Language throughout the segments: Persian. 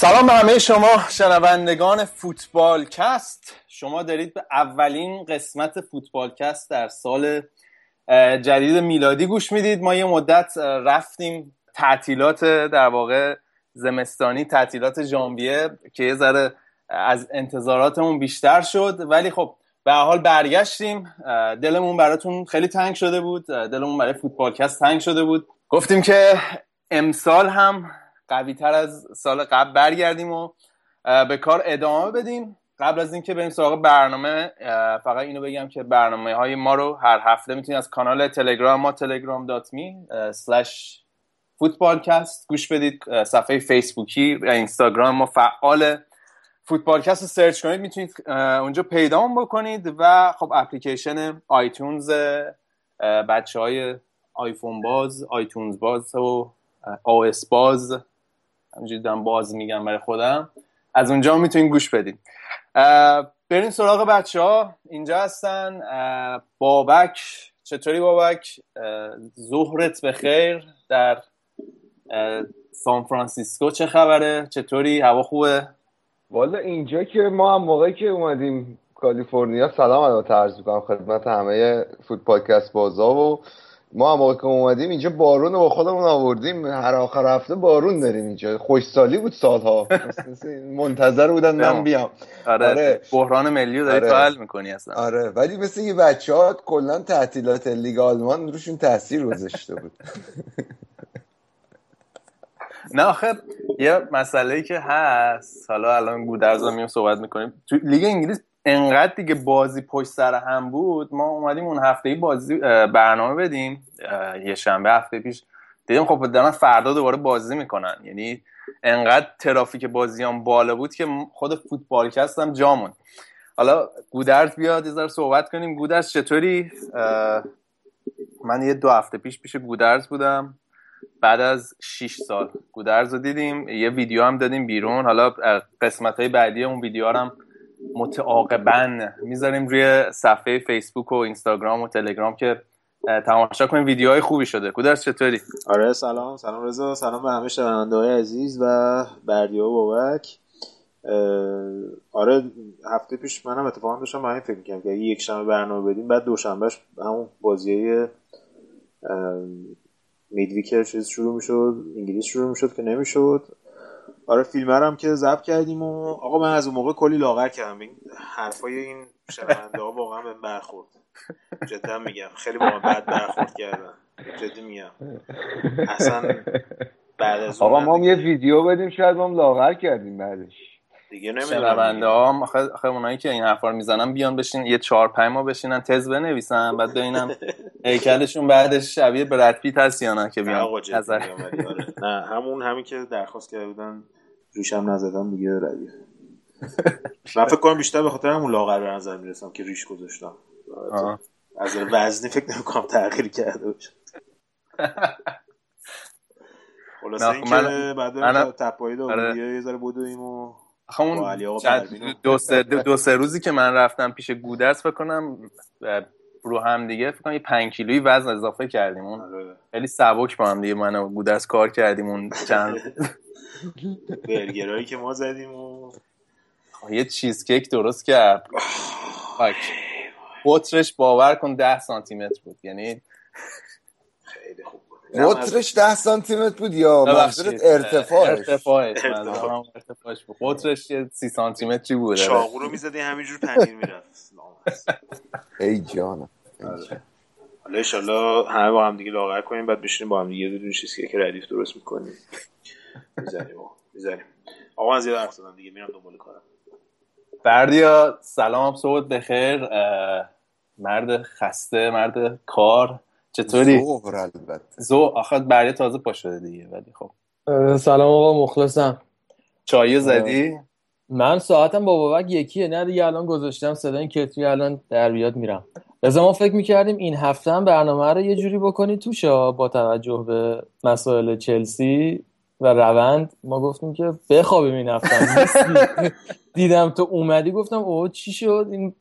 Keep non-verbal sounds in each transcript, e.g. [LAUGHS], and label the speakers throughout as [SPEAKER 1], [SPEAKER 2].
[SPEAKER 1] سلام به همه شما شنوندگان فوتبال کست شما دارید به اولین قسمت فوتبال کست در سال جدید میلادی گوش می‌دید. ما یه مدت رفتیم تعطیلات در واقع زمستانی تعطیلات ژانویه که یه ذره از انتظاراتمون بیشتر شد. ولی خب به حال برگشتیم. دلمون براتون خیلی تنگ شده بود. دلمون برای فوتبالکست تنگ شده بود. گفتیم که امسال هم قوی تر از سال قبل برگردیم و به کار ادامه بدیم. قبل از اینکه بریم سراغ برنامه فقط اینو بگم که برنامه های ما رو هر هفته می‌تونید از کانال تلگرام ما telegram.me slash فوتبالکست گوش بدید. صفحه فیسبوکی و اینستاگرام ما فعال فوتبالکست رو سرچ کنید می‌تونید اونجا پیدا بکنید. و خب اپلیکیشن آیتونز بچه های آیفون باز iTunes باز و اس باز همینجوری دارم باز میگم برای خودم. از اونجا می‌تونید گوش بدید بریم سراغ بچه ها اینجا هستن. بابک. چطوری بابک؟ ظهرت به خیر در سان فرانسیسکو. چه خبره؟ چطوری؟ هوا خوبه؟
[SPEAKER 2] والا اینجا که ما هم موقعی که اومدیم کالیفرنیا سلام البته عرض می‌کنم خدمت همه فوتبالکست بازا و ما هم که اومدیم اینجا بارون رو با خودمون آوردیم. هر آخر هفته بارون داریم اینجا. خوشسالی بود سالها. [LAUGHS] منتظر بودن من بیام.
[SPEAKER 1] آره, آره. بحران ملی رو داری آره. می‌کنی اصلا.
[SPEAKER 2] آره. ولی مثل اینکه بچه ها کلا تعطیلات لیگ آلمان روشون تاثیر گذاشته بود. [LAUGHS]
[SPEAKER 1] نه آخه یه مسئله که هست. حالا الان گودرز میام صحبت می‌کنیم. تو لیگ انگلیس انقدر دیگه بازی پشت سر هم بود ما اومدیم اون هفته بازی برنامه بدیم. یه شنبه هفته پیش دیدیم خب دارن فردا دوباره بازی می‌کنن. یعنی انقدر ترافیک بازیان بالا بود که خود فوتبالکست هم جامون. حالا گودرز بیاد یه صحبت کنیم. گودرز چطوری؟ من یه دو هفته پیش پیش گودرز بودم. بعد از 6 سال گودرز رو دیدیم. یه ویدیو هم دادیم بیرون. حالا قسمت های بعدی اون ویدیو هم متعاقبا می‌ذاریم روی صفحه فیسبوک و اینستاگرام و تلگرام که تماشا کنیم. ویدیوهای خوبی شده. کودرس چطوری؟
[SPEAKER 3] آره سلام. سلام رضا. سلام به همه شنونده های عزیز و بردیا و بابک. آره هفته پیش منم اتفاقا داشتم به فکر می‌کنم که یک شنبه برنامه بدیم بعد دوشنبهش همون بازی میدویک چیز شروع می‌شد انگلیس شروع می‌شد که نمی‌شد. آره فیلمر هم که ضبط کردیم و آقا من از اون موقع کلی لاغر کردم. این حرفای این شنونده ها واقعا به برخورد. جدا میگم. خیلی با بد برخورد کردن. جدی میگم. اصلا بعد از
[SPEAKER 2] آقا ما یه ویدیو بدیم شاید ما لاغر کردیم بعدش.
[SPEAKER 1] دیگه نمی‌دونم. ها آخه اونایی که این حرفا رو می‌زنن بیان بشین یه چهار پنج ما بشینن تز بنویسن بعد ببینم هیکلشون بعدش شبیه برد پیت هست یا نه که بیان
[SPEAKER 3] آره. نه همون همین که درخواست کرده بودن. ریشم نزدم دیگه ردیف [LAUGHS] من فکر کنم بیشتر به خاطر همون لاغر به نظر می‌رسم که ریش گذاشتم. از وزنی فکر نمی‌کنم تغییر کرده باشه. خلاصه اینکه بعد تپایی دو آره. یه ذره بودویم و
[SPEAKER 1] همون دو سه, دو سه روزی که من رفتم پیش گودرس فکر کنم رو هم دیگه. فکر کنم یه 5 کیلویی وزن اضافه کردیم. اون آره. خیلی سبک با هم دیگه من و گودرس کار کردیم اون چند
[SPEAKER 3] برگرایی که ما زدیم و
[SPEAKER 1] یه چیزکیک درست کرد. قطرش باور کن 10 سانتی متر بود. یعنی
[SPEAKER 3] خیلی خوب
[SPEAKER 2] قطرش 10 سانتی متر بود یا منظورت ارتفاعش؟
[SPEAKER 1] ارتفاعش. ارتفاعش بود. قطرش 30 سانتی متری بود.
[SPEAKER 3] چاقو رو می‌زدی همینجور پنیر می‌رفت.
[SPEAKER 2] ای جانم
[SPEAKER 3] حالا انشالله همه با هم دیگه لاغر کنیم بعد بشینیم با هم دیگه یه دونه چیزی که ردیف درست می‌کنیم. می‌زنیم می‌زنیم آقا من زیاد حرف زدم دیگه میرم دنبال کارم.
[SPEAKER 1] بردیا سلام صبح بخیر. مرد خسته مرد کار. چطوری؟
[SPEAKER 2] ظهر البته.
[SPEAKER 1] زو آخه بردیا تازه پا شده دیگه ولی خب.
[SPEAKER 4] سلام آقا مخلصم.
[SPEAKER 1] چای زدی؟
[SPEAKER 4] من ساعتم با بابک یکیه نه دیگه الان گذاشتم صدای کتری الان در بیاد میرم. لذا ما فکر می‌کردیم این هفته هم برنامه رو یه جوری بکنی توشا با توجه به مسائل چلسی و روند. ما گفتیم که بخوابیم این هفته [LAUGHS] دیدم تو اومدی گفتم اوه چی شد؟ این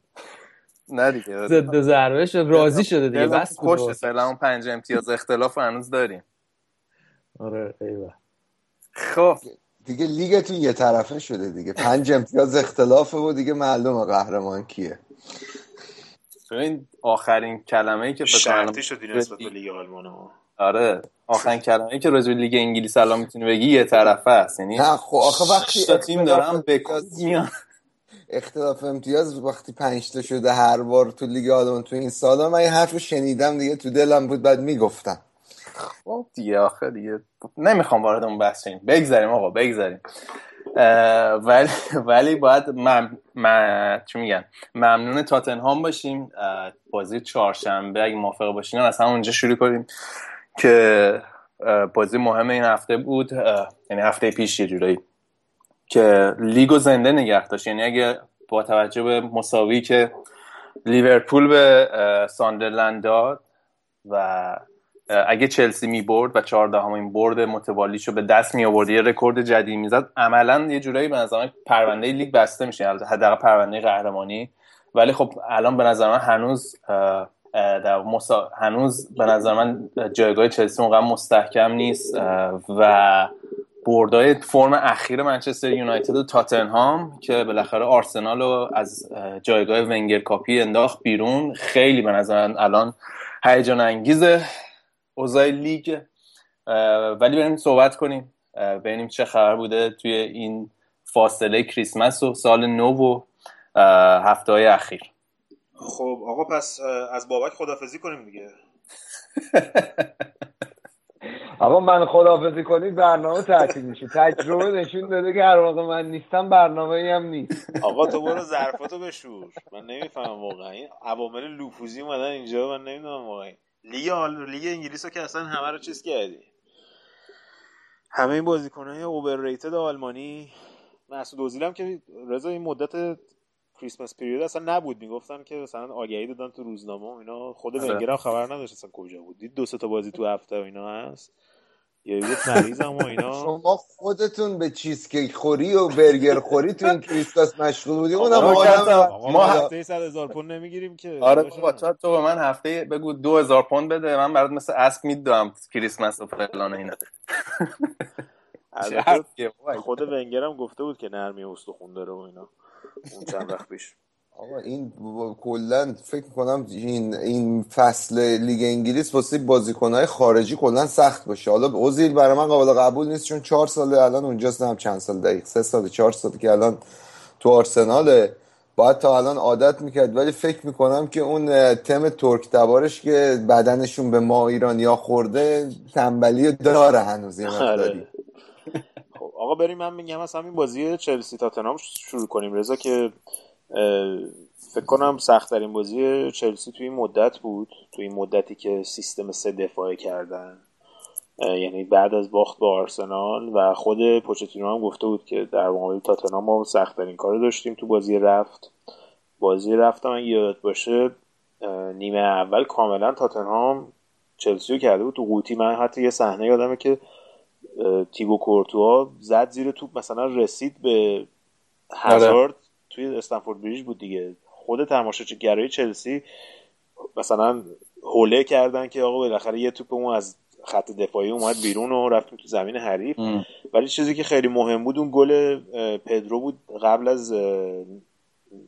[SPEAKER 1] نه دیگه.
[SPEAKER 4] ضد ضربه شد راضی شده دیگه
[SPEAKER 1] بس خوش سلام پنج امتیاز اختلاف هنوز داریم.
[SPEAKER 4] آره ایوه.
[SPEAKER 1] خب.
[SPEAKER 2] دیگه لیگتون یه طرفه شده دیگه. پنج امتیاز اختلافه و دیگه معلومه قهرمان کیه.
[SPEAKER 1] این آخرین کلمه ای که
[SPEAKER 3] شرطی شدی نسبت به لیگ آلمان ها
[SPEAKER 1] آره. آخرین کلمه ای که راجع لیگ انگلیس الان می‌تونی بگی یه طرفه است. یعنی
[SPEAKER 2] نه خب آخه وقتی
[SPEAKER 1] تا تیم دارم بکاز میان.
[SPEAKER 2] اختلاف امتیاز وقتی پنج تا شده هر بار تو لیگ آلمان تو این سالا من این حرف رو شنیدم دیگه تو دلم بود بعد می‌گفتم.
[SPEAKER 1] خب دیگه آخه دیگه نمی‌خوام وارد اون بحث شیم. بگذاریم آقا بگذاریم. ولی ولی باید مم... م... چی میگن؟ ممنون تاتنهام باشیم. بازی چهارشنبه اگه موافق باشین از اونجا شروع کنیم که بازی مهم این هفته بود. یعنی هفته پیش یه جورایی که لیگو زنده نگه داشت. یعنی اگه با توجه به مساوی که لیورپول به ساندرلند داد و اگه چلسی می برد و چهاردهمین برد متوالیشو به دست می آورد یه رکورد جدید می‌زد. عملا یه جورایی به نظر پرونده لیگ بسته میشه حداقل پرونده قهرمانی. ولی خب الان به نظر من هنوز در مسا... هنوز به نظر من جایگاه چلسی اونقدر مستحکم نیست و بردای فرم اخیر منچستر یونایتد و تاتنهام که بالاخره آرسنال رو از جایگاه ونگر کاپی انداخت بیرون خیلی به نظر الان هیجان انگیزه. اوضاع لیگ ولی بریم صحبت کنیم ببینیم چه خبر بوده توی این فاصله کریسمس و سال نو و هفته های اخیر.
[SPEAKER 3] خب آقا پس از بابک خدافزی کنیم دیگه. [LAUGHS]
[SPEAKER 2] آقا من خدافزی کنید برنامه تعطیل میشه. تجربه نشون داده که هر موقع من نیستم برنامه ای هم نیست.
[SPEAKER 3] آقا تو برو ظرفاتو بشور. من نمی‌فهمم واقعا. این عوامل لوفوزی اومدن اینجا من نمی‌دونم واقعا. لیگ لیگ انگلیس که اصلا همه رو چیز کردی. همه این بازیکنهای اوورریتد آلمانی مسعود اوزیل هم که رضا این مدت کریسمس پریود اصلا نبود. می‌گفتن که مثلا آگهی دادن تو روزنامه و اینا. خود ونگر خبر نداشت اصلا کجا بود. دید دو تا بازی تو هفته و اینا هست. یه مریض [LAUGHS] هم و اینا.
[SPEAKER 2] شما خودتون به چیزکیک خوری و برگر خوری تو این [LAUGHS] کریسمس مشغول بودیم اونم
[SPEAKER 3] ما هفته 100 هزار پوند نمی‌گیریم که.
[SPEAKER 1] آره بابا تو تو به من هفته بگو 2000 پوند بده؟ من برات مثل اسب میدم کریسمس و فلان اینا. [LAUGHS]
[SPEAKER 3] خود ونگر هم گفته بود که نرمی استخون داره و اینا. اون چند وقت پیش.
[SPEAKER 2] آقا این کلا فکر کنم این این فصل لیگ انگلیس واسه بازیکنهای خارجی کلا سخت باشه. حالا اوزیل برای من قابل قبول نیست چون چهار ساله الان اونجاست هم چند سال دقیق سه سال چهار سال که الان تو آرسناله. باید تا الان عادت می‌کرد ولی فکر می‌کنم که اون تم ترک تبارش که بدنشون به ما ایرانیا خورده تنبلی داره هنوز یه
[SPEAKER 3] خب آقا بریم من میگم از همین بازی چلسی تاتنهام شروع کنیم. رضا که فکر کنم ترین بازی چلسی توی این مدت بود توی این مدتی که سیستم سه دفاعه کردن. یعنی بعد از باخت با آرسنال و خود پوچتینو هم گفته بود که در مقابل تاتنهام ما ترین کار داشتیم تو بازی رفت. بازی رفتم اگه یادت باشه نیمه اول کاملا تاتنهام چلسی رو کرده بود. تو قوطی من حتی یه صحنه یادمه که تیبو کورتوا زد زیر توپ مثلا رسید به هزارد توی استنفورد بریج بود دیگه. خود تماشاچی گرای چلسی مثلا حوله کردن که آقا بالاخره یه توپ اون از خط دفاعی اومد بیرون و رفت تو زمین حریف. ولی چیزی که خیلی مهم بود اون گل پدرو بود قبل از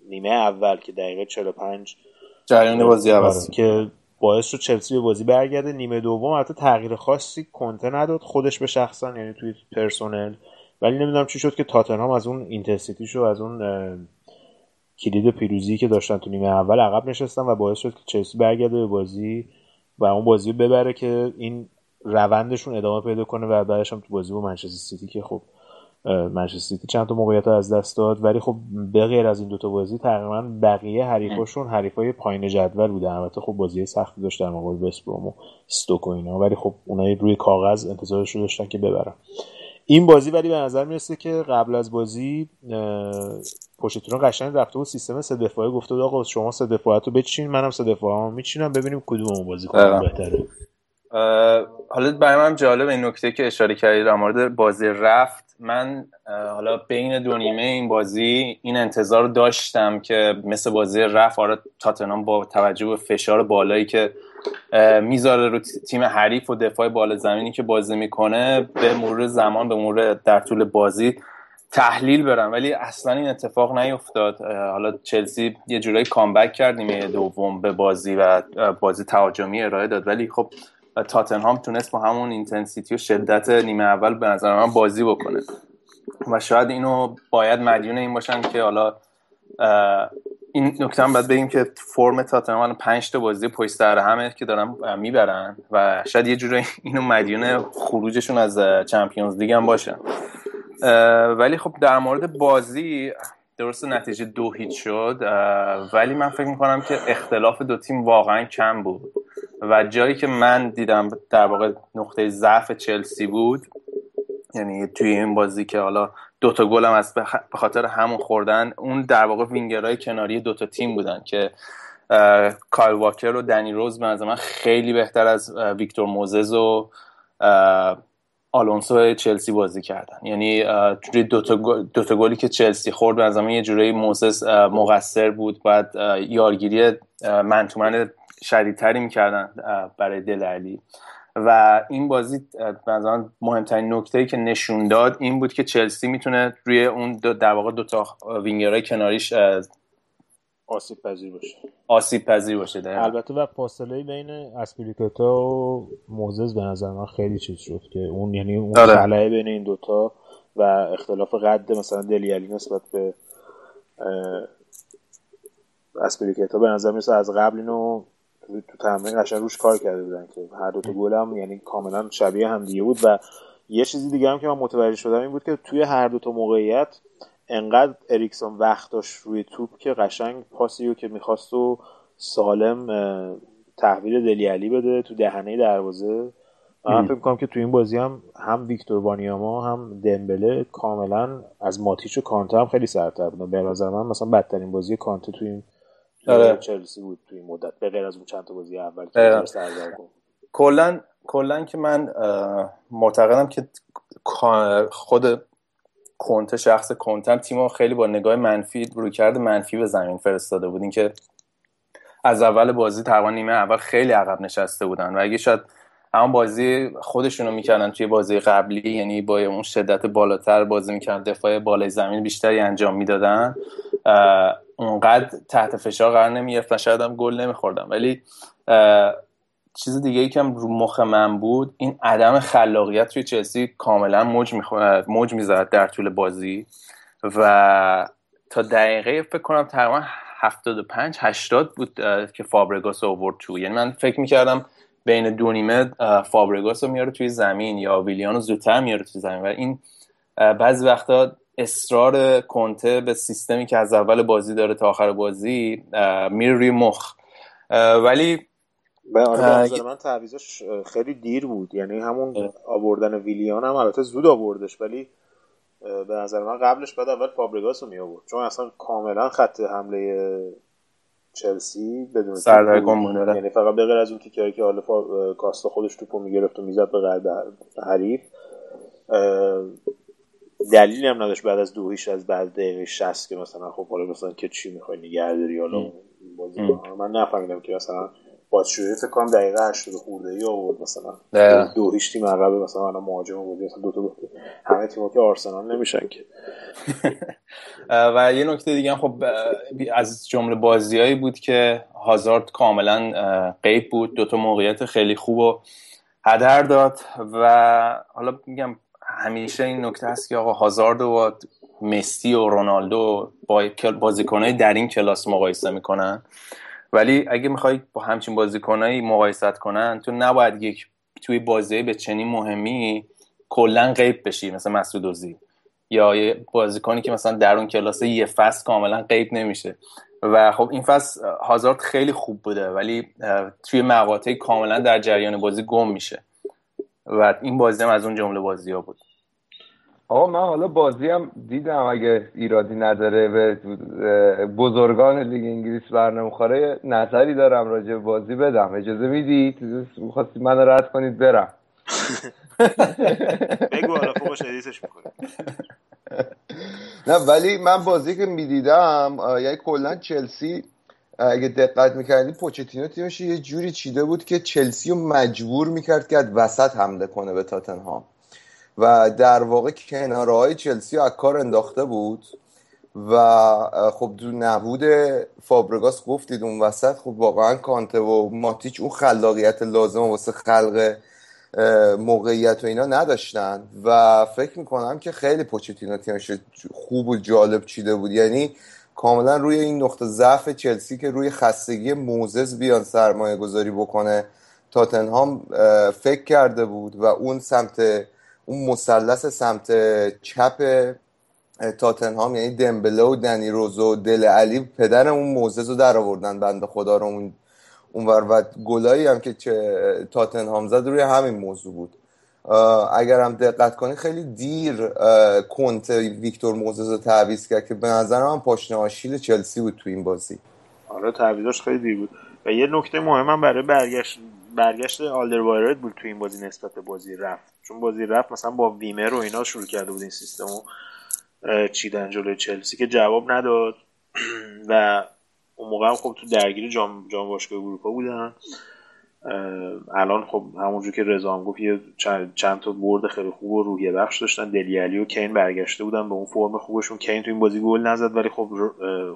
[SPEAKER 3] نیمه اول که دقیقه 45
[SPEAKER 1] جریان بازی اول
[SPEAKER 3] که باعث شد چلسی به بازی برگرده. نیمه دوم حتی تغییر خاصی کنته نداد. خودش به شخصا یعنی توی personnel ولی نمی‌دونم چی شد که تاتنهام از اون intensity شو از اون کلید پیروزی که داشتن تو نیمه اول عقب نشستن و باعث شد که چلسی برگرده به بازی و اون بازی ببره که این روندشون ادامه پیدا کنه و بعدش هم تو بازی با منچستر سیتی که خب منچستر سیتی چند تا موقعیت از دست داد. ولی خب به غیر از این دوتا بازی تقریبا بقیه حریفاشون حریفای پایین جدول بودن. البته خب بازی سختی داشت در مقابل وست و استوک و اینا. ولی خب اونایی روی کاغذ انتظارش رو داشتن که ببرن. این بازی ولی به نظر می‌رسه که قبل از بازی پوشتون قشنگ رفته بود سیستم سه دفاعه گفته بود آقا شما سه دفاعت رو بچین منم سه دفاعه میچینم ببینیم کدوم بازی کنم بهتره.
[SPEAKER 1] حالا برای من جالب این نکته که اشاره کردید در مورد بازی رفت. من حالا بین دو نیمه این بازی این انتظار داشتم که مثل بازی رفت. آره تاتنام با توجه به فشار بالایی که می‌ذاره رو تیم حریف و دفاع بالا زمینی که بازی می‌کنه به مرور زمان به مرور در طول بازی تحلیل بره ولی اصلا این اتفاق نیفتاد. حالا چلسی یه جورایی comeback کرد نیمه دوم به بازی و بازی تهاجمی ارائه داد. ولی خب تاتنهام تونست با همون intensity و شدت نیمه اول به نظر من بازی بکنه. و شاید اینو باید مدیون این باشن که حالا این نکته هم باید بگیم که فرم تاتنهام پنج تا بازی پشت سر همه که دارن می‌برن و شاید یه جوری اینو مدیون خروجشون از چمپیونز لیگ هم باشن ولی خب در مورد بازی درست نتیجه دو هیچ شد. ولی من فکر می‌کنم که اختلاف دو تیم واقعا کم بود و جایی که من دیدم در واقع نقطه ضعف چلسی بود یعنی توی این بازی که حالا دوتا گل هم از به خاطر همون خوردن اون در واقع وینگرهای کناری دوتا تیم بودن که کایل واکر و دنی روز به من خیلی بهتر از ویکتور موزز و آلونسو چلسی بازی کردن. یعنی توی دوتا, دوتا گلی که چلسی خورد به نظرم یه جورایی موزس مقصر بود. بعد یارگیری منتومن شدیدتری می‌کردن برای دل علی. و این بازی به مهمترین نکته ای که نشون داد این بود که چلسی می‌تونه روی اون دو در واقع دو تا وینگرهای کناریش
[SPEAKER 3] آسیب پذیر باشه
[SPEAKER 1] آسیب پذیر باشه
[SPEAKER 3] ده. البته و فاصله بین اسپیلیکوتا و موزز به نظر من خیلی چیز شد که اون یعنی اون آره. بین این دوتا و اختلاف قد مثلا دلیالی نسبت به اسپیلیکوتا به نظر میسه از قبل اینو تو تمرین قشنگ روش کار کرده بودن که هر دو تا گل هم یعنی کاملا شبیه هم دیگه بود. و یه چیزی دیگه هم که من متوجه شدم این بود که توی هر دو تا موقعیت انقدر اریکسون وقت داشت روی توپ که قشنگ پاسی که می‌خواست و سالم تحویل دلی علی بده تو دهنه دروازه. من فکر می‌کنم که تو این بازی هم هم ویکتور بانیاما هم دمبله کاملا از ماتیچ و کانته هم خیلی سرتر بودن. به نظر من مثلا بدترین بازی کانته تو این آره. چلسی بود تو این مدت به غیر از اون چند تا بازی اول که
[SPEAKER 1] کلا کلا که من معتقدم که خود کنته شخص کنتم تیم خیلی با نگاه منفی روی کرده منفی به زمین فرستاده بود. که از اول بازی تقریبا نیمه اول خیلی عقب نشسته بودن. و اگه شاید همون بازی خودشونو می‌کردن توی بازی قبلی یعنی با اون شدت بالاتر بازی می‌کردن دفاع بالای زمین بیشتری انجام می‌دادن اونقدر تحت فشار قرار نمی‌گرفتن شاید هم گل نمیخوردن ولی چیز دیگه ای که رو مخ من بود این عدم خلاقیت توی چلسی کاملا موج موج می‌زد در طول بازی و تا دقیقه فکر کنم تقریبا 75 80 بود که فابرگاس اوورد تو. یعنی من فکر می‌کردم بین دو نیمه فابرگاس رو میاره توی زمین یا ویلیانو زودتر میاره توی زمین. و این بعضی وقتا اصرار کنته به سیستمی که از اول بازی داره تا آخر بازی میره روی مخ. ولی
[SPEAKER 3] به آره من تعویزش خیلی دیر بود. یعنی همون آوردن ویلیان هم البته زود آوردش ولی به نظر من قبلش بعد اول فابریگاس رو می آورد چون اصلا کاملا خط حمله چلسی بدون
[SPEAKER 1] سردرگم بوده
[SPEAKER 3] یعنی فقط به غیر از اون تیکایی که حالا کاستا خودش توپو می‌گرفت و می‌زد به حریف. دلیلی هم نداشت بعد از دوهیش از بعد دقیقه 60 که مثلا خب حالا مثلا که چی می‌خوای نگه داری حالا بازی من نفهمیدم که مثلا بازجویی فکر کنم دقیقه 80 خورده ای آورد مثلا. دو هیچ تیم عقب مثلا الان مهاجم آورد مثلا دو تا همه تیم‌ها که آرسنال نمیشن که. [LAUGHS]
[SPEAKER 1] و یه نکته دیگه هم خب از جمله بازیایی بود که هازارد کاملا غیب بود. دو تا موقعیت خیلی خوب و هدر داد و حالا میگم همیشه این نکته هست که آقا هازارد و مسی و رونالدو با بازیکنهای در این کلاس مقایسه می‌کنن. ولی اگه می‌خوای با همچین بازیکنایی مقایست کنن تو نباید یک توی بازی به چنین مهمی کلا غیب بشی مثل مسعود یا یه بازیکنی که مثلا در اون کلاس یه فصل کاملا غیب نمیشه. و خب این فصل هازارد خیلی خوب بوده ولی توی مقاطعی کاملا در جریان بازی گم میشه. و این بازی هم از اون جمله بازی ها بود.
[SPEAKER 2] آقا من حالا بازی هم دیدم اگه ایرادی نداره به بزرگان لیگ انگلیس برنامه نظری دارم راجع به بازی بدم. اجازه می‌دید؟ می‌خواستی من رد کنید برم. [LAUGHS]
[SPEAKER 3] بگو حالا فوقش edit ش می‌کنه.
[SPEAKER 2] نه ولی من بازی که می‌دیدم یعنی کلا چلسی اگه دقت می‌کردی پوچتینو تیمش یه جوری چیده بود که چلسی رو مجبور می‌کرد که وسط حمله کنه به تاتنهام. و در واقع کناره های چلسی رو از کار انداخته بود و خب دو نبود فابرگاس گفتید اون وسط خب واقعا کانته و ماتیچ اون خلاقیت لازم واسه خلق موقعیت و اینا نداشتن. و فکر می‌کنم که خیلی پوچتینو تیمش خوب و جالب چیده بود. یعنی کاملا روی این نقطه ضعف چلسی که روی خستگی موزز بیان سرمایه گذاری بکنه. تاتنهام فکر کرده بود و اون سمت اون مثلث سمت چپ تاتنهام یعنی دمبله و دنی روزو و دل علی پدر اون موزز رو در آوردن بنده خدا رو اون اونور. و گلایی هم که تاتنهام زد روی همین موضوع بود. اگر هم دقت کنی خیلی دیر کنت ویکتور موزز رو تعویز کرد که به نظر من پاشنه آشیل چلسی بود تو این بازی.
[SPEAKER 3] آره تعویزش خیلی دیر بود. و یه نکته مهم برای برگشت برگشت آلدر بود تو این بازی نسبت به بازی رفت. چون بازی رفت مثلا با ویمر و اینا شروع کرده بود این سیستمو چیدن جلوی چلسی که جواب نداد. [CLEARS THROAT] و اون موقع هم خب تو درگیری جام جام باشگاه اروپا بودن. الان خب همونجور که رضا هم گفت یه چند, تا برد خیلی خوب و روحیه بخش داشتن. دلیالی و کین برگشته بودن به اون فرم خوبشون. کین تو این بازی گل نزد ولی خب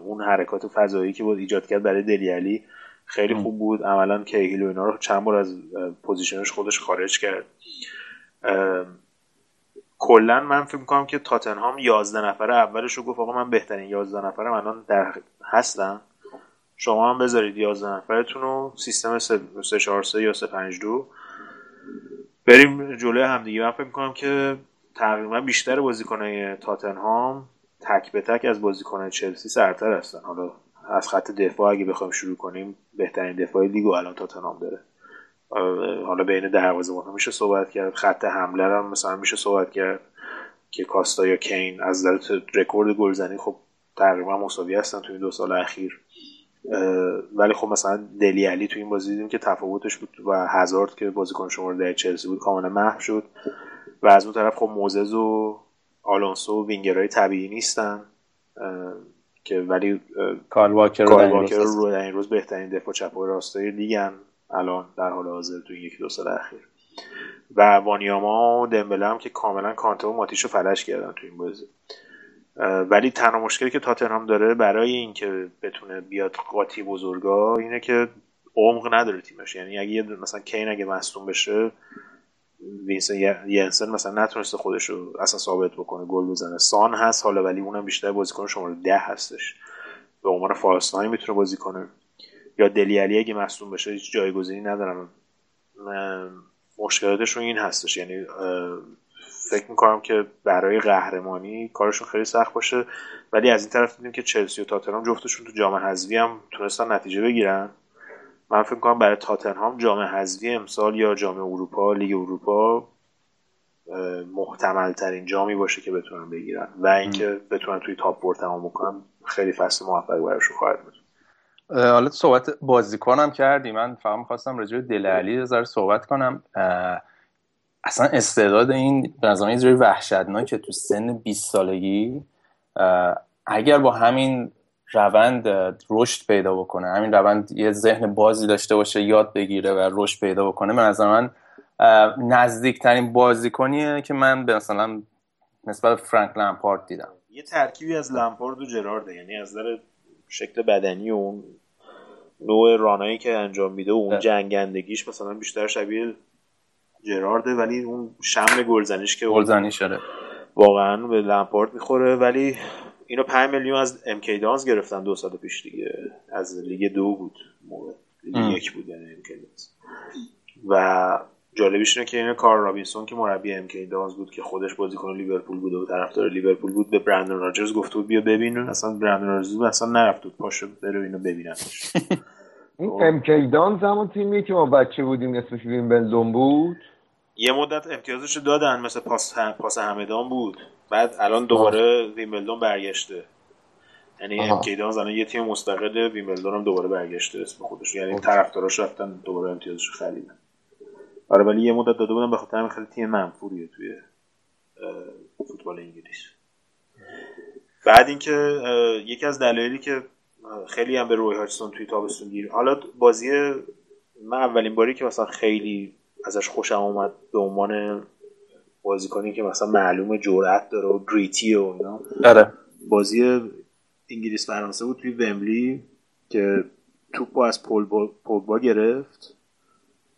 [SPEAKER 3] اون حرکات فضایی که بود ایجاد کرد برای دلیالی خیلی خوب بود. عملا کیهیل و اینا رو چند بار از پوزیشنش خودش خارج کرد. کلا من فکر می‌کنم که تاتنهام 11 نفره اولش رو گفت آقا من بهترین 11 نفرم الان در هستم. شما هم بذارید 11 نفرتون رو. سیستم 3 4 3 یا 3 5 2 بریم جلوی همدیگه. من فکر می‌کنم که تقریبا بیشتر بازیکنای تاتنهام تک به تک از بازیکنای چلسی سرتر هستن. حالا از خط دفاع اگه بخوایم شروع کنیم بهترین دفاعی لیگو الان تاتنهام داره. حالا بین دروازه‌بان میشه صحبت کرد. خط حمله هم مثلا میشه صحبت کرد که کاستا یا کین از نظر رکورد گلزنی خب تقریبا مساوی هستن تو این دو سال اخیر. ولی خب مثلا دلی علی تو این بازی دیدیم که تفاوتش بود و هزارد که بازیکن شماره در چلسی بود کاملا محو شد. و از اون طرف خب موزز و آلونسو و وینگرهای طبیعی نیستن که ولی
[SPEAKER 1] کارل واکر
[SPEAKER 3] رو در این روز بهترین دفاع چپ و راستای لیگن الان در حال حاضر تو یک دو سال اخیر. و وانیاما و دمبله هم که کاملا کانته و ماتیشو فلش کردن تو این بازی. ولی تنها مشکلی که تاتنهام داره برای اینکه بتونه بیاد قاطی بزرگا اینه که عمق نداره تیمش. یعنی اگه مثلا کین اگه مصدوم بشه وینسن ینسن مثلا نتونسته خودش رو اصلا ثابت بکنه گل بزنه. سان هست حالا ولی اونم بیشتر بازیکن شماره ده هستش. به عنوان فالس می‌تونه بازی کنه. یا دلی علی اگه مصدوم بشه هیچ جایگزینی ندارم. مشکلاتشون این هستش. یعنی فکر می‌کنم که برای قهرمانی کارشون خیلی سخت باشه. ولی از این طرف دیدیم که چلسی و تاتنهام جفتشون تو جام حذفی هم تونستن نتیجه بگیرن. من فکر می‌کنم برای تاتنهام جام حذفی امسال یا جام اروپا لیگ اروپا محتمل ترین جامی باشه که بتونن بگیرن. و اینکه بتونن توی تاپ فور تمام بکنن خیلی فصل موفق براشون خواهد بود.
[SPEAKER 1] حالا صحبت بازیکن هم کردی. من فهم خواستم راجع به دل علی صحبت کنم. اصلا استعداد این به نظر یه وحشتناک که تو سن 20 سالگی اگر با همین روند رشد پیدا بکنه همین روند یه ذهن بازی داشته باشه یاد بگیره و رشد پیدا بکنه به نظر من نزدیکترین بازیکنیه که من به مثلا نسبت فرانک لمپارد دیدم.
[SPEAKER 3] یه ترکیبی از لمپارد و جرارده یعنی از نظر شکل بدنی و اون نوع رانایی که انجام میده و اون جنگندگیش مثلا بیشتر شبیه جرارده ولی اون شم گلزنیش که
[SPEAKER 1] گلزنیش شده
[SPEAKER 3] واقعا به لمپارد می‌خوره ولی اینو 5 میلیون از MK Dons گرفتن دو سال پیش دیگه. از لیگ دو بود موقع. لیگ یک بود یعنی ام و جالبیش اینه که این کار رابینسون که مربی MK Dons بود که خودش بازیکن لیورپول بود و طرفدار لیورپول بود به برندن راجرز گفته بود بیا ببین. اصلا برندن راجرز اصلا نرفت بود پاشو برو اینو ببینن. [LAUGHS]
[SPEAKER 2] این ام دانز همون تیمی که ما بچه بودیم اسمش ویمبلدون بود؟
[SPEAKER 3] یه مدت امتیازش دادن مثل پاس, پاس همدان بود. بعد الان دوباره ویمبلدون برگشته. یعنی ام دانز الان یه تیم مستقل ویمبلدون هم دوباره برگشته اسم خودش. یعنی طرفداراش رفتن دوباره امتیازش خریدن. آره ولی یه مدت داده بودم به خاطر همین خیلی تیم منفوریه توی فوتبال انگلیس. بعد اینکه یکی از دلایلی که خیلی هم به روی هاچسون توی تابستون گیر حالا بازی من اولین باری که مثلا خیلی ازش خوشم اومد به عنوان بازیکنی که مثلا معلوم جرأت داره و گریتی و اینا.
[SPEAKER 1] آره.
[SPEAKER 3] بازی انگلیس فرانسه بود توی ومبلی که توپ از پوگبا گرفت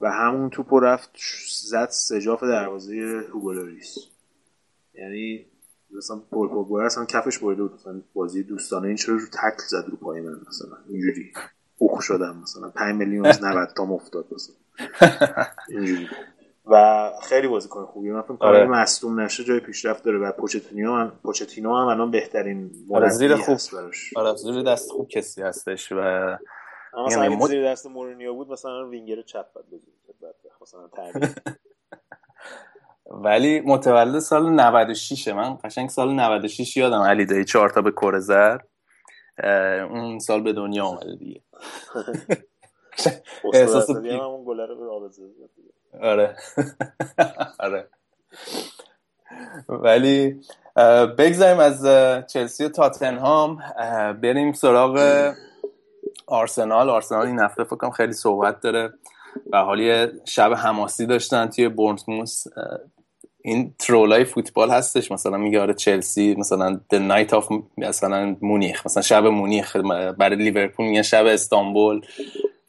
[SPEAKER 3] و همون توپ رفت زد سجاف دروازه هوگولوریس یعنی مثلا پول پوگبا اصلا کفش بریده بود. مثلا بازی دوستانه این چرا رو تکل زد رو پای من مثلا. اینجوری. اوخ شدم مثلا. 5 میلیون از 90 تا افتاد مثلا. [LAUGHS] و خیلی بازیکن خوبیه. من فکر آره. مصدوم نشه جای پیشرفت داره و پوچتینو هم پوچتینو هم الان بهترین
[SPEAKER 1] آره زیر خوب. براش. آره زیر دست خوب کسی هستش و
[SPEAKER 3] مثلا یعنی مد... زیر دست مورینیو بود مثلا وینگر چپ بعد مثلا [LAUGHS]
[SPEAKER 1] ولی متولد سال 96 من قشنگ سال 96 یادم علی دایی چهار تا به کره زد. اون سال به دنیا آمده دیگه. [LAUGHS]
[SPEAKER 3] احساس
[SPEAKER 1] آره آره ولی بگذاریم از چلسی و تاتنهام بریم سراغ آرسنال. آرسنال این هفته فکرم خیلی صحبت داره. و حالی شب حماسی داشتن توی بورنموس این ترولای فوتبال هستش. مثلا میگه آره چلسی مثلا the night of مثلا مونیخ. مثلا شب مونیخ. برای لیورپول میگه شب استانبول.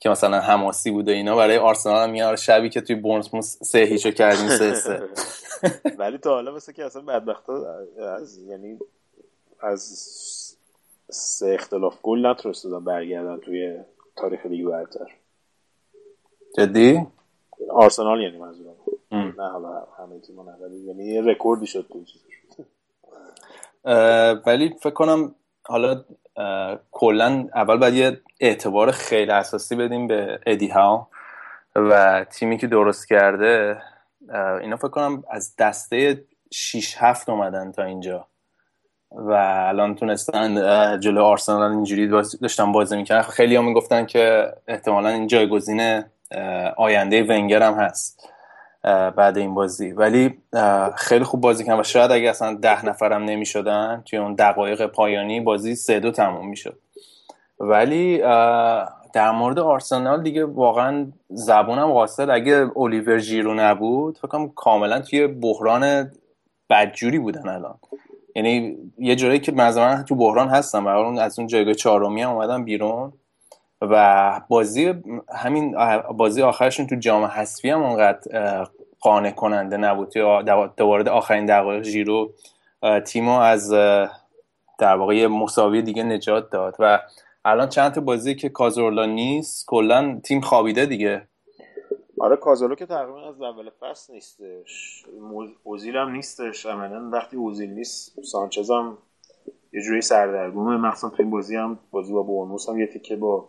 [SPEAKER 1] که مثلا حماسی بوده اینا برای آرسنال هم میاره شبی که توی بورنموث سه هیچو کردیم سه [LAUGHS] سه.
[SPEAKER 3] ولی تا حالا مثل که اصلا بدبختا از یعنی از سه اختلاف گل نتونستن برگردن توی تاریخ لیگ برتر.
[SPEAKER 1] جدی؟
[SPEAKER 3] آرسنال یعنی منظورم. نه حالا همه تیم‌ها نه ولی یعنی یه رکوردی شد تو چیزش.
[SPEAKER 1] ولی فکر کنم حالا کلا اول باید یه اعتبار خیلی اساسی بدیم به ادی هاو تیمی که درست کرده. اینا فکر کنم از دسته 6 7 اومدن تا اینجا و الان تونستن جلو آرسنال اینجوری داشتن بازی می‌کنن خیلی هم می‌گفتن که احتمالا این جایگزین آینده ونگر هم هست. بعد این بازی. ولی خیلی خوب بازی کردن و شاید اگه اصلا ده نفرم نمی‌شدن توی اون دقایق پایانی بازی سه دو تموم می‌شد. ولی در مورد آرسنال دیگه واقعا زبونم قاصد. اگه اولیور ژیرو نبود فکرم کاملا توی بحران بدجوری بودن الان. یعنی یه جایی که مثلا تو بحران هستم و اون از اون جایگاه چهارمی هم اومدن بیرون و بازی همین بازی آخرشون تو جام حذفی هم اونقدر قانع کننده نبود. دوباره آخرین دقایق ژیرو تیمو از در واقع مساوی دیگه نجات داد. و الان چند تا بازی که کازورلا نیست کلا تیم خوابیده دیگه.
[SPEAKER 3] آره کازورلا که تقریبا از اول فصل نیستش. اوزیل هم نیستش. عملا وقتی اوزیل نیست سانچز هم یه جوری سردرگمه. مخصوصا تو این بازی هم بازی با بورنموث هم یه تیکه با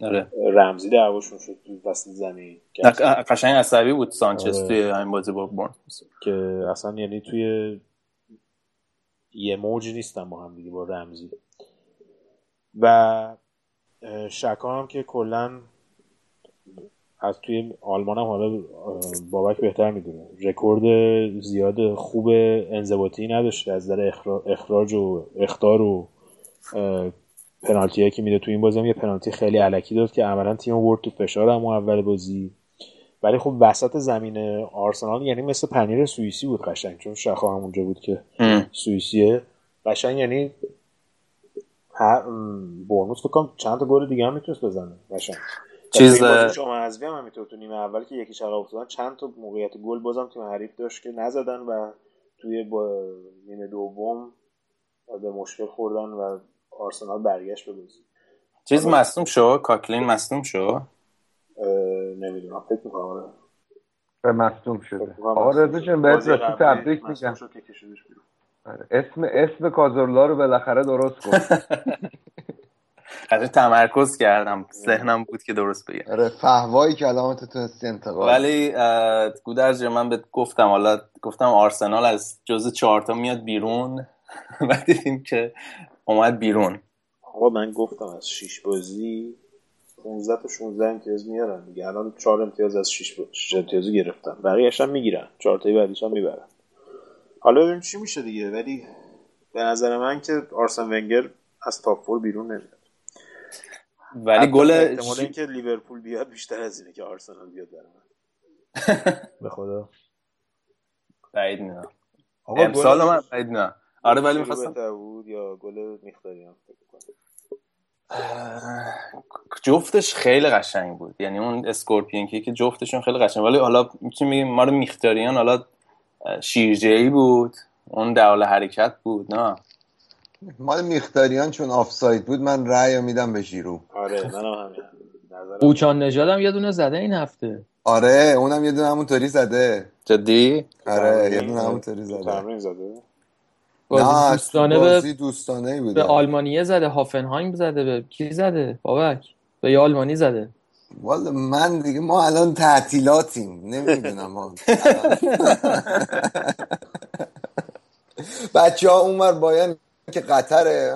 [SPEAKER 1] آره.
[SPEAKER 3] رمزی دعواشون شد تو وسط زمین
[SPEAKER 1] قشنگ عصبی بود سانچز آره. توی همین بازی با بورن
[SPEAKER 3] که اصلا یعنی توی یه موج نیستن با هم دیگه با رمزی و شکا هم که کلا از توی آلمان هم حالا بابک بهتر می‌دونه رکورد زیاد خوب انضباطی نداشته از در اخراج و اختار و پنالتی که میده تو این بازی هم یه پنالتی خیلی علکی داد که عملا تیم ورد تو فشار هم اول بازی. ولی خب وسط زمین آرسنال یعنی مثل پنیر سوئیسی بود قشنگ چون شخا هم اونجا بود که سوئیسیه. قشنگ یعنی برنوس فکر چند تا گل دیگه هم می‌تونست بزنه. قشنگ. چیز شما از هم همینطور تو نیمه اول که یکی چقدر افتادن چند تا موقعیت گل بازم تیم حریف داشت که نزدن و توی با نیمه دوم به مشکل خوردن و آرسنال برگشت به بازی
[SPEAKER 1] چیز مصدوم شو؟ کاکلین مصدوم شو؟
[SPEAKER 3] نمی‌دونم. فکر می‌کنم آره.
[SPEAKER 2] به مصدوم شده. آقا رضا جون بهت راستی تبریک میگم. آره، اسم اسم کازورلا رو بالاخره درست کن [LAUGHS]
[SPEAKER 1] خیلی تمرکز کردم. ذهنم بود که درست بگم.
[SPEAKER 2] آره فهوایی کلامت تونستی انتقال
[SPEAKER 1] ولی گودرز من بهت گفتم حالا گفتم آرسنال از جز چهارتا میاد بیرون. [LAUGHS] و دیدیم که اومد بیرون.
[SPEAKER 3] آقا من گفتم از شیش بازی 15 تا 16 امتیاز میارن دیگه. الان 4 امتیاز از 6 6 امتیازی گرفتن. بقیه‌اش هم می‌گیرن. 4 تایی بعدیش هم می‌برن. حالا ببینیم چی میشه دیگه. ولی به نظر من که آرسن ونگر از top four بیرون نمیاد.
[SPEAKER 1] ولی گل
[SPEAKER 3] احتمال اینکه لیورپول بیاد بیشتر از اینه که آرسنال بیاد برای من.
[SPEAKER 5] به خدا.
[SPEAKER 1] بعید نه.
[SPEAKER 5] آقا
[SPEAKER 1] امسال من بعید نه. آره ولی می‌خواستم
[SPEAKER 3] بود یا گل مخیتاریان فکر کنم.
[SPEAKER 1] جفتش خیلی قشنگ بود. یعنی اون scorpion kick جفتشون خیلی قشنگ. ولی حالا می‌تونیم بگیم ما رو مخیتاریان حالا شیرجهی بود. اون در حال حرکت بود نه؟
[SPEAKER 2] مال میختاریان چون آفساید بود من رأی میدم به ژیرو
[SPEAKER 3] آره منم
[SPEAKER 4] قوچان نژادم یه دونه زده این هفته.
[SPEAKER 2] آره اونم یه دونه همونطوری زده.
[SPEAKER 1] جدی؟
[SPEAKER 2] آره یه دونه همونطوری زده.
[SPEAKER 3] تمرین زده.
[SPEAKER 4] بازی
[SPEAKER 2] نه
[SPEAKER 4] دوستانه
[SPEAKER 2] بازی
[SPEAKER 4] به,
[SPEAKER 2] دوستانه ای
[SPEAKER 4] به
[SPEAKER 2] بوده
[SPEAKER 4] آلمانیه زده هافنهایم زده به کی زده؟ بابک به یه آلمانی زده.
[SPEAKER 2] والا من دیگه ما الان تعطیلاتیم. نمی‌دونم ما [LAUGHS] بچه ها اونور باید که قطره.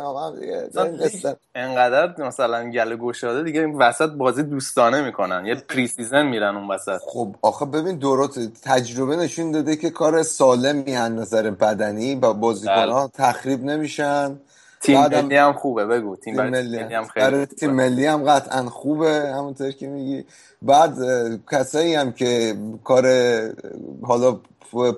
[SPEAKER 1] انقدر مثلا گله گشاده دیگه این وسط بازی دوستانه می‌کنن. یه پری سیزن میرن اون وسط.
[SPEAKER 2] خب آخه ببین دورات تجربه نشون داده که کار سالمی از نظر بدنی با بازیکن ها تخریب نمیشن.
[SPEAKER 1] تیم ملی هم خوبه بگو. تیم,
[SPEAKER 2] ملی
[SPEAKER 1] هم.
[SPEAKER 2] برای
[SPEAKER 1] خیلی
[SPEAKER 2] تیم. ملی هم قطعا خوبه همونطور که میگی. بعد کسایی هم که کار حالا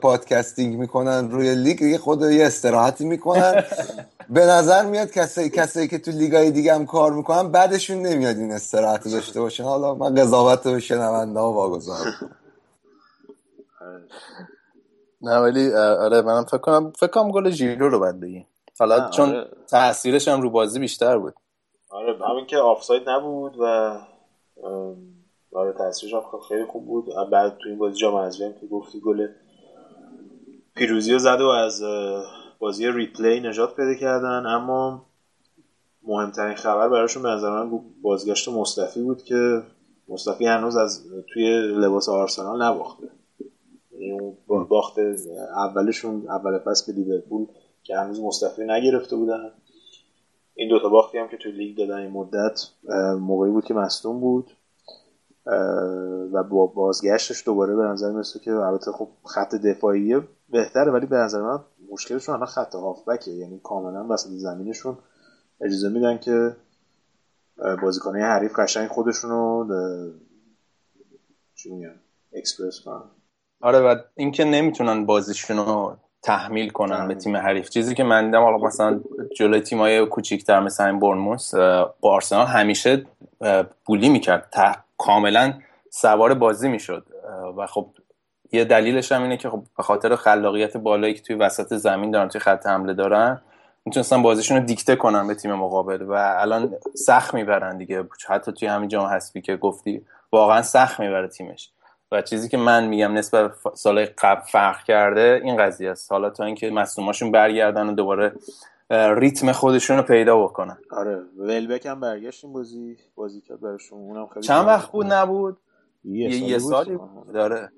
[SPEAKER 2] podcasting می‌کنن روی لیگ یه خود یه استراحتی می‌کنن. [LAUGHS] به نظر میاد کسایی کسایی که تو لیگای دیگه هم کار می‌کنن بعدشون نمیاد این استراحت داشته باشن. حالا من قضاوت رو به شنونده ها واگذارم. [LAUGHS]
[SPEAKER 1] نه ولی آره منم فکر کنم فکر کنم گل ژیرو رو باید بگیم. حالا
[SPEAKER 3] نه،
[SPEAKER 1] چون
[SPEAKER 3] آره.
[SPEAKER 1] تاثیرش هم رو بازی بیشتر بود.
[SPEAKER 3] آره همین که آفساید نبود و آره تاثیرش هم خیلی خوب بود. بعد تو این بازی جام حذفی که گفتی گل پیروزی رو زد و از بازی ریپلی نجات پیدا کردن. اما مهمترین خبر براشون به نظر من بازگشت مصطفی بود که مصطفی هنوز از توی لباس آرسنال نباخته. یعنی اون با- باخت اولشون اول فصل به لیورپول که هنوز مصطفی نگرفته بودن. این دوتا باختی هم که توی لیگ دادن این مدت موقعی بود که مصدوم بود و با بازگشتش دوباره به نظر مثل که البته خب خط دفاعی بهتره ولی به نظر من مشکلشون الان خط هافبکه. یعنی کاملا وسط زمینشون اجازه میدن که اه، بازیکنهای حریف قشنگ خودشون رو چی میگن اکسپرس کنن.
[SPEAKER 1] آره و اینکه نمی‌تونن بازیشون رو تحمیل کنن. به تیم حریف. چیزی که من دیدم حالا مثلا جلوی تیمای کوچیک‌تر مثل این برنموس با آرسنال همیشه بولی می‌کرد. ته- کاملا سوار بازی می‌شد. و خب یه دلیلش هم اینه که خب به خاطر خلاقیت بالایی که توی وسط زمین دارن توی خط حمله دارن می‌تونستن بازیشون رو دیکته کنن به تیم مقابل و الان سخت می‌برن دیگه. حتی توی همین جام حذفی که گفتی واقعا سخت می‌بره تیمش. و چیزی که من میگم نسبت به سال قبل فرق کرده این قضیه است. حالا تا اینکه مصدوماشون برگردن و دوباره ریتم خودشون رو پیدا بکنن.
[SPEAKER 3] آره ولبک هم برگشت این بازی بازی کرد براشون. اونم خیلی
[SPEAKER 1] چند وقت بود نبود؟
[SPEAKER 3] یه,
[SPEAKER 1] یه,
[SPEAKER 3] سالی
[SPEAKER 1] یه. سالی بود داره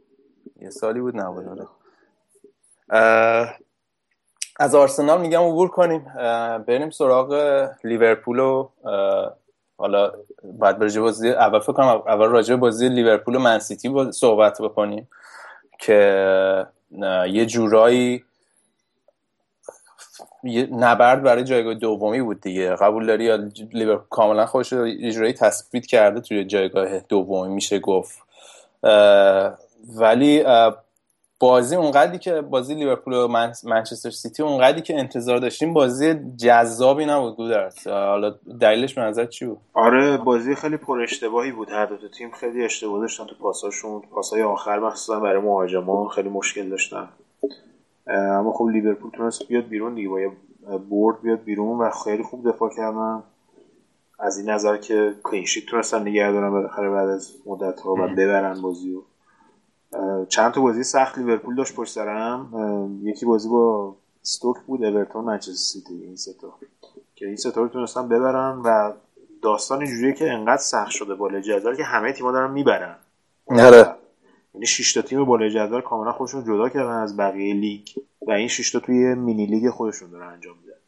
[SPEAKER 1] یه سالی بود نبود. اه، از آرسنال میگم عبور کنیم. بریم سراغ لیورپول و حالا بعد راجع بازی اول فکر کنم اول راجع بازی لیورپول و منسیتی با- صحبت بکنیم که یه جورایی یه نبرد برای جایگاه دومی بود دیگه. قبول داری یا لیورپول کاملا خودش یه جورایی تثبیت کرده توی جایگاه دومی میشه گفت. ولی بازی اونقدری که بازی لیورپول و من- منچستر سیتی اونقدری که انتظار داشتیم بازی جذابی نبود گودرز. حالا دلیلش به نظر چی بود؟
[SPEAKER 3] آره بازی خیلی پر اشتباهی بود. هر دو تیم خیلی اشتباه داشتن تو پاساشون. پاسای آخر مخصوصا برای مهاجما خیلی مشکل داشتن. اما خب لیورپول تونست بیاد بیرون دیگه. با یه برد بیاد بیرون و خیلی خوب دفاع کردن. از این نظر که کلینشیت تونستن نگه دارن بالاخره بعد از مدت ها و ببرن بازی رو چند تا بازی سخت لیورپول داشت پشت سرم. یکی بازی با استوک بود اورتون منچستر سیتی. این سه تا. که این سه تا رو تونستن ببرن و داستان اینجوریه که انقدر سخت شده بالای جدول که همه تیم‌ها دارن می‌برن.
[SPEAKER 1] آره.
[SPEAKER 3] یعنی 6 تا تیم بالای جدول کاملا خودشون جدا کردن از بقیه لیگ و این 6 تا توی mini league خودشون دارن انجام میدن.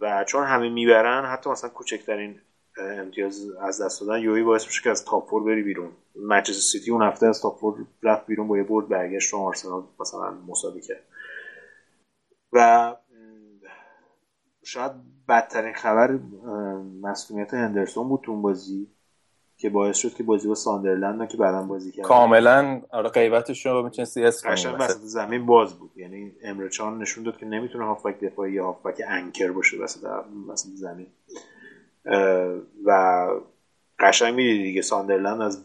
[SPEAKER 3] و چون همه می‌برن حتی مثلا کوچکترین امتیاز از دست دادن. یوی باعث میشه که از top four بری بیرون. منچستر سیتی اون هفته از top four رفت بیرون با یه برد برگشت رو آرسنال مثلا مساوی کرد. و شاید بدترین خبر مصدومیت هندرسون بود تو اون بازی که باعث شد که بازی با ساندرلند که بعدا بازی کرد
[SPEAKER 1] کاملا آره غیبتش رو می‌تونستی حس
[SPEAKER 3] قشنگ وسط زمین باز بود. یعنی امره جان نشون داد که نمی‌تونه هافبک دفاعی یا هافبک anchor باشه وسط وسط زمین. و قشنگ می‌دید دیگه ساندرلند از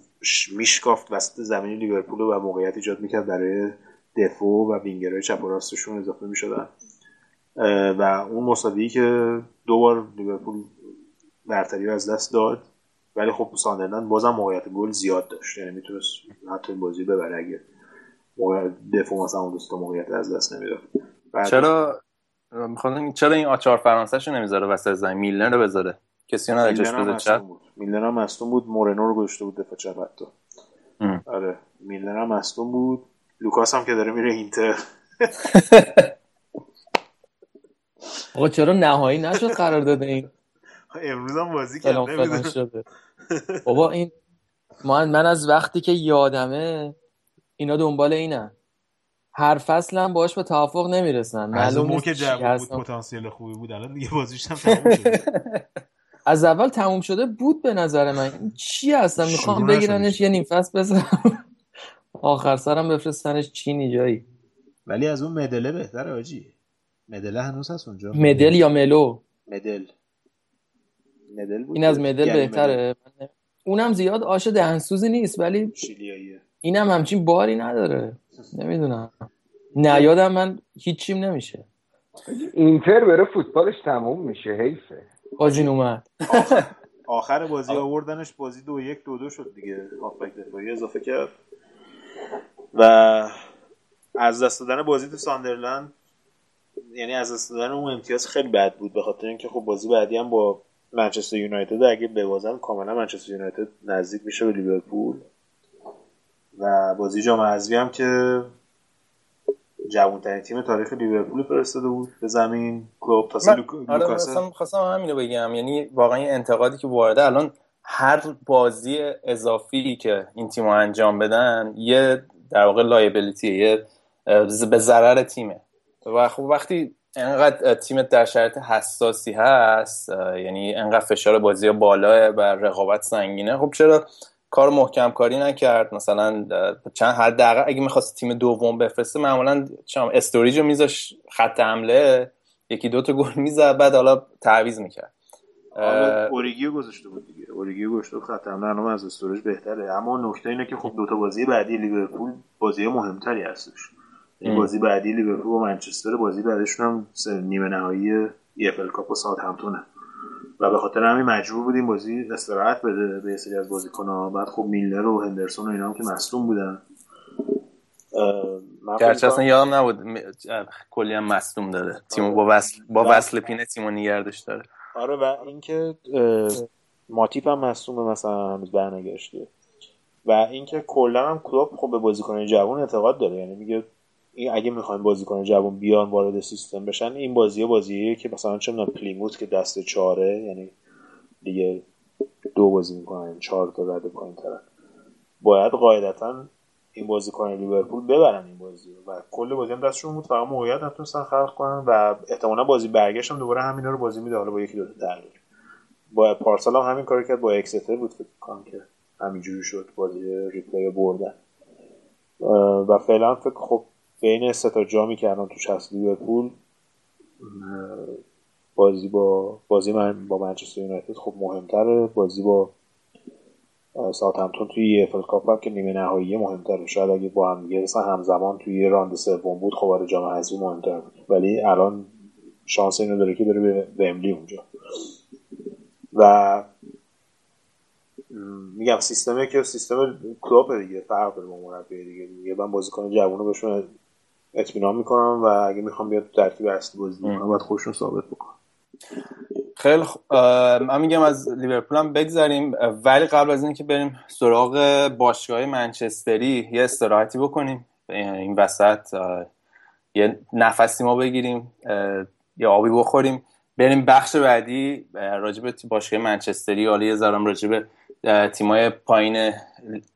[SPEAKER 3] میشکافت وسط زمین لیورپول و موقعیت ایجاد می‌کرد برای دفاع و وینگرهای چپ و راستشون اضافه می‌شدن. و اون مساوی که دو بار لیورپول برتری از دست داد ولی خب ساندرلند بازم موقعیت گل زیاد داشت. یعنی می‌تونست حتی این بازی ببره. اگه دفاع مثلا اون دوستا موقعیت از دست نمی‌داد.
[SPEAKER 1] چرا می‌خوام چرا این آچار فرانسه شو نمی‌ذاره وسط زمین؟ میلنر رو بذاره. کسی رو نداشت بده چپ؟
[SPEAKER 3] میلنر هم مصدوم بود. مورنو رو گذاشته بود دفاع چپ حتی. آره. میلنر هم مصدوم بود. لوکاس هم که داره میره اینتر. [LAUGHS]
[SPEAKER 4] آقا چرا نهایی نشد قرار داده این؟
[SPEAKER 3] امروز هم بازی کرد
[SPEAKER 4] شده. [LAUGHS] بابا این من, من از وقتی که یادمه اینا دنبال اینن. هر فصل هم باش به توافق نمی‌رسن.
[SPEAKER 3] معلوم نیست که جواب بود پتانسیل خوبی بود. الان دیگه بازیش هم تموم شده. [LAUGHS]
[SPEAKER 4] از اول تموم شده بود به نظر من. این چی هستن؟ می‌خوام بگیرنش یه نیم فصل بزنم آخر سرم بفرستنش چینی جایی.
[SPEAKER 3] ولی از اون مدله بهتره آجی. مدله هنوز هست اونجا.
[SPEAKER 4] مدل یا ملو؟
[SPEAKER 3] مدل. مدل بود
[SPEAKER 4] این از مدل یعنی بهتره. مدل. اونم زیاد آش دهنسوزی نیست ولی
[SPEAKER 3] شیلیاییه.
[SPEAKER 4] اینم همچین باری نداره. نمی‌دونم. نیادم من هیچیم نمیشه.
[SPEAKER 2] اینتر بره فوتبالش تموم میشه حیفه.
[SPEAKER 4] آجین اومد.
[SPEAKER 3] آخر [LAUGHS] بازی آوردنش بازی دو یک دو دو شد دیگه. هافبک دفاعی اضافه کرد. و از دست دادن بازی تو ساندرلند یعنی از دست دادن اون امتیاز خیلی بد بود به خاطر اینکه خب بازی بعدی هم با منچستر یونایتد اگه ببازن کاملا منچستر یونایتد نزدیک میشه به لیورپول. و بازی جام حذفی هم که جوانترین تیم تاریخ لیورپول فرستاده بود به زمین. کلوب تازه
[SPEAKER 1] آره خواستم همینو بگم. یعنی واقعا این انتقادی که وارده الان هر بازی اضافی که این تیم انجام بدن یه در واقع liability یه به ضرر تیمه. و خب وقتی انقدر تیمت در شرایط حساسی هست یعنی انقدر فشار بازی بالاه و رقابت سنگینه خب چرا کار محکم کاری نکرد. مثلا چند حداقل اگه می‌خواست تیم دوم بفرسته معمولا چم استوریج رو میذاش خط حمله یکی دو تا گل می‌زد بعد حالا تعویض می‌کرد.
[SPEAKER 3] اوریگی رو گذاشته بود دیگه. اوریگی رو گذاشته بود خط حمله. از استوریج بهتره. اما نکته اینه که خب دو تا بازی بعدی لیورپول بازی مهمتری هستش. این بازی بعدی لیورپول و منچستر بازی بعدشون هم نیمه نهایی EFL Cup ساوثهمپتونه و به خاطر همین مجبور بودیم بازی استراحت بده به یه سری از بازیکن‌ها بعد خب میلر و هندرسون و اینا هم که مصدوم بودن.
[SPEAKER 1] گرچه اصلا یادم نبود. کلی هم مصدوم داره تیمو با وصله با وصله پینه تیمو نگهش داره.
[SPEAKER 3] آره و اینکه ماتیپ هم مصدومه مثلا هنوز برنگشته. و اینکه کلا هم کلوب خب به بازیکن جوان اعتقاد داره. یعنی میگه این اگه می‌خواین بازیکن جوان بیان وارد سیستم بشن این بازی بازیه که مثلا چه می‌دونم پلیموت که دست چهاره یعنی دیگه دو بازی می‌کنن چهار تا رده پایین ترن باید قاعدتا این بازیکن لیورپول ببرن این بازی و کل بازی هم دستشون بود فقط موقعیت نتونستن خلق کنن و احتمالا بازی برگشت هم دوباره همینا رو بازی میده. حالا با یکی دو تا تغییر با پارسال هم همین کار کرد با اکستر بود فکر کنم که همینجوری شد بازی replay بردن. و فعلا فکر خب بین سه تا جامی که الان توش هست لیورپول. بازی با بازی من با منچستر یونایتد خب مهمتره. بازی با ساوثهمپتون توی EFL Cup که نیمه نهایی مهمتره. شاید اگه با هم دیگه همزمان توی راند سوم بود خب آره جام حذفی مهمتر بود. ولی الان شانس اینو داره که بره به املی اونجا. و میگم سیستمه که سیستم کلوب دیگه. فرق داره با مربی دیگه. دیگه من بازیکن جوونو بهشون اطمینان می‌کنم و اگه می‌خوام بیاد تو ترکیب اصلی بازی بکنم باید خوشون ثابت بکنم.
[SPEAKER 1] خیلی خ... من میگم از لیورپول هم بگذاریم ولی قبل از اینکه بریم سراغ باشگاه منچستری یه استراحتی بکنیم. این وسط یه نفسی ما بگیریم یه آبی بخوریم. بریم بخش بعدی راجب باشگاه منچستری. حالا یه ذرم راجب تیمای پایین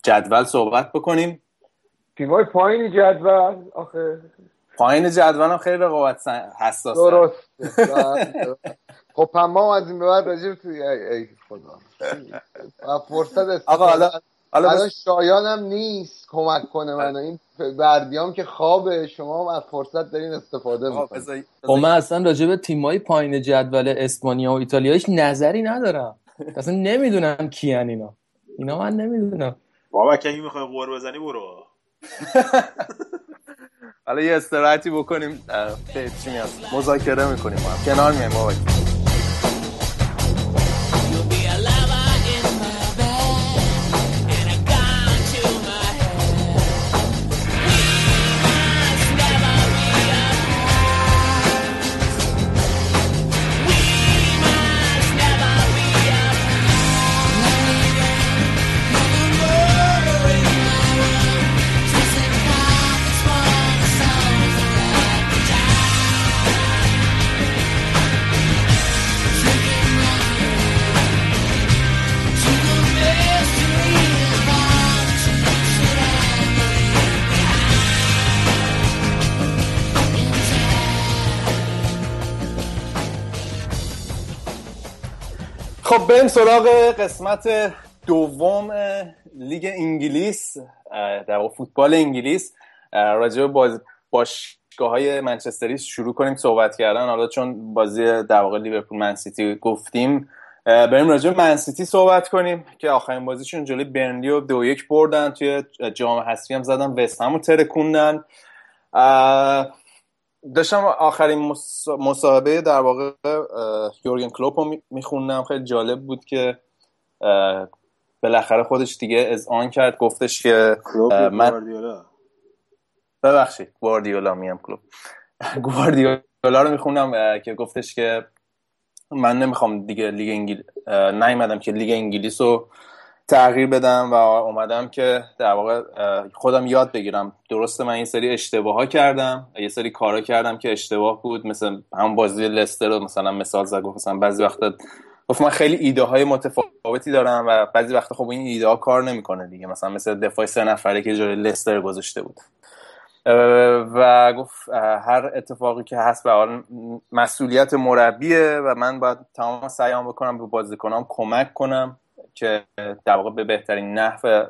[SPEAKER 1] جدول صحبت بکنیم.
[SPEAKER 2] تیمای پایین جدول آخه.
[SPEAKER 1] پایین جدول هم خیلی رقابت حساس
[SPEAKER 2] درست. [LAUGHS] خب ما از این به بعد راجب توی ای, ای خدا. فرصت
[SPEAKER 1] آقا حالا
[SPEAKER 2] الان شایانم نیست کمک کنه منو. این بردیام که خوابه. شما هم از فرصت دارین استفاده می‌کنید.
[SPEAKER 4] خب من اصلا راجع به تیمای پایین جدول اسپانیا و ایتالیا هیچ نظری ندارم. اصلا نمی‌دونم کیان اینا. اینا من نمی‌دونم.
[SPEAKER 3] بابا که می‌خوای قور بزنی برو. [LAUGHS]
[SPEAKER 1] حالا یه استراحتی بکنیم چی میاد. مذاکره می‌کنیم کنار میایم بابا بریم سراغ قسمت دوم لیگ انگلیس در فوتبال انگلیس. راجع به باشگاه های منچستری شروع کنیم صحبت کردن. حالا چون بازی در واقع لیورپول منسیتی گفتیم بریم راجع به منسیتی صحبت کنیم که آخرین بازیشون جلوی برنلی و دو یک بردن. توی جام حذفی هم زدن وست همو ترکوندن. داشتم آخرین مصاحبه در واقع یورگن کلوپ رو میخوندم. خیلی جالب بود که بالاخره خودش دیگه اذعان کرد. گفتش که
[SPEAKER 3] من
[SPEAKER 1] ببخشید گواردیولا میم کلوب [LAUGHS] گواردیولا رو می‌خونم که گفتش که من نمی‌خوام دیگه لیگ انگلیس نیومدم که لیگ انگلیس رو تغییر بدم و اومدم که در واقع خودم یاد بگیرم. درسته من این سری اشتباه ها کردم یه سری کارا کردم که اشتباه بود مثل هم بازی لستر رو مثلا مثال زد گفت مثلا بعضی وقتا گفت من خیلی ایده های متفاوتی دارم و بعضی وقتا خب این ایده ها کار نمی‌کنه دیگه. مثلا مثل دفاع سه نفره که جای لستر گذاشته بود. و گفت هر اتفاقی که هست به مسئولیت مربیه و من باید تمام سعیام بکنم به بازیکنام کمک کنم. که در واقع به بهترین نحو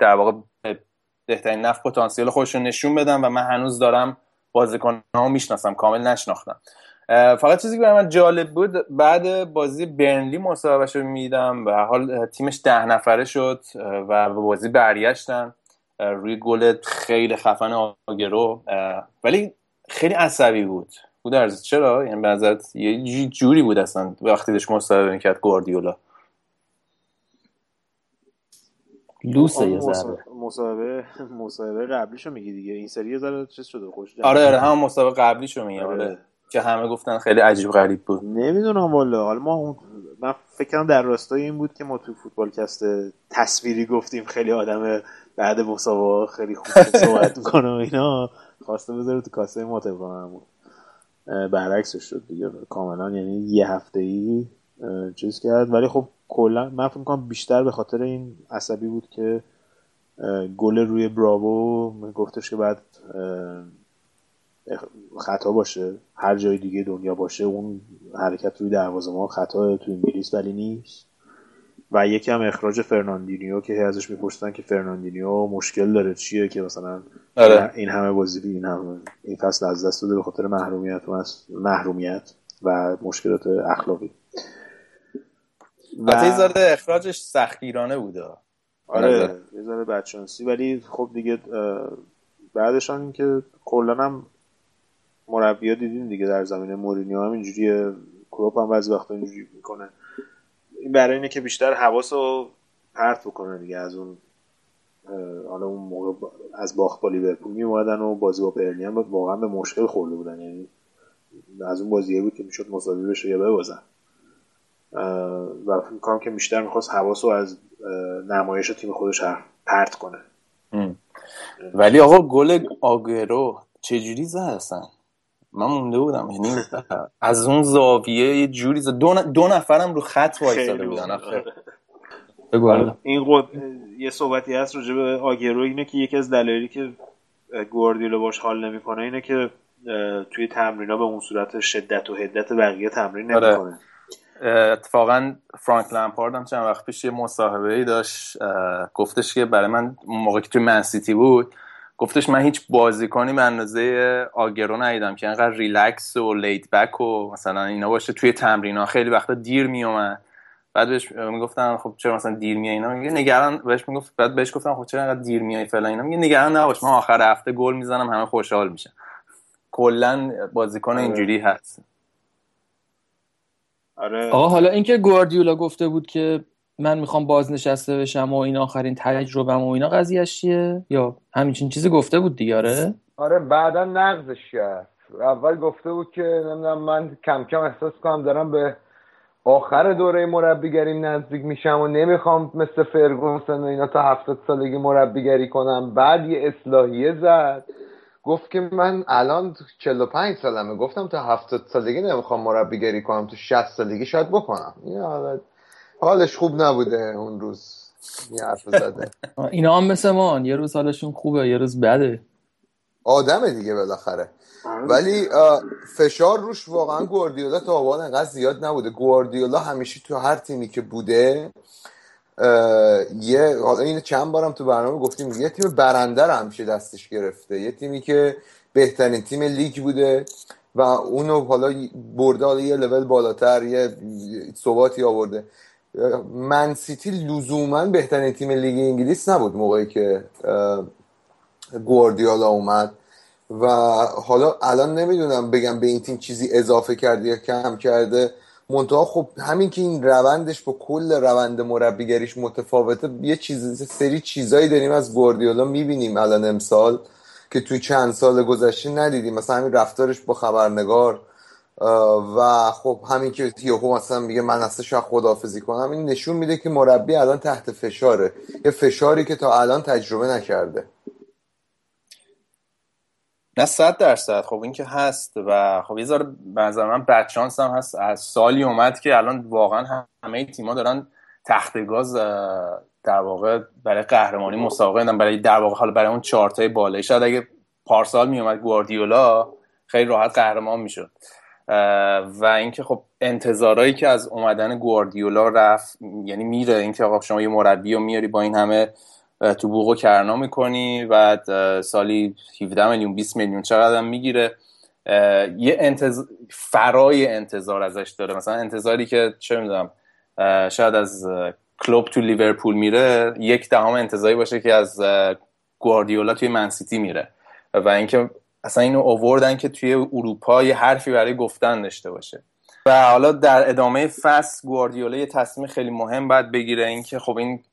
[SPEAKER 1] در واقع بهترین نحو پتانسیل خودشون نشون بدم و من هنوز دارم ها می‌شناسم کامل نشناختم. فقط چیزی که برای من جالب بود بعد بازی برنلی مصاحبهش رو میدم و حال تیمش ده نفره شد و به بازی برگشتن. روی گل خیلی خفن آگرو. ولی خیلی عصبی بود. بود چرا؟ یعنی به یه جوری بود اصلا وقتی داشت مصاحبه می‌کرد گواردیولا.
[SPEAKER 4] لوسه یه ذره.
[SPEAKER 3] مصاحبه [LAUGHS] مصاحبه قبلیشو میگی دیگه. این سری یه ذره چیز شده خوش
[SPEAKER 1] آره آره هم مصاحبه قبلیشو میگم آره. که همه گفتن خیلی عجیب غریب بود.
[SPEAKER 3] نمی‌دونم والا. حالا ما من فکر کنم در راستای این بود که ما تو فوتبال کست تصویری گفتیم خیلی آدم بعد مسابقه خیلی خوب [LAUGHS] صحبت می‌کنه و اینا. خواسته بذاره تو کاسه ما طبقا برعکسش شد دیگه. کاملا یعنی یه هفته ای چیز کرد. ولی خب کلا من فکر می‌کنم بیشتر به خاطر این عصبی بود که گل روی براوو گفتش که بعد خطا باشه هر جای دیگه دنیا باشه اون حرکت روی دروازه ما خطا تو انگلیس ولی نیست و یکی هم اخراج فرناندینیو که ازش میپرسیدن که فرناندینیو مشکل داره چیه که مثلا آره. این همه بازی این همه این فصل از دست داده به خاطر محرومیت و محرومیت و مشکلات اخلاقی
[SPEAKER 1] و یه ذره اخراجش سختگیرانه بوده.
[SPEAKER 3] آره یه ذره بدشانسی. ولی خب دیگه بعدش هم که کلا هم مربی دیدین دیگه در زمین مورینیو. هم اینجوریه کلوپ هم بعضی وقتا اینجوری می‌کنه. این برای اینه که بیشتر حواس رو پرت بکنه دیگه از اون حالا اون موقع از باخت با لیورپول میومدن و بازی با برلی هم واقعا به مشکل خورده بودن. یعنی از اون بازیه بود که می‌شد مساوی بشه یا ببازن. و فکر کنم که بیشتر می‌خواست حواس رو از نمایش تیم خودش پرت کنه.
[SPEAKER 1] ولی آقا گل آگرو چجوری زد اصلا من مونده بودم یعنی از اون زاویه یه جوری دو, دو نفرم رو خط وایساده بودن. آخه.
[SPEAKER 3] این قد... یه صحبتی هست راجع به آگرو اینه که یکی از دلایلی که گواردیولا باش حال نمی‌کنه اینه که توی تمرینا به اون صورت شدت و حدت بقیه تمرین آره. نمی‌کنه.
[SPEAKER 1] اتفاقا فرانک لمپارد هم چند وقت پیش یه مصاحبه ای داشت گفتش که برای من موقعی که توی منسیتی بود گفتش من هیچ بازیکنی به اندازه آگرو ندیدم که انقدر ریلکس و لیت بک و مثلا اینا باشه. توی تمرین ها خیلی وقتا دیر میومد بعد بهش می‌گفتن خب چرا مثلا دیر میای اینا؟ میگه نگران بهش می‌گفت بعد بهش گفتم خب چرا انقدر دیر میای فلان اینا؟ میگه نگران نباش من آخر هفته گل می‌زنم همه خوشحال میشن. کلا بازیکن آره. اینجوری هست.
[SPEAKER 4] آره. آقا حالا اینکه گواردیولا گفته بود که من می‌خوام بازنشسته بشم و این آخرین تجربه و اینا قضیهش چیه؟ یا همین چیزی گفته بود دیگه آره؟
[SPEAKER 2] آره بعدا نقضش کرد. اول گفته بود که نمی‌دونم من کم کم احساس کنم دارم به آخر دوره مربیگریم نزدیک میشم و نمی‌خوام مثل فرگوسن و اینا تا هفتاد سالگی مربیگری کنم. بعد یه اصلاحیه زد. گفت که من الان 45 سالمه. گفتم تا 70 سالگی نمی‌خوام مربیگری کنم تو 60 سالگی شاید بکنم. حالش خوب نبوده اون روز. زده. [LAUGHS]
[SPEAKER 4] اینا هم مثل ما یه روز حالشون خوبه یه روز بده.
[SPEAKER 2] آدمه دیگه بالاخره. ولی فشار روش واقعا گواردیولا تا حالا انقدر زیاد نبوده. گواردیولا همیشه تو هر تیمی که بوده یه حالا این چند بارم تو برنامه گفتیم. یه تیم برنده رو همیشه دستش گرفته. یه تیمی که بهترین تیم لیگ بوده و اونو حالا برده حالا یه لول بالاتر یه ثباتی آورده. من سیتی لزوما بهترین تیم لیگ انگلیس نبود موقعی که گواردیولا اومد. و حالا الان نمی‌دونم بگم به این تیم چیزی اضافه کرده یا کم کرده. منتها خب همین که این روندش با کل روند مربیگریش متفاوته یه چیز سری چیزایی داریم از گواردیولا می‌بینیم الان امسال که توی چند سال گذشته ندیدیم. مثلا همین رفتارش با خبرنگار و خب همین که یهو مثلا میگه من اصلا شاید خداحافظی کنم این نشون میده که مربی الان تحت فشاره. یه فشاری که تا الان تجربه نکرده.
[SPEAKER 1] نه صد درصد. خب این که هست و خب یه ذره به من بدشانس هم هست. از سالی اومد که الان واقعا همه تیما دارن تخت گاز در واقع برای قهرمانی مسابقه برای در واقع حالا برای اون چارتای بالایی شاید اگه پارسال میومد گواردیولا خیلی راحت قهرمان می‌شد. و اینکه خب انتظارایی که از اومدن گواردیولا رفت یعنی میره. اینکه آقا شما یه مربی رو میاری با این همه تو بوق و کرنا می‌کنی و سالی 17 میلیون 20 میلیون چقدر می‌گیره. یه انتظار فرای انتظار ازش داره. مثلا انتظاری که چه می‌دونم شاید از کلوب تو لیورپول میره یک دهم انتظاری باشه که از گواردیولا توی منسیتی میره. و اینکه اصلا اینو اووردن که توی اروپا یه حرفی برای گفتن داشته باشه. و حالا در ادامه فصل گواردیولا یه تصمیم خیلی مهم باید بگیره. اینکه خب این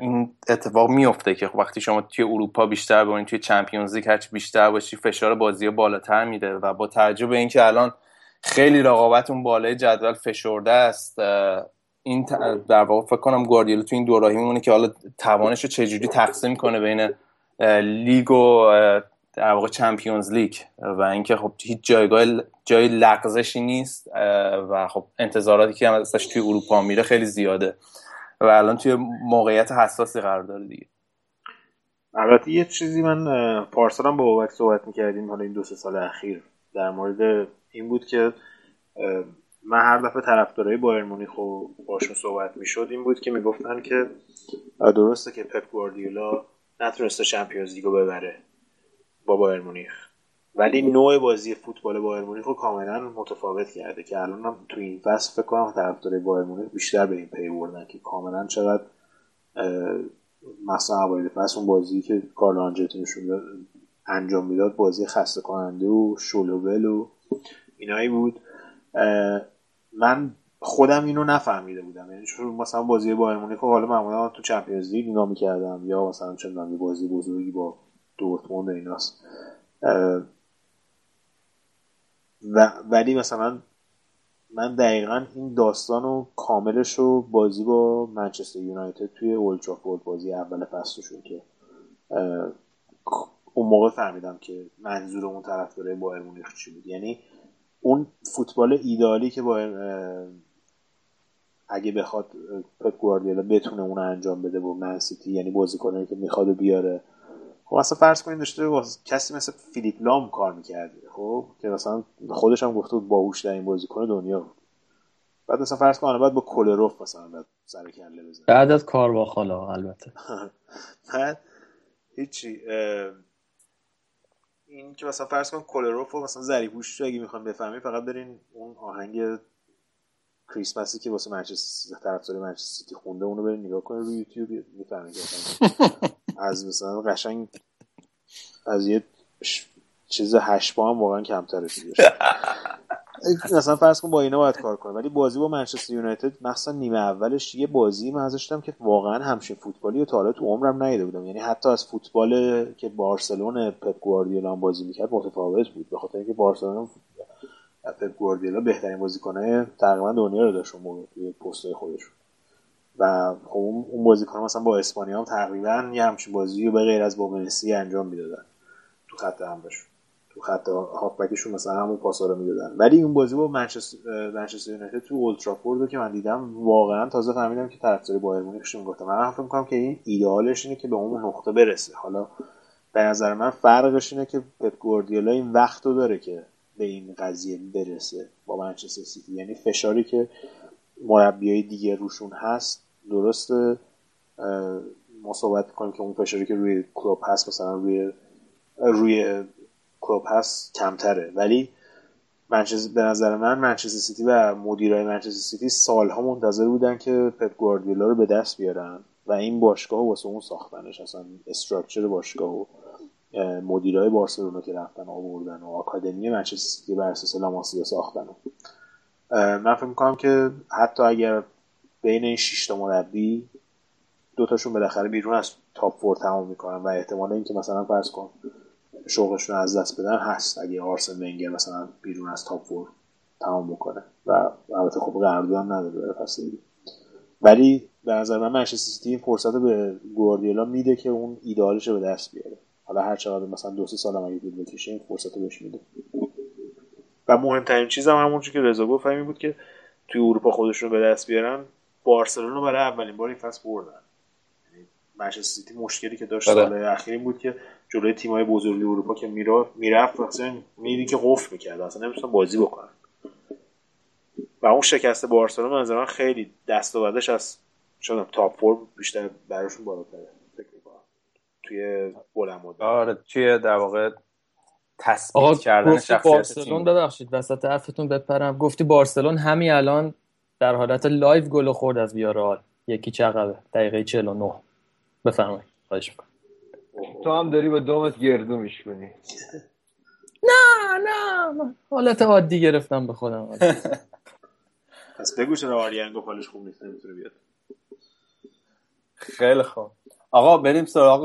[SPEAKER 1] این اتفاق میفته که وقتی شما توی اروپا بیشتر باشین توی چمپیونز لیگ هرچی بیشتر باشی فشار بازی بالاتر میده و با توجه به اینکه الان خیلی رقابت اون بالای جدول فشرده است این در واقع فکر کنم گواردیولا تو این دوراهی میمونه که حالا توانش رو چجوری تقسیم کنه بین لیگ و در واقع چمپیونز لیگ و اینکه خب هیچ جایگاه جای لغزشی نیست و خب انتظاراتی که ازش توی اروپا میره خیلی زیاده. و الان توی موقعیت حساسی قرار داره دیگه.
[SPEAKER 3] البته یه چیزی من پارسال با بابک صحبت می‌کردیم حالا این دو سه سال اخیر. در مورد این بود که من هر دفعه طرفدارای بایر مونیخ و باشون صحبت می‌شد این بود که می‌گفتن که درسته که پپ گواردیولا نتونسته چمپیونز لیگو ببره با بایر مونیخ. ولی نوع بازی فوتبال بایر مونیخ رو کاملا متفاوت کرده که الان هم تو این فصل فکر کنم طرفدار بایر مونیخ بیشتر به این پی بردن که کاملا چقدر مثلا اوایل فصل اون بازی که کارلو آنجلوتی انجام می‌داد بازی خسته کننده و شلوول و اینایی بود. من خودم اینو نفهمیده بودم. یعنی چون مثلا بازی بایر مونیخ حالا معمولا تو چمپیونز لیگ نگاه می‌کردم یا مثلا چه بازی بزرگی با دورتموند ایناست. و ولی مثلا من دقیقا این داستان و کاملش رو بازی با منچستر یونایتد توی اولترافورد بازی اول فصلشون که اون موقع فهمیدم که منظور اون طرفدارای بایر مونیخ چی بود. یعنی اون فوتبال ایدالی که بایر اگه بخواد پپ گواردیولا بتونه اون انجام بده با من سیتی یعنی بازیکنایی که می‌خواد بیاره. خب اصلا فرض کنید داشته کسی مثل فیلیپ لام کار می‌کرده خب که مثلا خودش هم گفته بود باهوش این بازیکن دنیا بود. بعد مثلا فرض کنید بعد با کولروف مثلا بعد سر کله بزنه
[SPEAKER 4] بعد از کار با خالا البته. [LAUGHS]
[SPEAKER 3] بعد هیچی این که مثلا فرض کن کولروف و مثلا زریپوش رو اگه می‌خوام بفهمی فقط برین اون آهنگ کریسمسی که واسه منچستر طرفدار منچستر سیتی خونده اونو برین نگاه کنید روی یوتیوب می‌فهمید [LAUGHS] از مثلا قشنگ از یه چیز هشت با هم واقعا کمتره [LAUGHS] مثلا فرض کن با اینا باید کار کنه ولی بازی با منچستر یونایتد مثلا نیمه اولش یه بازی من ازش که واقعا همچین فوتبالی و تا حالا تو عمرم ندیده بودم. یعنی حتی از فوتبال که بارسلون پپ گواردیولا بازی می‌کرد متفاوت بود. به خاطر اینکه بارسلون پپ گواردیولا بهترین بازیکنه تقریبا دنیا رو داشت اون توی پستای خودش. و خب اون بازیکن مثلا با اسپانیا هم تقریبا یه همچین بازی رو به غیر از با مسی انجام می‌دادن تو خط حملهشون. تو خط هافبکشون مثلا همون پاسا رو می‌دادن. ولی اون بازی با منچستر یونایتد تو اولترافورد که من دیدم واقعا تازه فهمیدم که طرفدار بایر مونیخ گفتم من فکر می‌کنم که این ایدئالش اینه که به اون نقطه برسه. حالا به نظر من فرقش اینه که پپ گواردیولا این وقت رو داره که به این قضیه برسه با منچستر سیتی. یعنی فشاری که مربیای دیگه روشون هست درسته. ما صحبت کنیم که اون فشاری که روی کلوب هست مثلا روی روی کلوب هست کمتره. ولی منچستر به نظر من منچستر سیتی و مدیرای منچستر سیتی سالها منتظر بودن که پپ گواردیولا رو به دست بیارن و این باشگاه واسه اون ساختنش اصلا structure باشگاه و مدیرای بارسلونا که رفتن آوردن و آکادمی منچستر سیتی بر اساس لاماسیا ساختن. من فکر می‌کنم که حتی اگر بین این 6 تا مربی دوتاشون بالاخره بیرون از top four تمام می‌کنن و احتمال اینکه مثلا فرض کن شغلشون از دست بدن هست. اگه آرسن ونگر مثلا بیرون از top four تمام می‌کنه و البته خب قرارداد هم نداره فصل ولی به نظر من منچستر سیتی این فرصت به گواردیولا میده که اون ایدالش رو به دست بیاره. حالا هر چقدر مثلا دو سه سال هم اگه بکشه این فرصت رو بهش میده. و مهمترین چیز هم همون که رضا گفت بود که توی اروپا خودشون به دست بیارن. بارسلونا برای اولین بار این فصل بردن. منچستر سیتی مشکلی که داشت
[SPEAKER 1] بله.
[SPEAKER 3] سال اخیر بود که جلوی تیم‌های بزرگ اروپا که میرا می‌رفت مثلا میدی که قفل می‌کرد اصلا نمی‌تونن بازی بکنن. و اون شکست بارسلونا من خیلی دست و از شدم تاپ فور بیشتر براشون بالاتره فکر می‌کنم. توی بلند مدت.
[SPEAKER 1] آره توی در واقع تثبیت کردن شخصیت
[SPEAKER 4] بارسلون ببخشید وسط حرفتون بپرم. گفتی بارسلون همین الان در حالت لایو گل خورد از ویارال یکی چقبه دقیقه 49 بفرمایید. خواهش می‌کنم.
[SPEAKER 2] تو هم داری با دومت گردو میشکنی
[SPEAKER 4] نه نه. حالت عادی گرفتم به خودم. [LAUGHS]
[SPEAKER 3] پس بگو چرا آریانگو حالش خوب نیست نمی‌تونه بیاد.
[SPEAKER 1] خیلی خوب. آقا بریم سراغ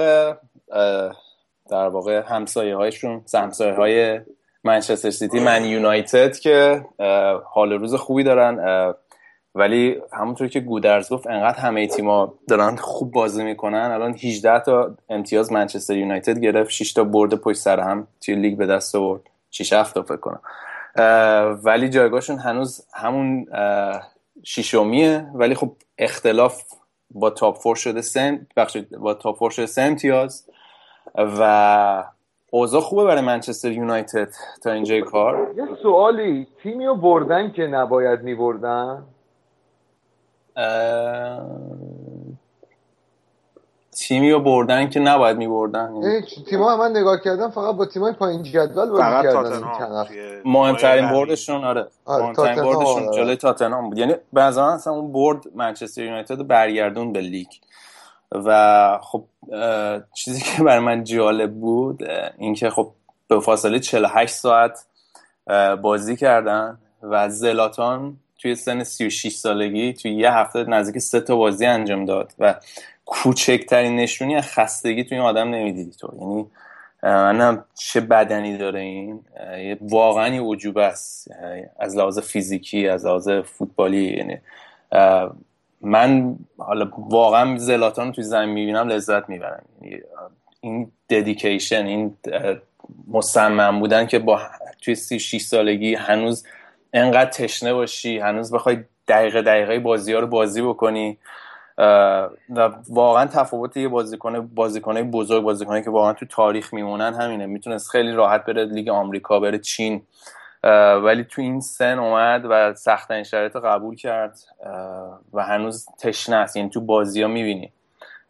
[SPEAKER 1] در واقع همسایه هایشون همسایه های منچستر سیتی من یونایتد که حال روز خوبی دارن. ولی همونطور که گودرز گفت انقدر همه تیما دارن خوب بازی می‌کنن. الان 18 تا امتیاز منچستر یونایتد گرفت 6 تا برد پشت سر هم توی لیگ به دست آورد. 6 7 تا فکر کنم. ولی جایگاهشون هنوز همون ششمیه. ولی خب اختلاف با تاپ فور شده بخشید با تاپ فور شده سه امتیاز. و اوضاع خوبه برای منچستر یونایتد تا اینجای کار.
[SPEAKER 2] یه سوالی تیمی رو بردن که نباید میبردن؟
[SPEAKER 1] تیمی رو بردن که نباید میبردن.
[SPEAKER 2] تیم ها من نگاه کردم فقط با های پایین جدول بازی کردن
[SPEAKER 1] مهمترین بردشون آره, آره مهمترین بردشون آره. جلوی تاتنهام بود. یعنی به اصلا اون برد منچستر یونایتد برگردون به لیگ. و خب چیزی که برای من جالب بود اینکه خب به فاصله 48 ساعت بازی کردن و زلاتان توی سن 36 سالگی توی یه هفته نزدیک سه تا بازی انجام داد و کوچکترین نشونی از خستگی توی این آدم نمی‌دیدی تو. یعنی منم چه بدنی داره این؟ واقعا یه عجوبه است. از لحاظ فیزیکی از لحاظ فوتبالی یعنی من حالا واقعا زلاتان توی زمین می‌بینم لذت می‌برم. یعنی این ددیکیشن این مصمم بودن که با توی سی شیش سالگی هنوز انقدر تشنه باشی هنوز بخوای دقیقه دقیقه بازی ها رو بازی بکنی و واقعا تفاوت یه بازیکن بازیکنای بزرگ بازیکنایی که واقعا تو تاریخ میمونن همینه. می‌تونست خیلی راحت بره لیگ آمریکا بره چین ولی تو این سن اومد و سخت این شرایط قبول کرد و هنوز تشنه است. یعنی تو بازی ها می‌بینی.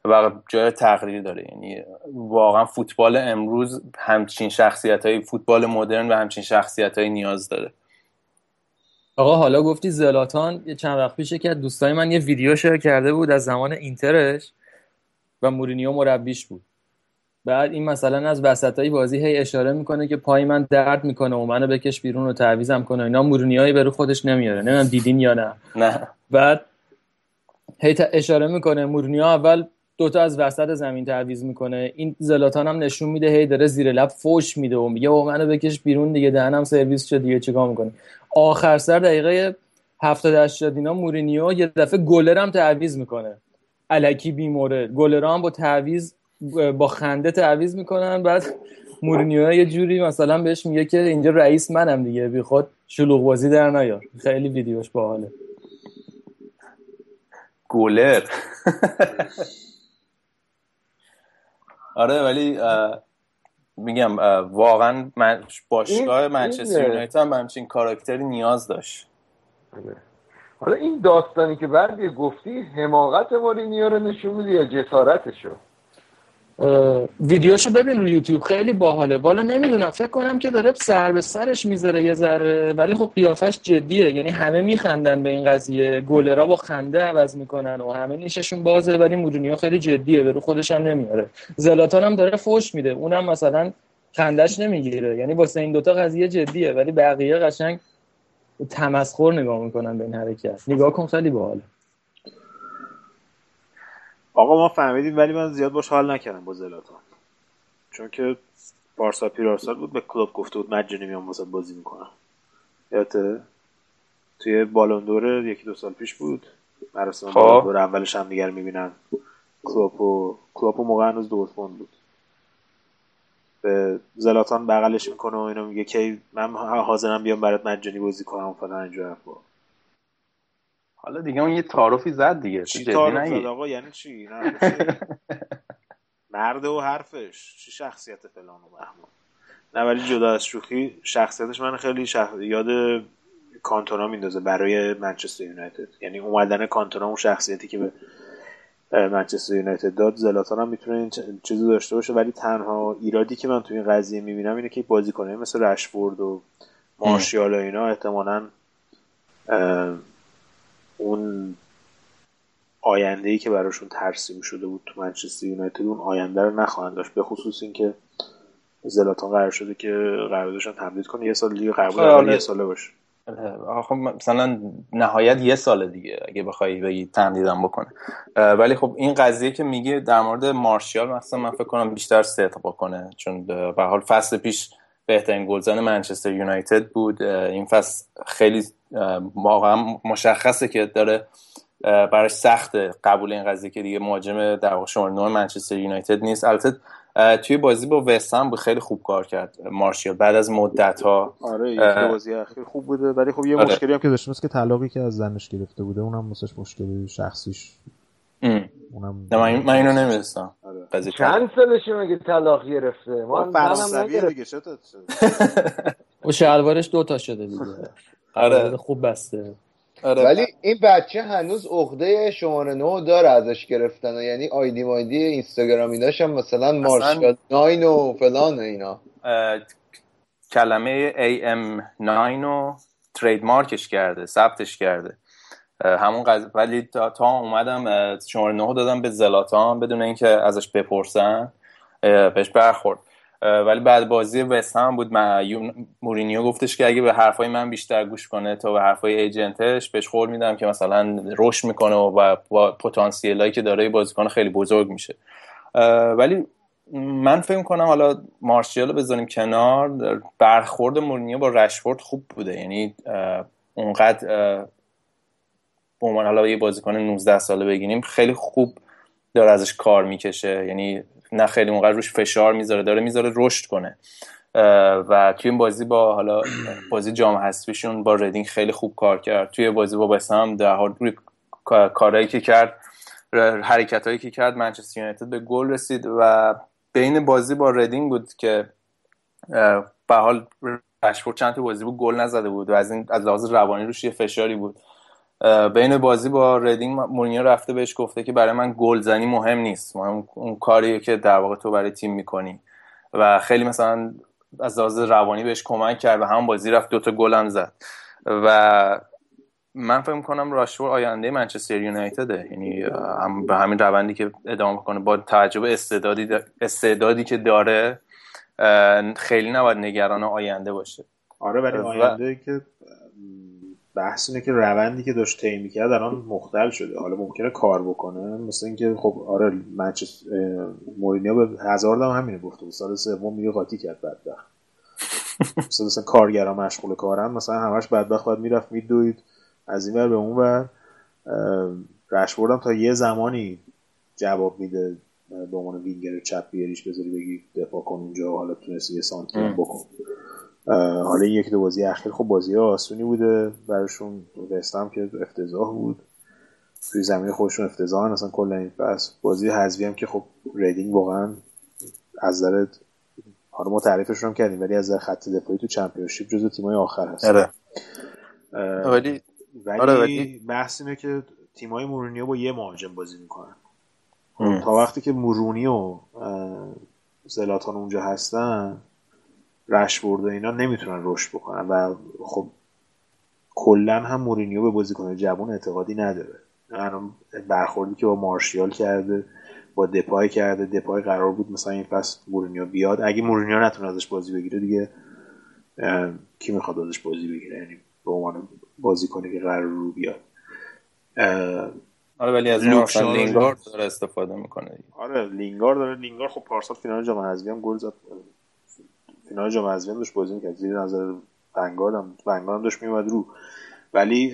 [SPEAKER 1] و جای تقریر داره. یعنی واقعا فوتبال امروز همچین شخصیت های فوتبال مدرن و همچین شخصیت های نیاز داره.
[SPEAKER 4] آقا حالا گفتی زلاتان یه چند وقت پیش که دوستای من یه ویدیو شیر کرده بود از زمان اینترش و مورینیو مربیش بود. بعد این مثلا از وسطای بازی هی اشاره می‌کنه که پای من درد می‌کنه و منو بکش بیرون و تعویزم کنه اینا. مورینیوی به رو خودش نمیاره. نمی‌دونم دیدین یا نه.
[SPEAKER 1] نه.
[SPEAKER 4] بعد هی اشاره می‌کنه. مورینیو اول دوتا از وسط زمین تعویز می‌کنه. این زلاتان هم نشون میده هی داره زیر لب فوش میده و میگه او منو بکش بیرون دیگه دهنم سرویس شد دیگه چیکار می‌کنه آخر سر دقیقه 70 80 اینا مورینیو یه دفعه گلر هم تعویز می‌کنه. الکی بیمورد گلر هم با تعویز با خنده تعویز می‌کنن. بعد مورینیو یه جوری مثلا بهش میگه که اینجا رئیس منم دیگه. بی خود شلوغ بازی در نیار. خیلی ویدیوش باحاله.
[SPEAKER 1] گلر. [LAUGHS] آره ولی میگم واقعا باشگاه منچستر یونایتد هم همچین کاراکتری نیاز داشت.
[SPEAKER 2] آره. حالا این داستانی که بعد گفتی حماقت مورینیو رو نشون میده یا جسارتشو؟
[SPEAKER 4] ویدیوشو ببین رو یوتیوب خیلی باحاله. بالا نمی‌دونم فکر کنم که داره سر به سرش می‌ذاره یه ذره ولی خب قیافش جدیه. یعنی همه میخندن به این قضیه. گلرا با خنده عوض می‌کنن و همه نیششون بازه ولی مورینیو خیلی جدیه به رو خودش هم نمیاره. زلاتان هم داره فوش میده. اونم مثلا خندش نمی‌گیره. یعنی واسه این دوتا قضیه جدیه ولی بقیه قشنگ تمسخر نگاه می‌کنن به این حرکت. نگاه کن خیلی باحاله.
[SPEAKER 3] آقا ما فهمیدیم ولی من زیاد باش حال نکردم با زلاتان. چون که بارسا پیرارسال بود به کلوب گفته بود مجانی میام واسه بازی می‌کنم. یادته؟ توی بالوندور یکی دو سال پیش بود. مراسم خب. بالوندور اولش هم دیگر می‌بینن. کلوب و کلوب و موقع هنوز دورتموند بود. به زلاتان بغلش می‌کنه و اینو میگه که من حاضرم بیام برات مجانی بازی کنم فلان اینجور
[SPEAKER 1] حالا دیگه اون یه تعارفی زد دیگه
[SPEAKER 3] چی تعارف زد آقا؟ یعنی چی؟ [LAUGHS] مرد و حرفش. چی شخصیت فلان و بهمان؟ نه ولی جدا از شوخی شخصیتش من خیلی شخ... یاد کانتونا میندازه برای منچستر یونایتد. یعنی اومدن کانتونا اون شخصیتی که به منچستر یونایتد داد زلاتان هم می‌تونه این چیزی داشته باشه. ولی تنها ایرادی که من تو این قضیه می‌بینم اینه که بازی کنه مثل رشفورد و مارشیال و اینا احتمالاً اون آینده ای که براشون ترسیم شده بود تو منچستر یونایتد اون آینده رو نخواهند داشت. به خصوص اینکه زلاتان قرار شده که قراردادشون تمدید کنه. یه سال دیگه قرار بود یه ساله باشه.
[SPEAKER 1] خب مثلا نهایت یه سال دیگه اگه بخوای بگی تمدیدم بکنه. ولی خب این قضیه که میگه در مورد مارشیال مثلا من فکر کنم بیشتر صدق بکنه. چون به حال فصل پیش بهترین گلزن منچستر یونایتد بود. این فصل خیلی واقعا مشخصه که داره براش سخت قبول این قضیه که دیگه مهاجم در واقع شماره 9 منچستر یونایتد نیست. البته توی بازی با وستهم بود خیلی خوب کار کرد مارشیال بعد از مدت ها
[SPEAKER 3] آره یه بازی اخیر خوب بوده ولی خب یه آره. مشکلی هم که داشته که طلاقی که از زنش گرفته بوده اونم واسش مشکلی شخصیش.
[SPEAKER 1] اونم من, من اینو نمی‌دونستم.
[SPEAKER 2] آره. چند سالشه مگه طلاق گرفته؟
[SPEAKER 3] ما فرانسویه دیگه شده [LAUGHS]
[SPEAKER 4] و شلوارش دوتا شده دیگه. [LAUGHS]
[SPEAKER 1] آره.
[SPEAKER 4] خوب بسته.
[SPEAKER 2] آره. ولی این بچه هنوز عقده شماره نو داره ازش گرفتن یعنی آیدی مایدی اینستاگرامی داشتم مثلا مارشال ناین و فلان اینا.
[SPEAKER 1] کلمه AM9 رو ترید مارکش کرده ثبتش کرده. همون قضیه ولی تا, تا اومدم شماره 9 دادم به زلاتان بدون اینکه ازش بپرسن. بهش برخورد. ولی بعد بازی وستهم بود. مورینیو گفتش که اگه به حرفای من بیشتر گوش کنه تا به حرفای ایجنتش بهش خور میدم که مثلا رشد می‌کنه و با پتانسیلایی که داره بازیکن خیلی بزرگ میشه. ولی من فکر کنم حالا مارشیال بذاریم کنار. برخورد مورینیو با رشفورد خوب بوده. یعنی اونقدر به عنوان حالا یه بازیکن 19 ساله بگیریم خیلی خوب داره ازش کار می‌کشه. یعنی نه خیلی اونقدر روش فشار می‌ذاره داره می‌ذاره رشد کنه. و توی این بازی با حالا بازی جام حذفیشون با ردینگ خیلی خوب کار کرد. توی بازی با بسام در حال روی کارهایی که کرد حرکت هایی که کرد منچستر یونایتد به گل رسید و بین بازی با ردینگ بود که به حال رشفورد چند تا بازی بود گل نزده بود و از این از لحاظ روانی روش یه فشاری بود. بین بازی با ردینگ مورینیو رفته بهش گفته که برای من گلزنی مهم نیست. مهم اون کاریه که در واقع تو برای تیم می‌کنی. و خیلی مثلا از لحاظ روانی بهش کمک کرد و هم بازی رفت دوتا گل هم زد. و من فکر کنم راشفورد آینده منچستر یونایتده. یعنی هم به همین روندی که ادامه کنه با توجه به استعدادی استعدادی که داره خیلی نباید نگران آینده باشه.
[SPEAKER 3] آره ولی آینده که بحث اینه که روندی که داشت طی می‌کرد الان مختل شده. حالا ممکنه کار بکنه. مثل اینکه خب آره مچ مورینیو به هزار دام همینه گفته سال سوم میگه قاطی کرد بدبخت. مثلا مثلا کارگرا مشغول کارن مثلا همش بدبخت باید می‌رفت میدوید. از این ور به اون ور. رشوردم تا یه زمانی جواب میده به عنوان وینگر چپ بیاریش بذاری بگی دفاع کن اونجا حالا تونستی یه سانتی بکن. حالا یک دو بازی اخیر خب بازی آسونی بوده براشون وستم که افتضاح بود. توی زمین خودشون افتضاح اصلا کل این پس بازی حذفی هم که خب ریدینگ واقعا از نظر حالا ما تعریفش رو کردیم ولی از خط دفاعی تو چمپیونشیپ جزو تیمای آخر هست.
[SPEAKER 1] آره.
[SPEAKER 3] ولی ولی بحث اینه که تیمای مورینیو با یه مهاجم بازی می‌کنن. تا وقتی که مورونی و زلاتان اونجا هستن رشورد و اینا نمی‌تونن رشد بکنن. و خب کلا هم مورینیو به بازیکن جوان اعتقادی نداره. برخوردی که با مارشیال کرده با دپای کرده دپای قرار بود مثلا این فصل مورینیو بیاد. اگه مورینیو نتونه ازش بازی بگیره دیگه کی می‌خواد ازش بازی بگیره؟ یعنی به عنوان بازیکنی که قرار رو بیاد.
[SPEAKER 1] آره ولی از لینگارد داره استفاده می‌کنه
[SPEAKER 3] آره لینگارد داره. لینگارد خب پارسال فینال جام حذفی هم گل زد. فینال جام هم داشت بازی می‌کرد. زیر نظر ونگارد هم داشت میومد رو. ولی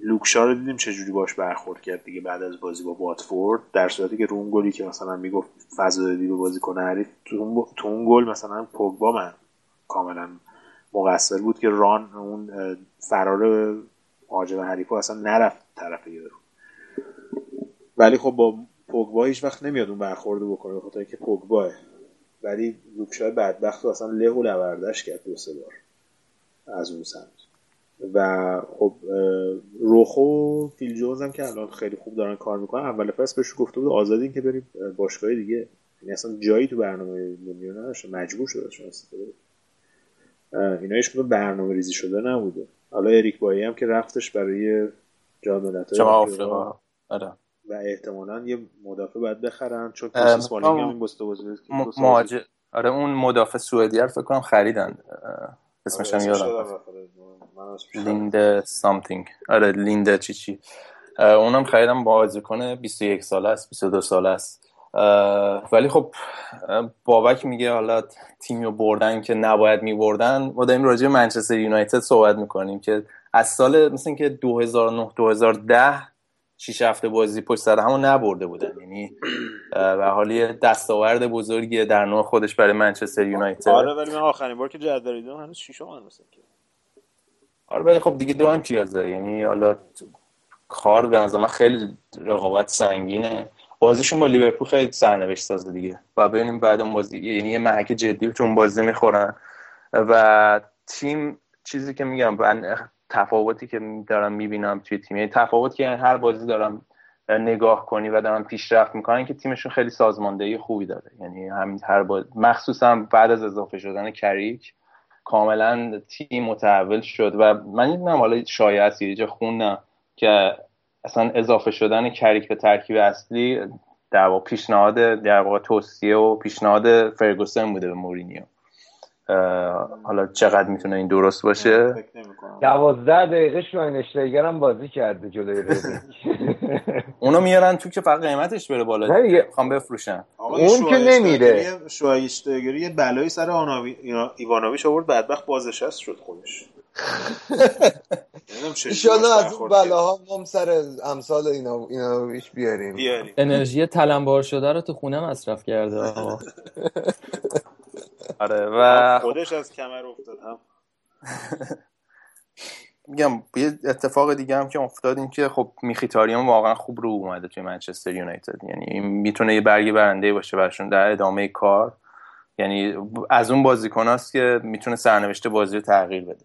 [SPEAKER 3] لوکشا رو دیدیم چجوری باش برخورد کرد دیگه بعد از بازی با واتفورد. در صورتی که رو اون گلی که مثلا می‌گفت فضا دادی به بازیکن حریف تو اون, گل مثلا پوگبا من کاملا مقصر بود که ران اون فرار مهاجم حریف اصلا نرفت طرف یارو ولی خب با پوگبا هیچ وقت نمیاد اون برخورد بکنه بخاطر که پوگباه. ولی لوکشای بدبخت رو اصلا له و لوردش کرد دو سه بار از اون سمت. و خب روخو و فیل جونز هم که الان خیلی خوب دارن کار می‌کنن. اول فصل بهش گفته بود آزادین که بریم باشگاه دیگه. یعنی اصلا جایی تو برنامه دنیا نداشت مجبور شده شما استفاده اینا هیچ برنامه ریزی شده نبوده. حالا اریک بایی هم که رفتش برای جام ملت‌های
[SPEAKER 1] آفریقا. آره.
[SPEAKER 3] و احتمالا یه مدافع باید بخرن چون کریس مالینگ هم این بسته
[SPEAKER 1] مهاجم آره اون مدافع سوئدی رو فکر کنم خریدن. اسمش هم یادم لیند سامثینگ آره لیند چی چی. اونم خریدم بازیکن 21 ساله است 22 ساله است. ولی خب بابک میگه حالا تیمی رو بردن که نباید میبردن. ما داریم راجع منچستر یونایتد صحبت می‌کنیم که از سال مثل اینکه 2009 2010 شیش هفته بازی پشت سر همون نبرده بودن. یعنی به حالی دستاورد بزرگی در نوع خودش برای منچستر یونایتد.
[SPEAKER 3] آره ولی من آخرین بار که جدول دیدم هنوز شیشم من مثلا.
[SPEAKER 1] آره ولی خب دیگه دو هم پیازه یعنی حالا کار به نظر من خیلی رقابت سنگینه. بازیشون با لیورپول خیلی سرنوشت سازه دیگه. و ببینیم بعد اون بازی یعنی یه محک جدی چون بازی می‌خورن. و تیم چیزی که میگم تفاوتی که دارم می‌بینم توی تیم. یعنی تفاوتی که هر بازی دارم نگاه کنی و دارم پیشرفت می‌کنن که تیمشون خیلی سازماندهی خوبی داره. یعنی همین هر باز مخصوصا بعد از اضافه شدن کریک کاملا تیم متحول شد و من می‌دونم حالا شایعه است یه خوندم که اصلا اضافه شدن کریک به ترکیب اصلی در واقع پیشنهاد در واقع توصیه و پیشنهاد فرگوسن بوده به مورینیو. حالا چقدر می‌تونه این درست باشه؟
[SPEAKER 2] دوازده دقیقه شواینشتیگر هم بازی کرده جلوی [LAUGHS]
[SPEAKER 1] اونو میارن تو که فقط قیمتش بره بالا می‌خوام بفروشن
[SPEAKER 2] اون که نمیره.
[SPEAKER 3] شواینشتیگر یه بلایی سر آناوی... ایوانویچ آورد بدبخت بازنشست شد خودش. [LAUGHS]
[SPEAKER 2] ایشالله از اون بلاها هم سر امثال اینا اینا بیش بیاریم.
[SPEAKER 3] بیاریم.
[SPEAKER 4] انرژی تلمبار شده رو تو خونه مصرف کرده [LAUGHS]
[SPEAKER 1] آره و
[SPEAKER 3] خودش از کمر افتاد هم. [LAUGHS]
[SPEAKER 1] میگم یه اتفاق دیگه هم که افتاد این که خب میخیتاریان واقعا خوب رو اومده توی منچستر یونایتد. یعنی این می‌تونه یه برگی برنده باشه برشون در ادامه کار. یعنی از اون بازیکناست که می‌تونه سرنوشت بازی رو تغییر بده.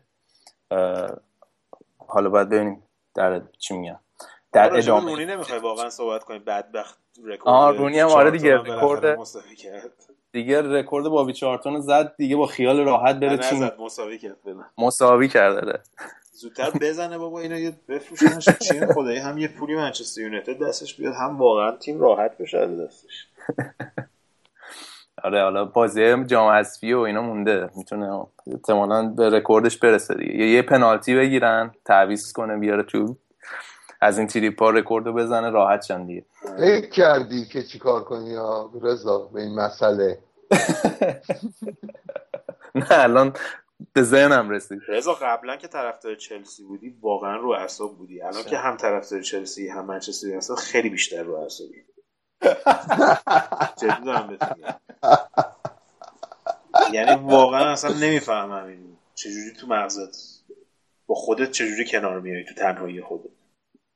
[SPEAKER 1] حالا باید ببینیم در چی میگم در
[SPEAKER 3] به
[SPEAKER 1] ادامه.
[SPEAKER 3] رونی نمی‌خوای واقعا صحبت کنیم بدبخت رکورد
[SPEAKER 1] آه، رونی هم آره دیگه، رکورد- دیگه رکورد بابی چارلتون رو زد دیگه با خیال راحت بره تیم
[SPEAKER 3] نزد مساوی کرد
[SPEAKER 1] مساوی کرده ده.
[SPEAKER 3] زودتر بزنه بابا اینا یه بفروشنش. چین خدایی هم یه پولی منچستر یونایتد دستش بیاد هم واقعا تیم راحت بشه دستش. [LAUGHS]
[SPEAKER 1] آره حالا بازی جام حذفی و اینا مونده. می‌تونه احتمالاً به رکوردش برسه دیگه. یه, یه پنالتی بگیرن تعویض کنه بیاره تو. از این تریپا رکورد رو بزنه راحت شن دیگه.
[SPEAKER 2] فکر کردی که چیکار کنی؟ یا رضا به این مسئله. [LAUGHS]
[SPEAKER 1] نه الان به ذهنم رسید.
[SPEAKER 3] رضا قبلا که طرفدار چلسی بودی واقعا رو اعصاب بودی. الان که هم طرفدار چلسی هم منچستر یونایتد خیلی بیشتر رو اعصابی. [LAUGHS] جدی دارم یعنی واقعا اصلا نمی‌فهمم این چجوری تو مغزت با خودت چجوری کنار میای تو تنهایی خودت.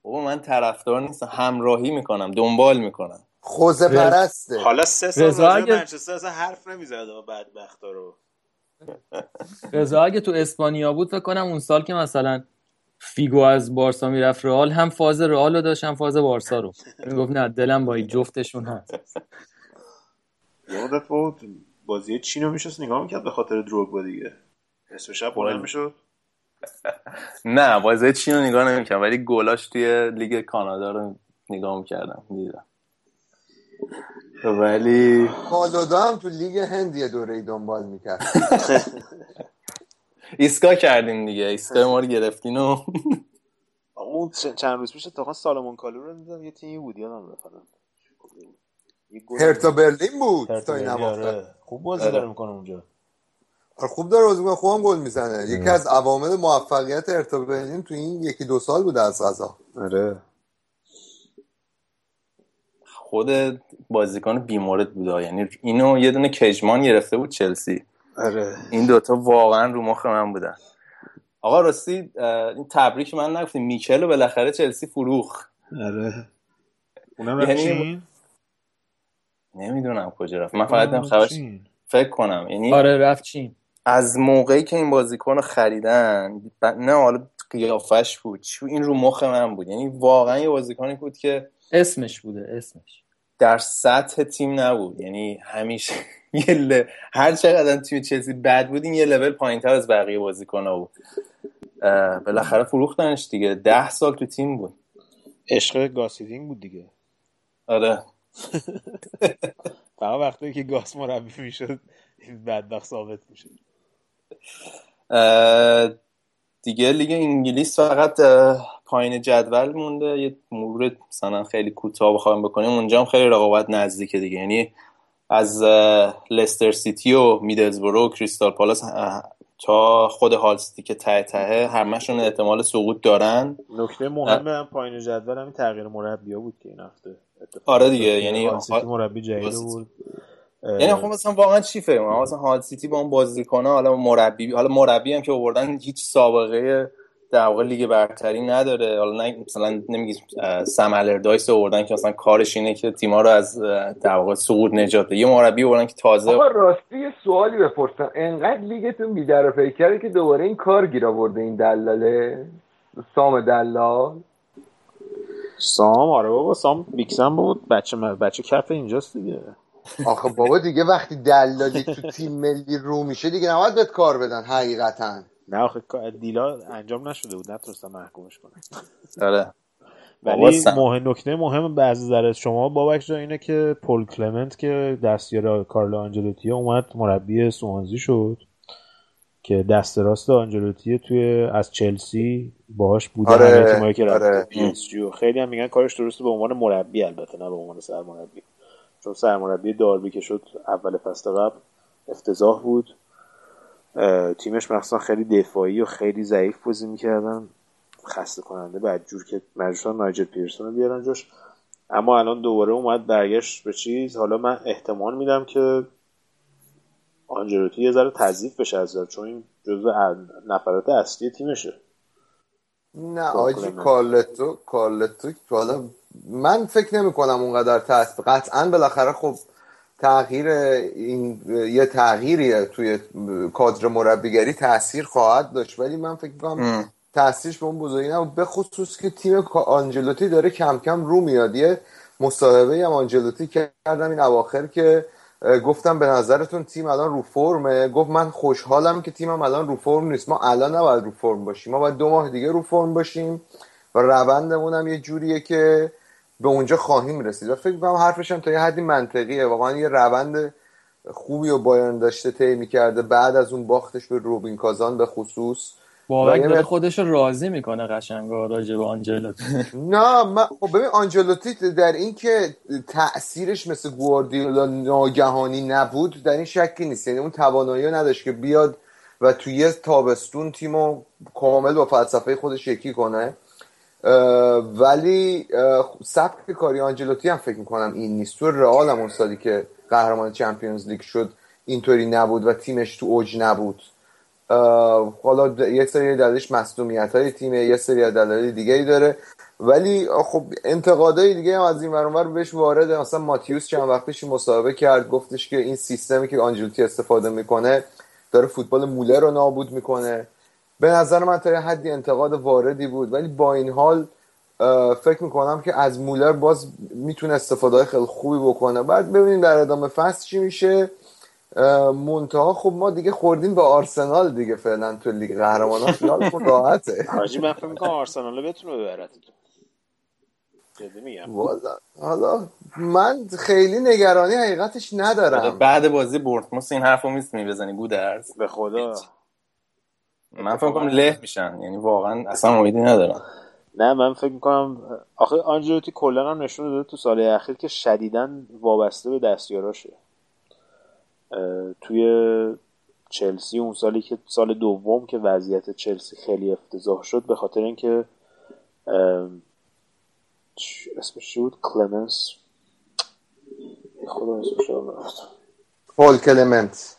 [SPEAKER 1] بابا من طرفدار نیستم. همراهی می‌کنم دنبال می‌کنم.
[SPEAKER 2] خوزه پرسته.
[SPEAKER 3] حالا سه سال
[SPEAKER 4] اگه-
[SPEAKER 3] منچستر اصلا حرف نمی‌زد بدبختا رو.
[SPEAKER 4] رضا اگه تو اسپانیا بود فکر کنم اون سال که مثلا فیگو از بارسا می‌رفت رئال هم فاز رئال رو داشت هم فاز بارسا رو. می‌گفت نه دلم با این جفتشون هست.
[SPEAKER 3] یه مدت بود بازی چین رو میشست نگاه می‌کرد به خاطر دروگبا دیگه. نصف شب بلند می‌شد.
[SPEAKER 1] نه بازی چین رو نگاه نمی‌کنم ولی گلاش توی لیگ کانادا رو نگاه می‌کردم دیدم. ولی
[SPEAKER 2] مالودا هم تو لیگ هند یه دوره ای دنبال می‌کرد.
[SPEAKER 1] ایسکا کردین دیگه ایسکا ما رو گرفتین و
[SPEAKER 3] اون چند روز پیش اتفاقا سالمون کالو رو دیدم یه تیمی بود یادم رفت.
[SPEAKER 2] هرتا برلین بود
[SPEAKER 3] هرتا
[SPEAKER 2] تا این
[SPEAKER 3] آره. خوب بازی داره می‌کنه اونجا.
[SPEAKER 2] آره، خوب داره بازی می‌کنه، خوبم گل می‌زنه. یکی از عوامل موفقیت هرتا برلین تو این یکی دو سال بوده از غذا.
[SPEAKER 3] آره.
[SPEAKER 1] خود بازیکن بیمورد بوده یعنی اینو یه دونه کجمان گرفته بود چلسی.
[SPEAKER 3] آره.
[SPEAKER 1] این دوتا واقعا رو مخ من بودن. آقا راستی این تبریک من نگفتیم میکل رو بالاخره چلسی فروخ
[SPEAKER 3] آره. اونم
[SPEAKER 1] یعنی- نمی‌دونم کجا رفت. من فقط خبرش. فکر کنم. یعنی
[SPEAKER 4] آره رفت چین.
[SPEAKER 1] از موقعی که این بازیکن رو خریدن نه حالا قیافش بود چو این رو مخ من بود. یعنی واقعا یه بازیکنی بود که
[SPEAKER 4] اسمش بوده اسمش.
[SPEAKER 1] در سطح تیم نبود. یعنی همیشه [LAUGHS] یه ل... هر چقدر توی چلسی بد بود این یه لول پایین تر از بقیه بازیکن‌ها بود. بالاخره فروختنش دیگه. ده سال تو تیم بود.
[SPEAKER 3] عشق گاس هیدینک بود دیگه.
[SPEAKER 1] آره. [LAUGHS]
[SPEAKER 3] فقط وقتی که گاس مربی می‌شد این بدبخت ثابت می‌شد.
[SPEAKER 1] اه، دیگه لیگ انگلیس فقط پایین جدول مونده. یه مرور مثلا خیلی کوتاه بخوایم بکنیم. اونجا هم خیلی رقابت نزدیکه دیگه. یعنی از لستر سیتی و میدلزبرو و کریستال پالاس تا خود هال سیتی که ته ته همشون احتمال سقوط دارن.
[SPEAKER 3] نکته مهم هم پایین جدول همین تغییر مربی بود که این هفته.
[SPEAKER 1] آره دیگه، یعنی
[SPEAKER 3] مربی جدید. بود.
[SPEAKER 1] یعنی خب مثلا واقعا چی فکر می‌کنم مثلا هال سیتی با اون بازیکن‌ها حالا مربی حالا مربی هم که آوردن هیچ سابقه در واقع لیگ برتری نداره. حالا نه مثلا نمیگی سم الردایس آوردن که مثلا کارش اینه که تیم‌ها رو از در واقع سقوط نجات بده. یه مربی آوردن که تازه
[SPEAKER 2] آقا راستی یه سوالی بپرسم. انقدر لیگتون بیدر و پیکره که دوباره این کار گیر آورده این دلاله؟ سام دلال؟
[SPEAKER 3] سام؟ آره بابا سام بیکسم بود. بچه بچه کف اینجاست دیگه.
[SPEAKER 2] آخه بابا دیگه وقتی دلالی تو تیم ملی رو میشه دیگه نباید بهت کار بدن حقیقتا
[SPEAKER 3] نه آخه دیلا انجام نشده بود نتونستم محکومش کنم
[SPEAKER 1] آره [LAUGHS]
[SPEAKER 3] ولی. مهم نکته مهم بعضی ذره شما بابک جان اینه که پول کلمنت که دستیار کارلو آنجلوتی اومد مربی سوانزی شد که دست راست آنجلوتی توی از چلسی باهاش بوده
[SPEAKER 2] آره،
[SPEAKER 3] که
[SPEAKER 2] آره.
[SPEAKER 3] خیلی هم میگن کارش درسته به عنوان مربی البته نه به عنوان سرمربی چون سرمربی داربی که شد اول فصل قبل افتضاح بود. تیمش مخصوصا خیلی دفاعی و خیلی ضعیف بازی می‌کردن. خسته کننده بعد جور که مجبورن نایجل پیرسون رو بیارن جاش. اما الان دوباره اومد برگشت به چیز. حالا من احتمال میدم که آنجلوتی یه ذره تضیف بشه از چون این جزو نفرات اصلی تیمشه.
[SPEAKER 2] نه آجی کارلتو کارلتو حالا من فکر نمی کنم اونقدر تاثیر قطعا بالاخره خب تغییر این یه تغییری توی کادر مربیگری تاثیر خواهد داشت. ولی من فکر کنم تاثیرش به اون بزرگی نبود. به خصوص که تیم آنجلوتی داره کم کم رو میاد. یه مصاحبه هم آنجلوتی کردم این اواخر که گفتم به نظرتون تیم الان رو فرمه؟ گفت من خوشحالم که تیمم الان رو فرم نیست. ما الان نباید رو فرم باشیم. ما باید دو ماه دیگه رو فرم باشیم و روندمون هم یه جوریه که به اونجا خواهیم رسید. و فکر کنم حرفش هم تا یه حدی منطقیه. واقعا یه روند خوبی و بایرن داشته طی می‌کرده. بعد از اون باختش به روبین کازان به خصوص.
[SPEAKER 4] بابک داره خودش رو راضی می‌کنه قشنگا راجع به آنجلوتی. [LAUGHS]
[SPEAKER 2] نه من خب ببین آنجلوتی در این که تاثیرش مثل گواردیولا ناگهانی نبود در این شکی نیست. یعنی اون توانایی نداشت که بیاد و توی یه تابستون تیمو کامل با فلسفه خودش یکی کنه. ولی سبک کاری آنجلوتی هم فکر می‌کنم این نیست. تو رئال هم سالی که قهرمان چمپیونز لیگ شد اینطوری نبود و تیمش تو اوج نبود. حالا یه سری دلیلش مصدومیت های تیمه یه سری دلایل دیگه ای داره. ولی خب انتقادای دیگه هم از این ور بهش وارده مثلا ماتیوس چند وقتش مصاحبه کرد گفتش که این سیستمی که آنجلوتی استفاده می‌کنه داره فوتبال موله رو نابود می‌کنه. به نظر من تا یه حدی انتقاد واردی بود. ولی با این حال فکر می‌کنم که از مولر باز می‌تونه استفاده خیلی خوبی بکنه. بعد ببینیم در ادامه فصل چی میشه. منتها خب ما دیگه خوردیم به آرسنال دیگه فعلا تو لیگ قهرمانان. خیال خود راحته. [LAUGHS]
[SPEAKER 3] حاجی من فکر می‌کنم آرسنال بتونه ببره
[SPEAKER 2] حالا من خیلی نگرانی حقیقتش ندارم.
[SPEAKER 1] بعد بازی بورتموس این حرفو می‌تونی بزنی بودرز
[SPEAKER 3] به خدا.
[SPEAKER 1] من فکر کنم له میشن. یعنی واقعا اصلا امیدی ندارم.
[SPEAKER 3] نه من فکر می‌کنم آخه آنجلوتی کلا هم نشون داده تو سال اخیر که شدیدا وابسته به دستیاراشه. توی چلسی اون سالی که سال دوم که وضعیت چلسی خیلی افتضاح شد به خاطر اینکه اسمش بود؟ کلمنس؟ خدا اسمش
[SPEAKER 2] پول کلمنت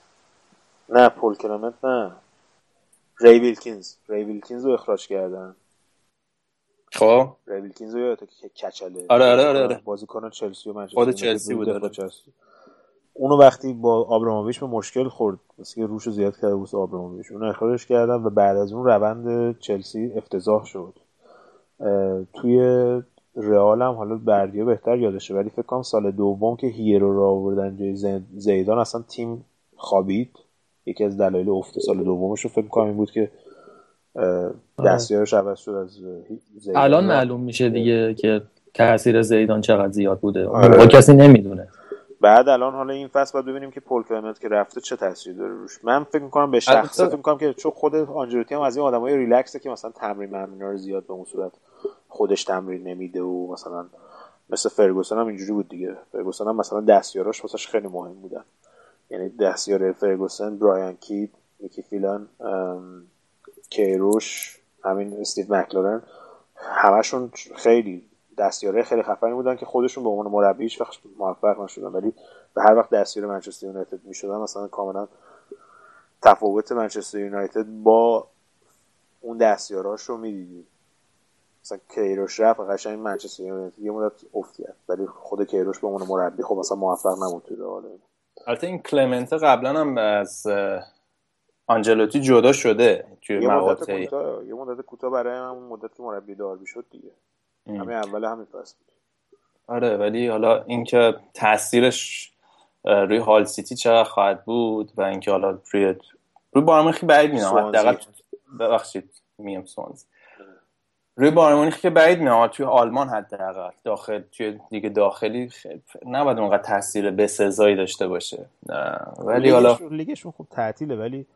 [SPEAKER 3] نه پول کلمنت نه. ری ویلکینز. ری ویلکینز رو اخراج کردن.
[SPEAKER 1] خب.
[SPEAKER 3] ری ویلکینز رو که کچله.
[SPEAKER 1] آره آره آره, آره.
[SPEAKER 3] بازیکن چلسی و منچستر
[SPEAKER 1] خود چلسی بود آره.
[SPEAKER 3] اونو وقتی با آبراموویچ به مشکل خورد مثل که روشو زیاد کرده بود آبراموویچ. اونو اخراجش کردن و بعد از اون روند چلسی افتضاح شد. توی رئال هم حالا بردیا بهتر یادشه ولی فکر کنم سال دوم که هیرو را آوردن جای زیدان اصلا تیم خوابید. یکی از دلایل افت سال دومش رو فکر کنم این بود که دستیارش عوض شد از
[SPEAKER 4] زیدان. الان معلوم میشه دیگه که تاثیر زیدان چقدر زیاد بوده. آره. کسی نمی‌دونه.
[SPEAKER 3] بعد الان حالا این فصل باید ببینیم که پل کلمنت که رفته چه تاثیری داره روش. من فکر می‌کنم به شخص فکر می‌کنم که چون خود آنجلوتی هم از این آدمای ریلکسه که مثلا تمرین ممنوع رو زیاد به اون صورت خودش تمرین نمیده و مثلا مثل فرگوسن هم اینجوری بود دیگه. فرگوسن هم مثلا دستیاراش واسش خیلی مهم بودن. یعنی دستیار فرگوسن برایان کید یکی فیلان کیروش همین استیو مکلارن همشون خیلی دستیاره خیلی خفنی بودن که خودشون به عنوان مربی هیچ وقت موفق نشدن. ولی به هر وقت دستیار منچستر یونایتد می‌شدن مثلا کاملا تفاوت منچستر یونایتد با اون دستیاراش رو می‌دیدیم. مثلا کیروش رفت قشنگ منچستر یونایتد یه مدت افتید ولی خود کیروش به عنوان مربی خب مثلا موفق نبود تو
[SPEAKER 1] البته این کلمنت قبلا هم از آنجلوتی جدا شده توی
[SPEAKER 3] یه مدت کوتاه یه مدت کوتاه برای همون مدت که مربی داربی شد دیگه. همین اول همین فصل
[SPEAKER 1] آره ولی حالا اینکه تاثیرش روی هال سیتی چقدر خواهد بود و اینکه حالا روی روی بارمونیخ بعید می‌دونم حداقل ببخشید میم سوانز روی بارمونیخ که بعید میاد توی آلمان حداقل. داخل توی دیگه داخلی نباید اونقدر تاثیر به سزایی داشته باشه. ولی حالا
[SPEAKER 3] لیگشون خوب تعطیله ولی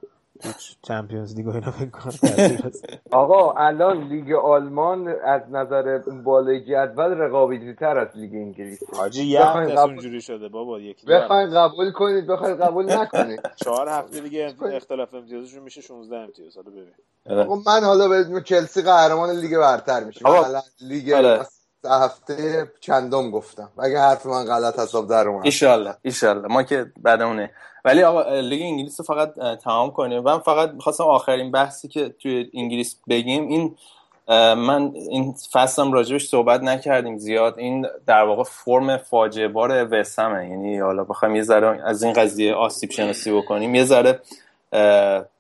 [SPEAKER 3] چمپیونز لیگ اینا فکر کنم [LAUGHS]
[SPEAKER 2] آقا الان لیگ آلمان از نظر بالای جدول رقابتی تر از لیگ انگلیس.
[SPEAKER 3] حاجی یه هفته اونجوری شده بابا یکی
[SPEAKER 2] بخواین قبول کنید بخواین قبول نکنید. [LAUGHS]
[SPEAKER 3] چهار هفته دیگه اختلاف امتیازشون میشه 16 امتیاز. حالا ببین.
[SPEAKER 2] آقا من حالا به چلسی قهرمان لیگ برتر میشه
[SPEAKER 1] آقا،
[SPEAKER 2] لیگ
[SPEAKER 1] آره.
[SPEAKER 2] هفته چندم گفتم. اگه حرف من غلط حساب در اومد.
[SPEAKER 1] ایشالله ایشالله. ما که بعدمونه ولی آقا لیگ انگلیس رو فقط تمام کنیم. من فقط می‌خواستم آخرین بحثی که توی انگلیس بگیم این من این فصلم راجبش صحبت نکردیم زیاد. این در واقع فرم فاجعه بار وسمه. یعنی حالا بخوایم یه ذره از این قضیه آسیب شناسی بکنیم. یه ذره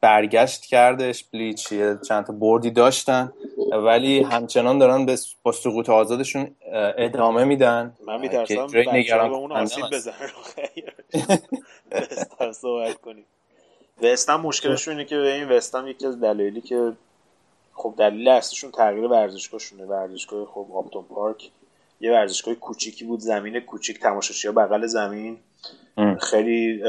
[SPEAKER 1] برگشت کردش بلیچ یه چند تا بردی داشتن ولی همچنان دارن به با سقوط آزادشون ادامه میدن.
[SPEAKER 3] من میترسم
[SPEAKER 1] نگران
[SPEAKER 3] به اون آسیب وستهم [LAUGHS] صحبت کنیم. وستهم مشکلشون اینه که به این وستهم یکی از دلایلی که خب دلیل اصلیشون تغییر ورزشگاهشونه. ورزشگاه خب آپتون پارک یه ورزشگاه کوچیکی بود زمین کوچیک تماشاچی‌ها بغل زمین. خیلی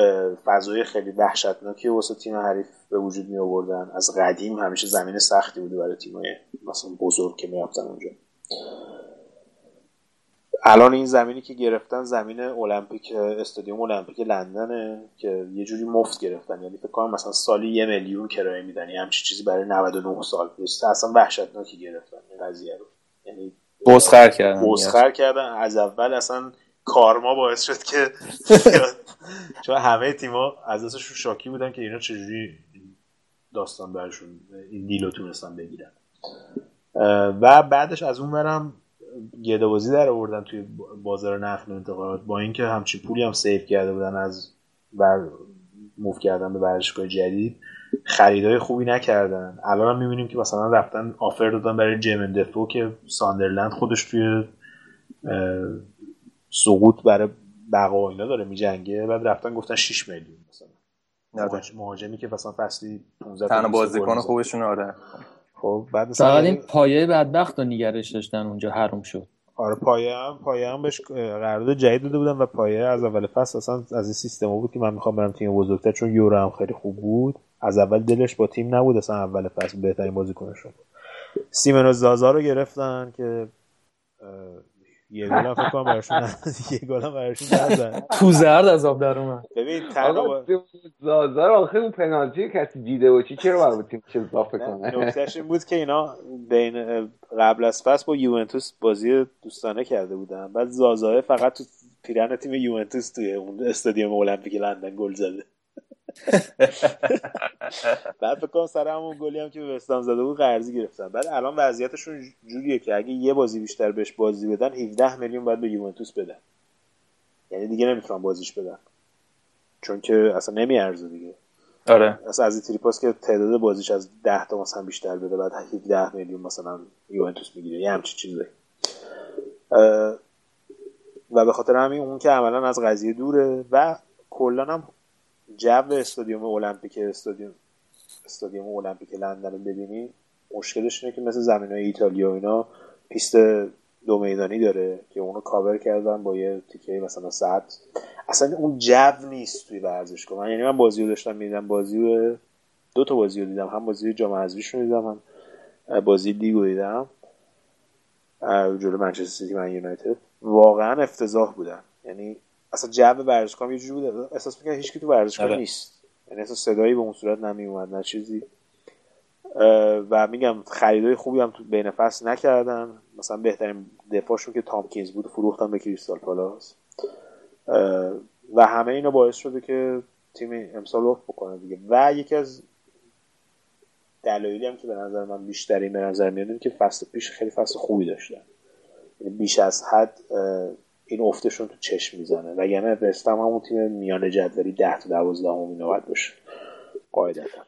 [SPEAKER 3] فضای خیلی وحشتناکی واسه تیم حریف به وجود می آوردن از قدیم همیشه زمین سختی بوده برای تیمای مثلا بزرگ که می‌رفتن اونجا. الان این زمینی که گرفتن زمین المپیک استادیوم المپیک لندنه که یه جوری مفت گرفتن. یعنی فکر کنم مثلا سالی یه میلیون کرایه میدن. یه همچین چیزی برای 99 سال. پیش اصلا وحشتناکی گرفتن این قضیه رو. یعنی
[SPEAKER 1] بزخر کردن.
[SPEAKER 3] مسخر کردن. از اول اصلا کارما باعث شد که [LAUGHS] چون همه تیما از دستشون شاکی بودن که اینا چجوری داستان برشون این دیلو تونستن بگیرن. و بعدش از اون برم گدابازی در آوردن توی بازار نقل و انتقالات با اینکه همچین پولی هم سیف کرده بودن از بر موف کردن به ورزشگاه جدید خریدای خوبی نکردن. الان هم می‌بینیم که مثلا رفتن آفر دادن برای جیمن دفو که ساندرلند خودش توی سقوط برای بقا و اینا داره میجنگه. بعد رفتن گفتن 6 میلیون مثلا.
[SPEAKER 1] آره.
[SPEAKER 3] مهاج- مهاجمی که مثلا فصلی 15 تا
[SPEAKER 1] تنها
[SPEAKER 3] 20 گل
[SPEAKER 1] بازیکن. خوبشون آره.
[SPEAKER 3] خب بعد مثلا
[SPEAKER 4] فقط این پایه بدبخت رو نگرش داشتن اونجا حروم شد.
[SPEAKER 3] آره پایه هم پایه هم بهش قرارداد جدید داده بودن و پایه از اول فصل اصلا از این سیستم بود که من می‌خوام برم تیم بزرگتر چون یورو هم خیلی خوب بود. از اول دلش با تیم نبود اصلا اول فصل بهترین بازیکنشون. سیمنو زازا رو گرفتن که یه گل هم فکر کنم براشون [LAUGHS] یه گل هم براشون نزد
[SPEAKER 4] تو زرد از آب در اومد.
[SPEAKER 3] ببین تنها.
[SPEAKER 2] زازار آخه اون پنالتی کسی دیده و چی چرا باید با تیمش اضافه
[SPEAKER 3] نه،
[SPEAKER 2] کنه؟
[SPEAKER 3] نکتهش این بود که اینا [LAUGHS] بین قبل از فصل با یوونتوس بازی دوستانه کرده بودن. بعد زازای فقط تو پیرن تیم یوونتوس توی اون استادیوم المپیک لندن گل زده. [LAUGHS] بعد فکر کنم سر همون گلی هم که به وستهم زده بود قرضی گرفتن. بعد الان وضعیتشون جوریه که اگه یه بازی بیشتر بهش بازی بدن 17 میلیون باید به یوونتوس بدن. یعنی دیگه نمی‌تونن بازیش بدن. چون که اصلا نمیارزه دیگه.
[SPEAKER 1] آره.
[SPEAKER 3] اصلا از این تریپاس که تعداد بازیش از 10 تا مثلا بیشتر بده بعد 17 میلیون مثلا یوونتوس می‌گیره. یه همچین چیزی و به خاطر همین اون که عملا از قضیه دوره و کلا هم جو استادیوم المپیک استادیوم استادیوم المپیک لندن رو ببینی مشکلش اینه که مثل زمین های ایتالیا و اینا پیست دو میدانی داره که اونو کاور کردن با یه تیکه مثلا ساعت. اصلا اون جو نیست توی ورزشگاه. من یعنی من بازی رو داشتم می‌دیدم بازی رو دو تا بازی رو دیدم. هم بازی جام حذفیش رو دیدم هم بازی لیگ رو دیدم. جلو منچستر سیتی من یونایتد. واقعا افتضاح بودن یعنی اصلا جو ورزشگاه یه جوری بود احساس می‌کنم هیچ تو ورزشگاه
[SPEAKER 1] آره.
[SPEAKER 3] نیست. یعنی اصلا صدایی به اون صورت نمی اومد نه چیزی. و میگم خریدای خوبی هم تو بین فصل نکردن. مثلا بهترین دفاعشون که تامکینز بود فروختن به کریستال پالاس. و همه اینا باعث شده که تیم امسال افت بکنه دیگه. و یکی از دلایلی هم که به نظر من بیشتری به نظر میاد اینه که فصل پیش خیلی فصل خوبی داشتن. یعنی بیش از حد این افتشون تو چشم می‌زنه. وگرنه وستهم همون تیم میانه جدولی 10 تا 12 هم اینا باید باشه. قاعدتا.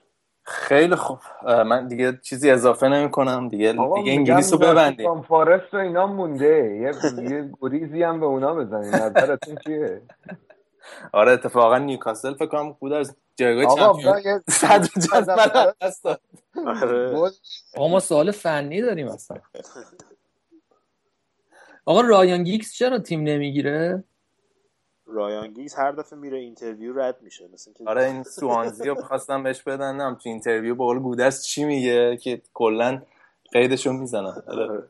[SPEAKER 1] خیلی خوب. من دیگه چیزی اضافه نمی کنم دیگه دیگه انگلیس رو ببندیم.
[SPEAKER 2] ناتینگهام فارست و اینا مونده. یه یه گریزی هم به اونا بزنین نظرتون چیه؟
[SPEAKER 1] آره اتفاقا نیوکاسل فکر کنم بود از جایگاه Champion دست داد.
[SPEAKER 3] آره.
[SPEAKER 4] ما سوال فنی داریم اصلا. آقا رایان گیگز چرا تیم نمی‌گیره؟
[SPEAKER 3] رایان گیگز هر دفعه میره interview رد میشه مثل اینکه
[SPEAKER 1] آره این سوانزی رو خواستن بهش بدن. تو interview به قول گودرز چی میگه؟ که کلا قیدشو می‌زنن آره.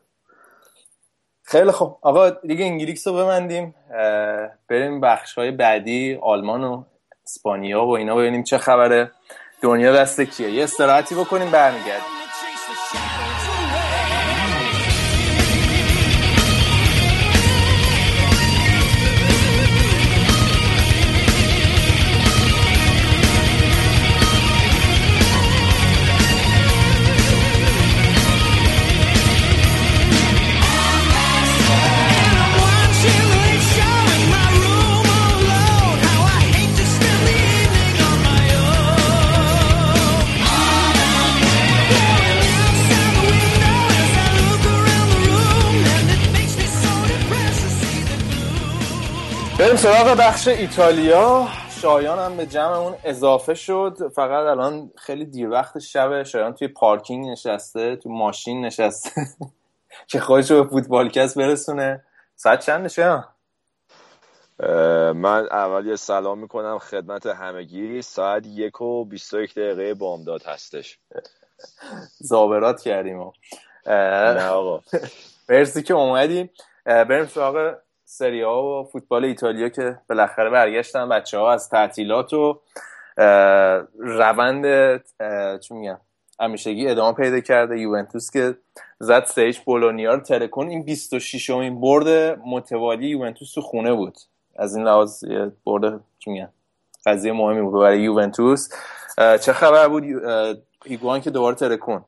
[SPEAKER 1] خیلی خوب. آقا دیگه انگلیس رو ببندیم. بریم بخش های بعدی آلمان و اسپانیا و اینا ببینیم چه خبره. دنیا دست کیه؟ یه استراحتی بکنیم برمیگردیم. بریم سراغ بخش ایتالیا. شایان هم به جمعمون اضافه شد. فقط الان خیلی دیر وقت شب شایان توی پارکینگ نشسته تو ماشین نشسته. [LAUGHS] که خودش رو به فوتبالکست برسونه. ساعت چند شایان؟
[SPEAKER 5] من اول یه سلام می‌کنم خدمت همگی. ساعت یک و بیست و یک دقیقه بامداد هستش. [LAUGHS]
[SPEAKER 1] زابرات کردیم.
[SPEAKER 5] نه آقا. [LAUGHS]
[SPEAKER 1] مرسی که اومدیم بریم سراغ سری ها و فوتبال ایتالیا که بالاخره برگشتن بچه ها از تعطیلات و روند چون میگم همیشگی ادامه پیدا کرده. یوونتوس که زد سیج بولونیا رو ترکون این 26 امین برد متوالی یوونتوس تو خونه بود. از این لحاظ برد چون میگم قضیه مهمی بود برای یوونتوس. چه خبر بود؟ ایگوان که دوباره ترکون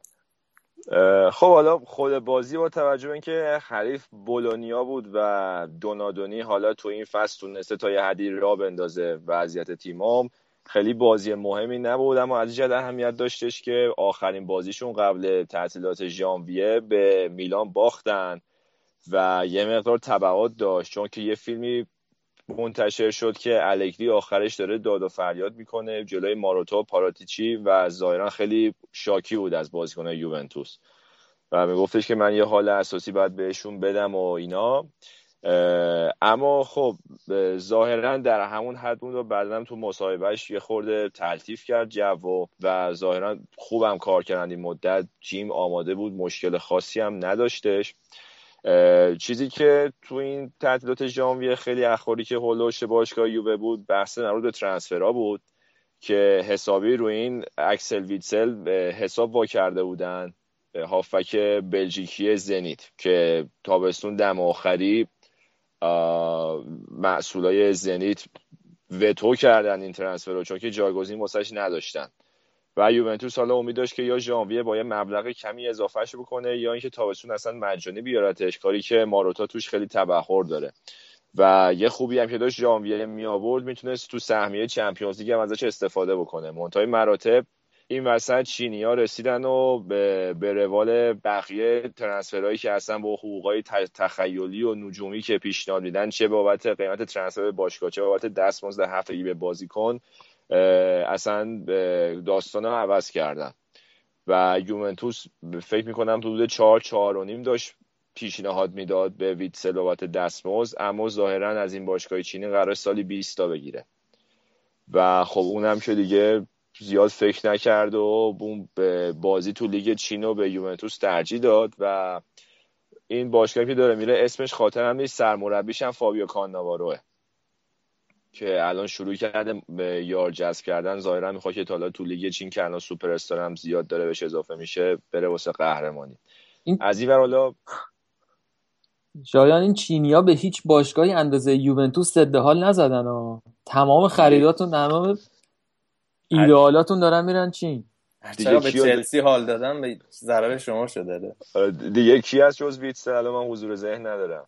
[SPEAKER 5] خب حالا خود بازی با توجه به اینکه حریف بولونیا بود و دونادونی حالا تو این فصل تونسته تا یه حدی را بندازه وضعیت تیمام خیلی بازی مهمی نبود اما از جد اهمیت داشتش که آخرین بازیشون قبل تعطیلات ژانویه به میلان باختن و یه مقدار تبعات داشت چون که یه فیلمی منتشر شد که الگری آخرش داره داد و فریاد می‌کنه. جلوی ماروتا و پاراتیچی و ظاهرا خیلی شاکی بود از بازیکن یوونتوس. و میگفتش که من یه حال اساسی باید بهشون بدم و اینا. اما خب ظاهرا در همون حد بود و بعدم تو مصاحبهش یه خورده تلطیف کرد جو و ظاهرا خوبم کار کردن این مدت. تیم آماده بود مشکل خاصی هم نداشتش. چیزی که تو این تعطیلات ژانویه خیلی اخباری که هولوش باشگاه یووه بود بحث مربوط به ترانسفرها بود که حسابی روی این اکسل ویتسل حساب وا کرده بودن هافک بلژیکی زنیت که تابستون دم آخری مسئولای زنیت وتو کردن این ترانسفر رو چون که جایگزین واسش نداشتن. و یوونتوس حالا امید داشت که یا ژانویه با یه مبلغ کمی اضافهش بکنه یا اینکه تابستون اصلا مجانی بیارتش کاری که ماروتا توش خیلی تبهر داره. و یه خوبی هم که داشت ژانویه می آورد می‌تونست تو سهمیه چمپیونز لیگ هم ازش استفاده بکنه. منتهای مراتب این وسط چینی ها رسیدن و به, به روال بقیه ترنسفرهایی که اصلا با حقوقای تخیلی و نجومی که پیشنهاد میدن چه بابت قیمت ترنسفر باشگاه چه بابت دستمزد هفتگی به بازیکن. اصلا داستان ها عوض کردن و یوونتوس فکر می‌کنم حدود چهار چهار و نیم داشت پیشنهاد می‌داد به ویتسل بابت اما ظاهرا از این باشگاه چینی قرار سالی 20 تا بگیره. و خب اونم که دیگه زیاد فکر نکرد و بازی تو لیگ چین رو به یوونتوس ترجیح داد و این باشگاهی که داره میره اسمش خاطرم نیست سرمربیش هم فابیو کاناواروه. که الان شروع کرده به یار جذب کردن ظاهرا می‌خواد که حالا تو لیگ چین که الان سوپر استار هم زیاد داره بهش اضافه میشه بره واسه قهرمانی. این... از این حالا
[SPEAKER 4] شایان این چینیا به هیچ باشگاهی اندازه یوونتوس ضد حال نزدن ها. تمام خریداتون تمام ایدئالاتون دارن میرن چین.
[SPEAKER 1] چرا به چلسی حال دادن به ضرر شما شده
[SPEAKER 5] آره، دیگه کی از جز ویتسل الان من حضور ذهن ندارم.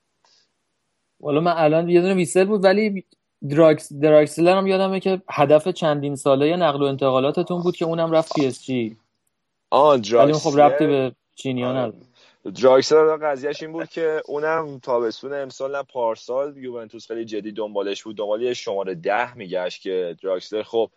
[SPEAKER 4] والا من الان یه دونه ویتسل بود ولی دراکس دراکسلر هم یادمه که هدف چندین ساله نقل و انتقالاتتون بود که اونم رفت پی اس جی.
[SPEAKER 5] آن دراکسلر
[SPEAKER 4] خب رفته به چینیا آره. نداره.
[SPEAKER 5] دراکسلر قضیهش این بود که اونم تابستون امسال نه پارسال یوونتوس خیلی جدی دنبالش بود. دنبال شماره ده میگشت که دراکسلر خب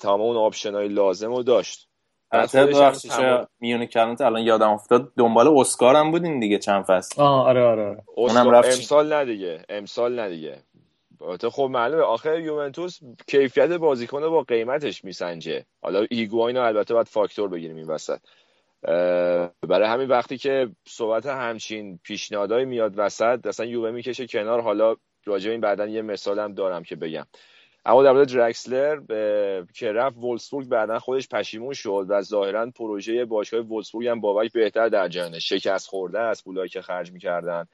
[SPEAKER 5] تمام اون option های لازم رو داشت.
[SPEAKER 1] البته میونه کلمت الان یادم افتاد؟ دنبال اسکار هم بودین دیگه چند فصل؟
[SPEAKER 4] آه آره آره
[SPEAKER 5] اونم رفت امسال نه دیگه. امسال نه دیگه. خب معلومه. آخر یوونتوس کیفیت بازیکن با قیمتش میسنجه. حالا ایگواین البته باید فاکتور بگیریم این وسط. برای همین وقتی که صحبت همچین پیشنهادایی میاد وسط اصلا یووه می‌کشه کنار. حالا راجع این بعدا یه مثالم دارم که بگم. اما در مورد درکسلر که رفت وولسبورگ بعدا خودش پشیمون شد و ظاهرا پروژه باشگاه وولسبورگ هم بابک بهتر در جریانه. شکست خورده از پولایی که خرج می‌کردن.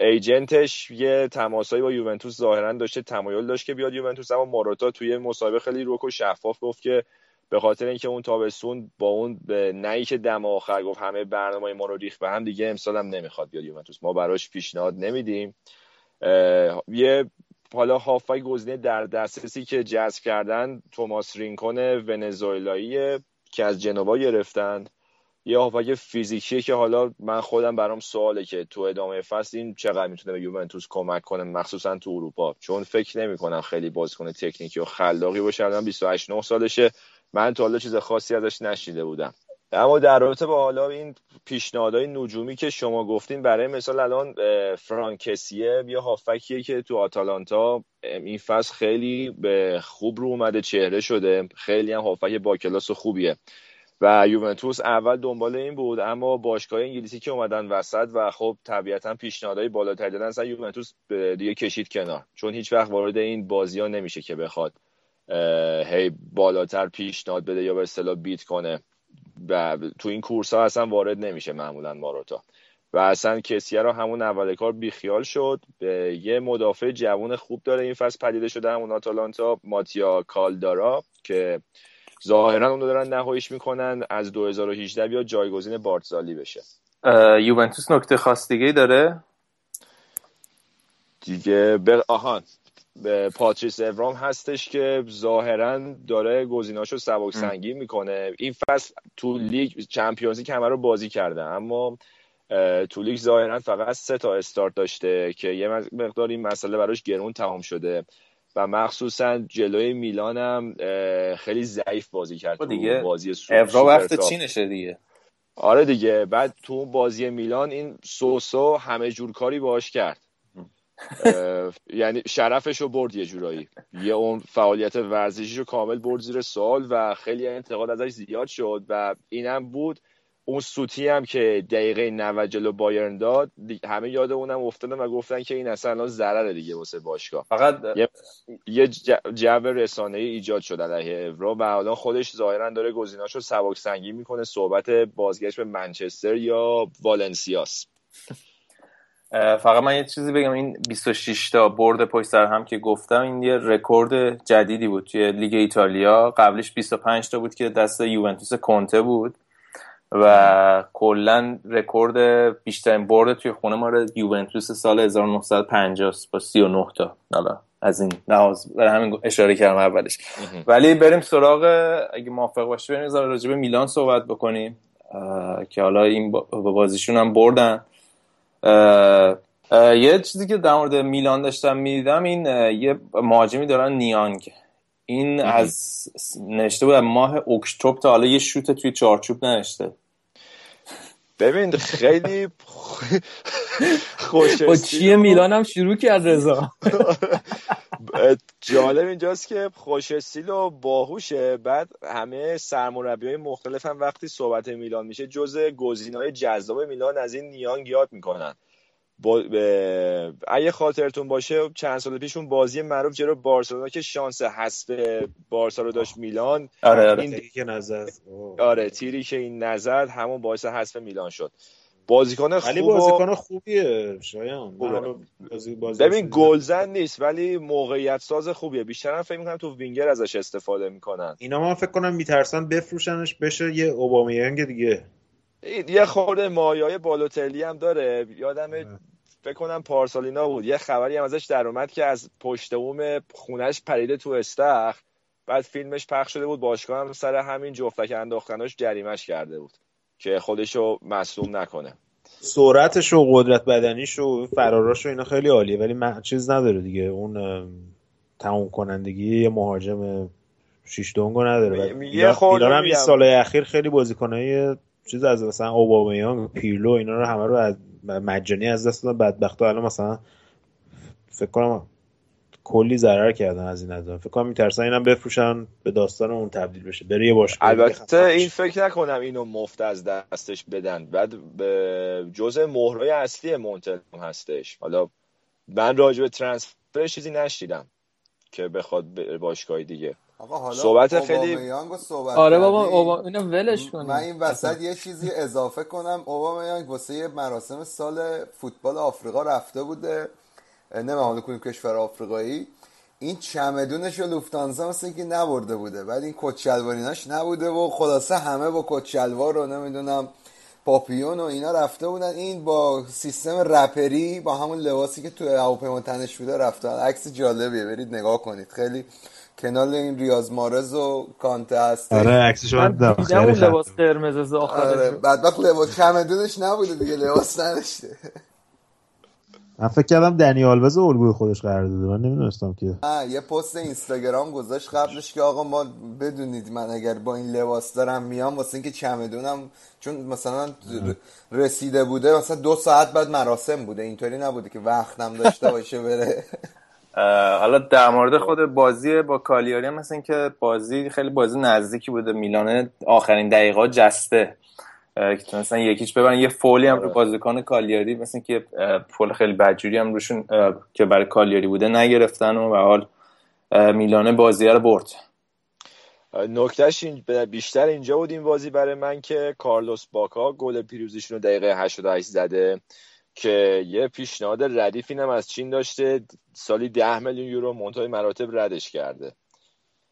[SPEAKER 5] ایجنتش یه تماسایی با یوونتوس ظاهرا داشته تمایل داشت که بیاد یوونتوس اما ماروتا توی مصاحبه خیلی روک و شفاف گفت که به خاطر اینکه اون تابستون با اون نهی که دم آخر گفت همه برنامه ما رو ریخت به هم دیگه امسال هم نمی‌خواد بیاد یوونتوس. ما براش پیشنهاد نمیدیم. یه حالا هافای گزینه در دسترسی که جذب کردن توماس رینکون ونزوئلایی که از جنوا گرفتن. یه هافک فیزیکیه که حالا من خودم برام سواله که تو ادامه فصل این چقدر می‌تونه به یوونتوس کمک کنه مخصوصا تو اروپا. چون فکر نمی کنم خیلی بازیکن تکنیکی و خلاقی باشه. الان 28 9 سالشه. من تا حالا چیز خاصی ازش نشیده بودم. اما در رابطه با حالا این پیشنهادهای نجومی که شما گفتین برای مثال الان فرانکسیه یا هافکیه که تو آتالانتا این فصل خیلی به خوب رو اومده چهره شده. خیلی هم هافک با کلاس خوبیه. و یوونتوس اول دنبال این بود اما باشگاه انگلیسی که اومدن وسط و خب طبیعتا پیشنهادهای بالاتری دادن اصلا یوونتوس دیگه کشید کنار. چون هیچ وقت وارد این بازی ها نمیشه که بخواد هی بالاتر پیشنهاد بده یا به اصطلاح بیت کنه. و تو این کورس ها اصلا وارد نمیشه معمولا ماروتا. و اصلا کسیه رو همون اول کار بیخیال شد. به یه مدافع جوان خوب داره این فصل پدیده شده همون آتالانتا ماتیا کالدارا که ظاهرا اون دارن نهاییش می‌کنن از 2018 بیا جایگزین بارتزالی بشه.
[SPEAKER 1] یوونتوس نکته خاص دیگه داره؟
[SPEAKER 5] دیگه به آهان به پاتریس اورام هستش که ظاهرا داره گزیناشو سبک سنگین می‌کنه. این فصل تو لیگ چمپیونز لیگ همه رو بازی کرده اما تو لیگ ظاهرا فقط سه تا استارت داشته که یه مقدار این مسئله براش گرون تمام شده. و مخصوصا جلوی میلان هم خیلی ضعیف بازی کرد
[SPEAKER 1] دیگه
[SPEAKER 5] بازی
[SPEAKER 1] اورا وقت چینشه دیگه.
[SPEAKER 5] آره دیگه بعد تو بازی میلان این سوسو همه جور کاری باش کرد. [LAUGHS] یعنی شرفش رو برد یه جورایی. یه اون فعالیت ورزشی رو کامل برد زیر سوال و خیلی انتقاد ازش زیاد شد و اینم بود اون سوتی هم که دقیقه 90 جلو بایرن داد همه یاد اونم افتادن و گفتن که این اصلا ضرر دیگه واسه باشگاه.
[SPEAKER 1] فقط
[SPEAKER 5] یه, یه جو رسانه ای ایجاد شد علیه اورو و حالا خودش ظاهرا داره گزیناشو سبک سنگین می‌کنه صحبت بازگشت به منچستر یا والنسیاس.
[SPEAKER 1] فقط من یه چیزی بگم این 26 تا برد پشت سر هم که گفتم این یه رکورد جدیدی بود توی لیگ ایتالیا. قبلش 25 تا بود که دست یوونتوس کنته بود. و کلا رکورد بیشترین برد توی خونه ما یوونتوس سال 1950 با 39 تا. حالا از این لحاظ برای همین اشاره کردم اولش. ولی بریم سراغ اگه موافق باشی بریم راجع به میلان صحبت بکنیم که حالا این بازیشون هم بردن. یه چیزی که در مورد میلان داشتم می‌دیدم این یه مهاجمی دارن نیانگ. این از نشته بود ماه اکتبر تا حالا یه شوت توی چارچوب نشته
[SPEAKER 5] ببین خیلی خوش [LAUGHS]
[SPEAKER 4] با چیه میلان هم شروع کرد رضا؟ [LAUGHS]
[SPEAKER 5] جالب اینجاست که خوش استیل و باهوشه. بعد همه سرمربی های مختلف هم وقتی صحبت میلان میشه جز گزینه های جذاب میلان از این نیانگ یاد می‌کنن. با... اگه خاطرتون باشه چند سال پیش اون بازی معروف جلو بارسلونا که شانس حذف بارسا رو داشت میلان.
[SPEAKER 1] آره آره.
[SPEAKER 3] این تیری که نزد
[SPEAKER 5] آره تیری که این نزد همون باعث حذف میلان شد. بازیکن خوب
[SPEAKER 3] ولی بازیکن خوبیه شایان.
[SPEAKER 5] بازی بازی ببین گلزن نیست ولی موقعیت ساز خوبیه. بیشتر هم فکر می‌کنم تو وینگر ازش استفاده می‌کنن.
[SPEAKER 3] اینا من فکر کنم میترسن بفروشنش بشه یه اوبامیانگ دیگه.
[SPEAKER 5] یه خورده مایای بالوتلی هم داره. یادم فکر کنم پارسالینا بود. یه خبری هم ازش در اومد که از پشت بوم خونش پریده تو استخ بعد فیلمش پخش شده بود. باشگاه هم سر همین جفتک انداختناش جریمش کرده بود که خودشو مصوم نکنه.
[SPEAKER 3] سرعتش و قدرت بدنیش و فراراش و اینا خیلی عالیه. ولی من چیز نداره دیگه. اون تموم کنندگی یه مهاجم شیش دونگو نداره.
[SPEAKER 5] یه خورده
[SPEAKER 3] هم این سالهای اخیر خیلی بازیکنای چیز از مثلا اوبامیانگ پیرلو اینا رو همه رو از مجانی از دست دادن. بدبختا الان مثلا فکر کنم کلی ضرر کردن از این نظر فکر کنم میترسن اینم بفروشن به داستان اون تبدیل بشه. بره یه باشگاه
[SPEAKER 5] البته این فکر نکنم اینو مفت از دستش بدن. بعد به جزء مهرای اصلی مونتل هستش. حالا من راجع به ترانسفر چیزی نشیدم که بخواد باشگاه دیگه.
[SPEAKER 2] آقا حالا
[SPEAKER 5] صحبت خیلی
[SPEAKER 2] صحبت
[SPEAKER 4] آره بابا اوبا... اینو ولش کنیم.
[SPEAKER 2] من این وسط یه چیزی اضافه کنم. اوبامیانگ واسه یه مراسم سال فوتبال آفریقا رفته بوده. نمی‌دونم کنیم کشور آفریقایی. این چمدونش رو لوفتانزا مثل که نبرده بوده. ولی این کچلواریناش نبوده و خلاصه همه با کچلوار رو نمی‌دونم پاپیون و اینا رفته بودن. این با سیستم رپری با همون لباسی که تو هواپیما تنش بوده رفتن. عکس جالبیه. برید نگاه کنید. خیلی کنال این ریاض مارز و کانته هست
[SPEAKER 6] آره عکسش من دیدم.
[SPEAKER 4] اون لباس قرمز آخره
[SPEAKER 2] بعد وقت لباس چمدونش نبوده دیگه لباس نداشته.
[SPEAKER 6] من فکر کردم دنی آلوز الگوی خودش قرار داده من نمی‌دونستم که.
[SPEAKER 2] یه پست اینستاگرام گذاشت قبلش که آقا ما بدونید من اگر با این لباس دارم میام واسه اینکه چمدونم چون مثلا رسیده بوده مثلا دو ساعت بعد مراسم بوده اینطوری نبوده که وقتم داشته باشه بره. [LAUGHS]
[SPEAKER 1] حالا در مورد خود بازی با کالیاری هم مثل که بازی خیلی بازی نزدیکی بوده. میلانه آخرین دقیقات جسته. که تونستن یکیچ ببرن. یه فولی هم رو آره. بازیکن کالیاری مثل که فول خیلی بدجوری هم روشون که برای کالیاری بوده نگرفتن و به حال میلانه بازی رو برد.
[SPEAKER 5] نکتهش بیشتر اینجا بود این بازی برای من که کارلوس باکا گل پیروزیشون رو دقیقه 88 زده. که یه پیشنهاد ردیف اینم از چین داشته سالی 10 میلیون یورو منتهای مراتب ردش کرده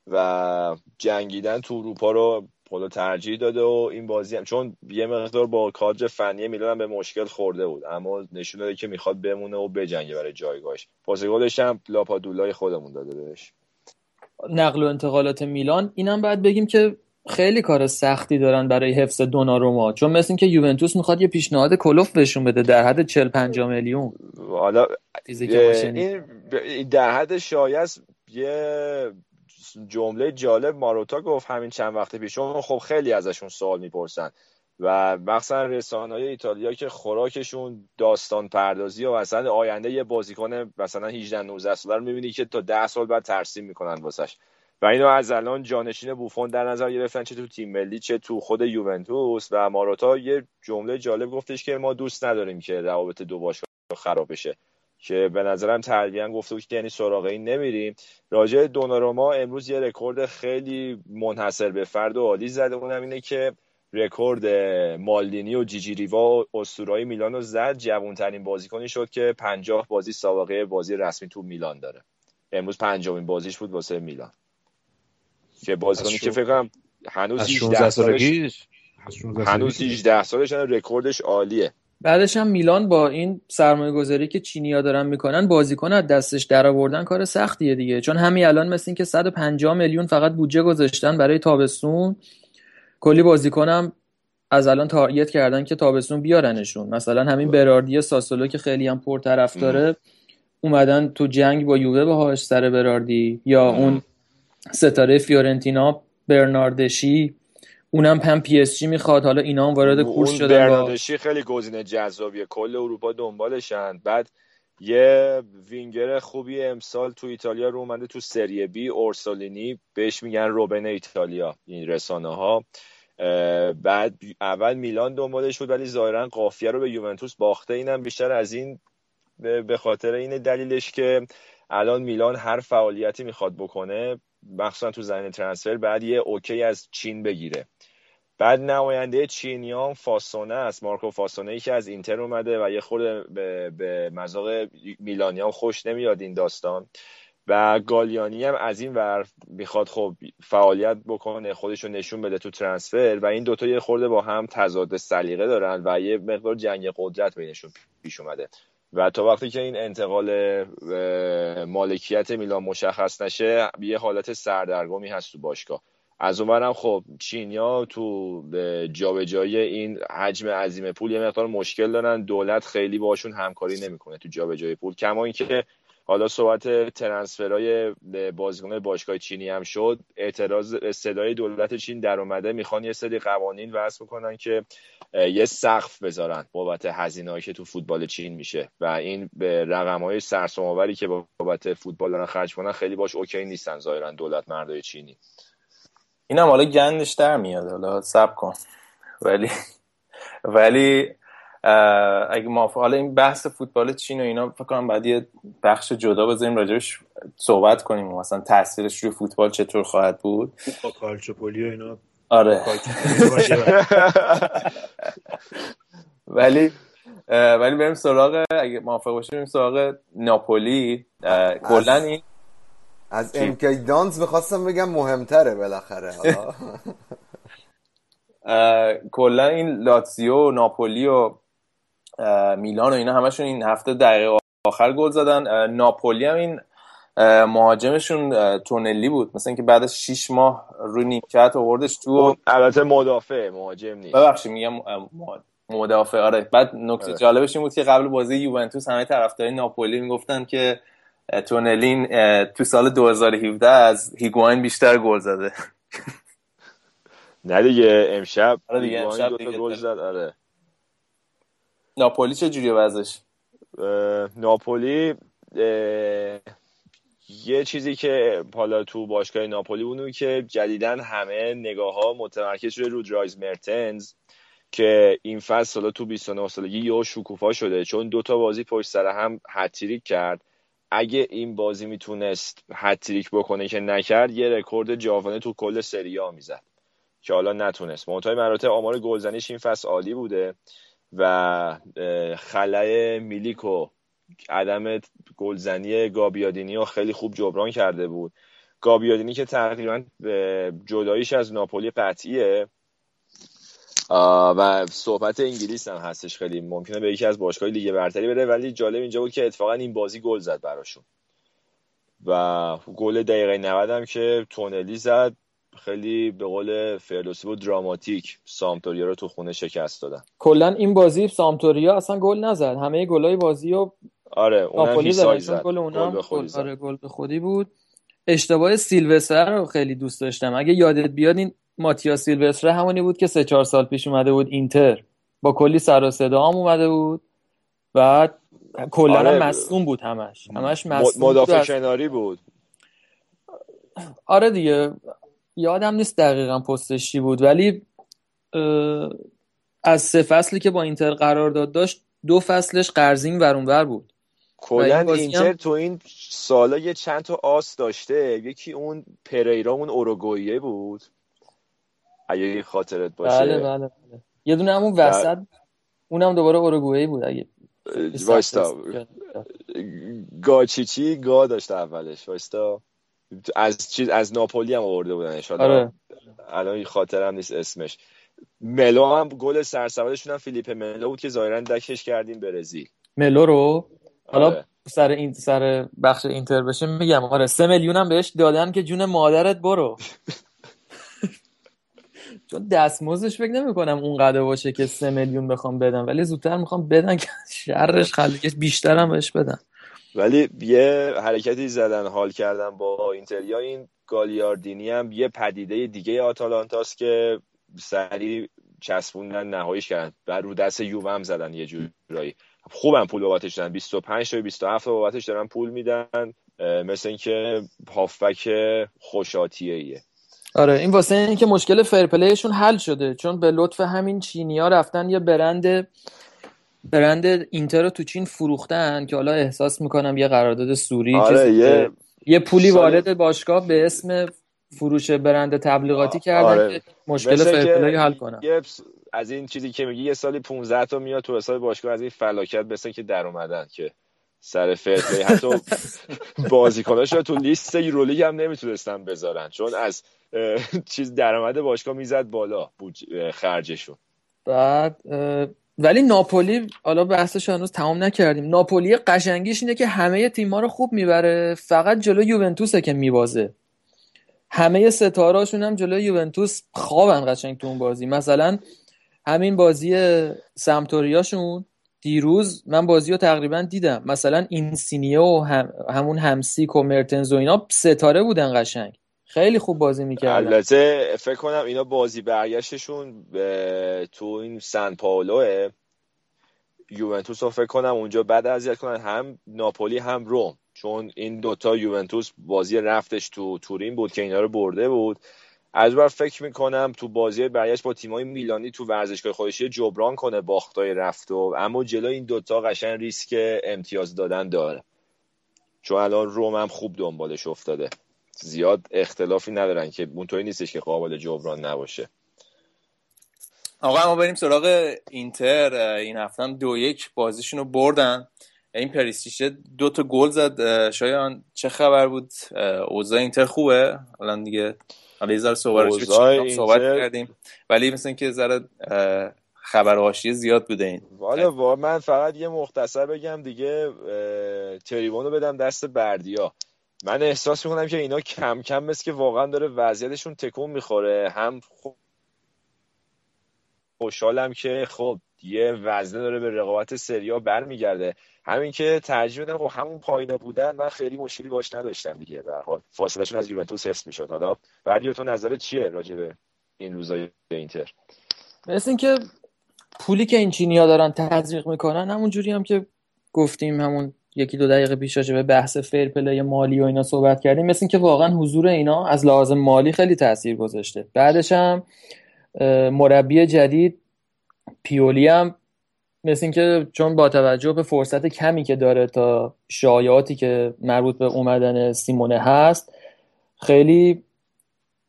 [SPEAKER 5] و جنگیدن تو اروپا رو خدا ترجیح داده و این بازی هم چون یه مقدار با کادر فنی میلان به مشکل خورده بود اما نشون داده که می‌خواد بمونه و بجنگه برای جایگاهش. پاس گلش هم لاپادولای خودمون داده بهش.
[SPEAKER 4] نقل و انتقالات میلان. اینم باید بگیم که خیلی کار سختی دارن برای حفظ دوناروما. چون مثل اینکه یوونتوس می‌خواد یه پیشنهاد کلوف بهشون بده در حد 40 50 میلیون.
[SPEAKER 5] حالا این در حد شایست یه جمله جالب ماروتا گفت همین چند وقت پیش. خب خیلی ازشون سوال می‌پرسن. و مخصوصا رسانه های ایتالیا که خوراکشون داستان پردازی و مثلا آینده یه بازیکن مثلا 18 19 ساله رو می‌بینی که تا 10 سال بعد ترسیم می‌کنن واسش. و اینو از الان جانشین بوفون در نظر گرفتن چه تو تیم ملی چه تو خود یوونتوس و ماروتا یه جمله جالب گفتش که ما دوست نداریم که روابط دو باشگاه خراب بشه که به نظرم تلویحا گفته بود که یعنی سراغ این نمیریم. راجع دوناروما امروز یه رکورد خیلی منحصر به فرد و عالی زده. اونم اینه که رکورد مالدینی و جیجی ریوا و اسطورهای میلان رو زد. جوانترین بازیکنی شد که پنجاه بازی سابقه بازی رسمی تو میلان داره. امروز پنجمین بازیش بود واسه میلان. که بازیکنی که فکر کنم هنوز 18 سالش هنوز 18 سالش رکوردش عالیه.
[SPEAKER 4] بعدش هم میلان با این سرمایه گذاری که چینیا دارن می‌کنن بازیکن از دستش در آوردن کار سختیه دیگه. چون همین الان مثل این که 150 میلیون فقط بودجه گذاشتن برای تابستون کلی بازیکنم از الان تارگت کردن که تابستون بیارنشون. مثلا همین براردی ساسولو که خیلی هم پرطرف داره اومدن تو جنگ با یووه باهاش سر براردی یا اون ستاره فیورنتینا برناردشی اونم هم پی اس جی می‌خواد. حالا اینا هم وارد کورس شدن
[SPEAKER 5] با... خیلی گزینه جذابیه. کل اروپا دنبالشن. بعد یه وینگر خوبی امسال تو ایتالیا رو اومده تو سری بی. اورسولینی بهش میگن روبن ایتالیا. این رسانه ها بعد اول میلان دنبالش بود ولی ظاهرا قافیه رو به یوونتوس باخته. اینم بیشتر از این به خاطر این دلیلش که الان میلان هر فعالیتی می‌خواد بکنه مخصوصا تو زمین ترنسفر بعد یه اوکی از چین بگیره. بعد نماینده چینیان فاسونه است. مارکو فاسونه ای که از اینتر اومده و یه خورده به, به مذاق میلانیان خوش نمیاد این داستان. و گالیانی هم از این ور می‌خواد خب فعالیت بکنه خودش رو نشون بده تو ترنسفر و این دوتا یه خورده با هم تضاد سلیقه دارن و یه مقدار جنگ قدرت بینشون پیش اومده. و تا وقتی که این انتقال مالکیت میلان مشخص نشه یه حالت سردرگمی هست تو باشگاه. از اونورم خب چینیا تو جابجایی این حجم عظیم پول یه مقدار مشکل دارن. دولت خیلی باشون همکاری نمی‌کنه تو جابجایی پول. کما اینکه حالا صحبت ترنسفرای بازیکن باشگاه چینی هم شد. اعتراض صدای دولت چین در اومده. می‌خوان یه سری قوانین وضع بکنن که یه سقف بذارن بابت هزینه‌ای که تو فوتبال چین میشه. و این به رقم‌های سرسام‌آوری که بابت فوتبال دارن خرج کنن خیلی باش اوکی نیستن ظاهرا دولت مردای چینی.
[SPEAKER 1] اینم حالا گندش در میاد. حالا سب کن. ولی ولی اگه ما حالا این بحث فوتبال چین و اینا فکر کنم بعد یه بخش جدا بذاریم راجبش صحبت کنیم. و مثلا تاثیرش روی فوتبال چطور خواهد بود؟
[SPEAKER 6] کالچوپولی و اینا.
[SPEAKER 1] آره. [LAUGHS] ولی ولی بریم سراغ اگه موافق باشیم بریم سراغ ناپولی. کلا این
[SPEAKER 2] از امکی دانز می‌خواستم بگم مهمتره بالاخره [LAUGHS]
[SPEAKER 1] کلا این لاتزیو ناپولی و میلان و اینا همشون این هفته دقیقه آخر گل زدن. ناپولی هم این مهاجمشون تونلی بود. مثلا اینکه بعد از 6 ماه رو نیمکت آوردش تو
[SPEAKER 5] البته مدافع مهاجم نیست.
[SPEAKER 1] ببخشید میگم مدافع آره. بعد نکته آره. جالبش این بود که قبل بازی یوونتوس همه طرفدارای ناپولی می‌گفتن که تونلین تو سال 2017 از هیگواین بیشتر گل زده.
[SPEAKER 5] نه دیگه امشب
[SPEAKER 1] آره دیگه امشب
[SPEAKER 5] گل زد. آره.
[SPEAKER 1] ناپولی چه جوری وضعش
[SPEAKER 5] ناپولی یه چیزی که حالا تو باشگاه ناپولی اونو که جدیدا همه نگاه ها متمرکز شده رو دریس مرتنز که این فصل حالا تو 29 سالگی یه شکوفا شده چون دوتا بازی پشت سر هم هتریک کرد. اگه این بازی می‌تونست هتریک بکنه که نکرد یه رکورد جاودانه تو کل سری آ می‌زد که حالا نتونست. منتهای مراتب آمار گلزنیش این فصل عالی بوده. و خلای میلیکو عدم گلزنی گابیادینی رو خیلی خوب جبران کرده بود. گابیادینی که تقریبا جداییش از ناپولی قطعیه. و صحبت انگلیس هم هستش خیلی. ممکنه به یکی از باشگاه لیگ برتری بره ولی جالب اینجا بود که اتفاقا این بازی گل زد براشون. و گل دقیقه 90 هم که تونلی زد. خیلی به قول فردوسی بود دراماتیک سامتوریا رو تو خونه شکست دادن.
[SPEAKER 4] کلا این بازی سامتوریا اصلا گل نزد. همه گلای بازی رو
[SPEAKER 5] آره اونم زد.
[SPEAKER 4] گل اونم گل به آره گل به خودی بود. اشتباه سیلوستر رو خیلی دوست داشتم. اگه یادت بیاد این ماتیا سیلوستر همونی بود که سه چهار سال پیش اومده بود اینتر. با کلی سر و صدا هم اومده بود. بعد کلا آره مصدوم بود همش. همش مصدوم
[SPEAKER 5] مدافع کناری بود.
[SPEAKER 4] آره دیگه. یادم نیست دقیقا پستش چی بود ولی از سه فصلی که با اینتر قرار داد داشت دو فصلش قرضین ورونور بود.
[SPEAKER 5] کلا اینتر تو این سالا یه چند تا آس داشته یکی اون پریرا اون اوروگوئیه بود. اگه خاطرت باشه.
[SPEAKER 4] بله بله بله. یه دونه همون وسط اونم دوباره اوروگوئه بود. اگه
[SPEAKER 5] وایستا. گاچیچی گا داشته اولش. وایستا. از چیز از ناپولی هم آورده بودن آره. الان خاطرم نیست اسمش. ملو هم گل سرسبدشون هم فیلیپ ملو بود که ظاهرا دکش کردیم برزیل
[SPEAKER 4] ملو رو؟ حالا آره. سر این سر بخش اینتر بشه میگم. آره سه میلیون هم بهش دادن که جون مادرت برو. [LAUGHS] چون دستمزدش فکر نمی کنم اونقدر باشه که سه میلیون بخوام بدم. ولی زودتر می‌خوام بدن که شرش بیشتر هم بهش بدن.
[SPEAKER 5] ولی یه حرکتی زدن حال کردن با اینتریا این گالیاردینی هم یه پدیده دیگه آتالانتاست که سریع چسبوندن نهاییش کردن و رو دست یووه هم زدن یه جورایی. خوبم پول بابتش دادن 25 تا 27 بابتش دارن پول میدن مثل اینکه هافبک خوشاتیه ایه
[SPEAKER 4] آره این واسه این که مشکل فرپلیشون حل شده چون به لطف همین چینیا رفتن یه برند برند اینتر رو تو چین فروختن که حالا احساس می‌کنم یه قرارداد صوری
[SPEAKER 5] آره یه...
[SPEAKER 4] یه پولی وارد باشگاه به اسم فروش برند تبلیغاتی کردن آره. که مشکل fair play حل کنن.
[SPEAKER 5] از این چیزی که میگی یه سالی 15 تا میاد تو حساب باشگاه از این فلاکت مثل که در اومدن که سر fair play حتی [LAUGHS] بازیکناش تو لیست یورولیگ هم نمی‌تونستن بذارن چون از چیز درآمد باشگاه می‌زد بالا خرجشون.
[SPEAKER 4] بعد ولی ناپولی حالا بحثش هنوز تمام نکردیم. ناپولی قشنگیش اینه که همه تیم‌ها رو خوب می‌بره. فقط جلو یوونتوسه که میبازه. همه ستارهاشون هم جلو یوونتوس خوابن قشنگ تو اون بازی. مثلا همین بازی سمپدوریاشون دیروز من بازی رو تقریبا دیدم. مثلا اینسینیو و هم همون هامشیک و مرتنز و اینا ستاره بودن قشنگ. خیلی خوب بازی می‌کردن.
[SPEAKER 5] البته فکر کنم اینا بازی برگشتشون تو این سن پاولوه. یوونتوس رو فکر کنم اونجا بعد اذیت کنن. هم ناپولی هم روم. چون این دوتا یوونتوس بازی رفتش تو تورین بود که اینا رو برده بود. از بر فکر می‌کنم تو بازی برگشت با تیمای میلانی تو ورزشگاه خودشی جبران کنه باختای رفت و اما جلو این دوتا قشن ریسک امتیاز دادن داره. چون الان روم هم خوب دنبالش افتاده. زیاد اختلافی ندارن که اونطوری نیستش که قابل جبران نباشه.
[SPEAKER 1] آقا ما بریم سراغ اینتر. این هفته هم دو یک بازیشون رو بردن. این پریستیشه دو تا گل زد. شایان چه خبر بود؟ اوضاع اینتر خوبه؟ الان دیگه حالا یه ذره صحبت کردیم. ولی مثل اینکه ذره خبر حاشیه زیاد بوده این.
[SPEAKER 5] والا من فقط یه مختصر بگم دیگه تریبونو بدم دست بردیا. من احساس می‌کنم که اینا کم کم مثل که واقعا داره وضعیتشون تکون می‌خوره. هم خوشحالم که خب یه وزنه داره به رقابت سریا برمیگرده. همین که ترجیح بدم خب همون پایینا بودن من خیلی مشکلی باش نداشتم دیگه. به حال فاصلهشون از یوونتوس حفظ می‌شد. حالا بعدی تو نظرت چیه راجع به این روزای اینتر؟
[SPEAKER 4] مثل اینکه پولی که این چینیا دارن تزریق می‌کنن همون جوری هم که گفتیم همون یکی دو دقیقه پیش به بحث fair play مالی و اینا صحبت کردیم. مثل اینکه واقعا حضور اینا از لحاظ مالی خیلی تاثیر گذاشته. بعدش هم مربی جدید پیولی هم مثل اینکه چون با توجه به فرصت کمی که داره تا شایعاتی که مربوط به اومدن سیمئونه هست خیلی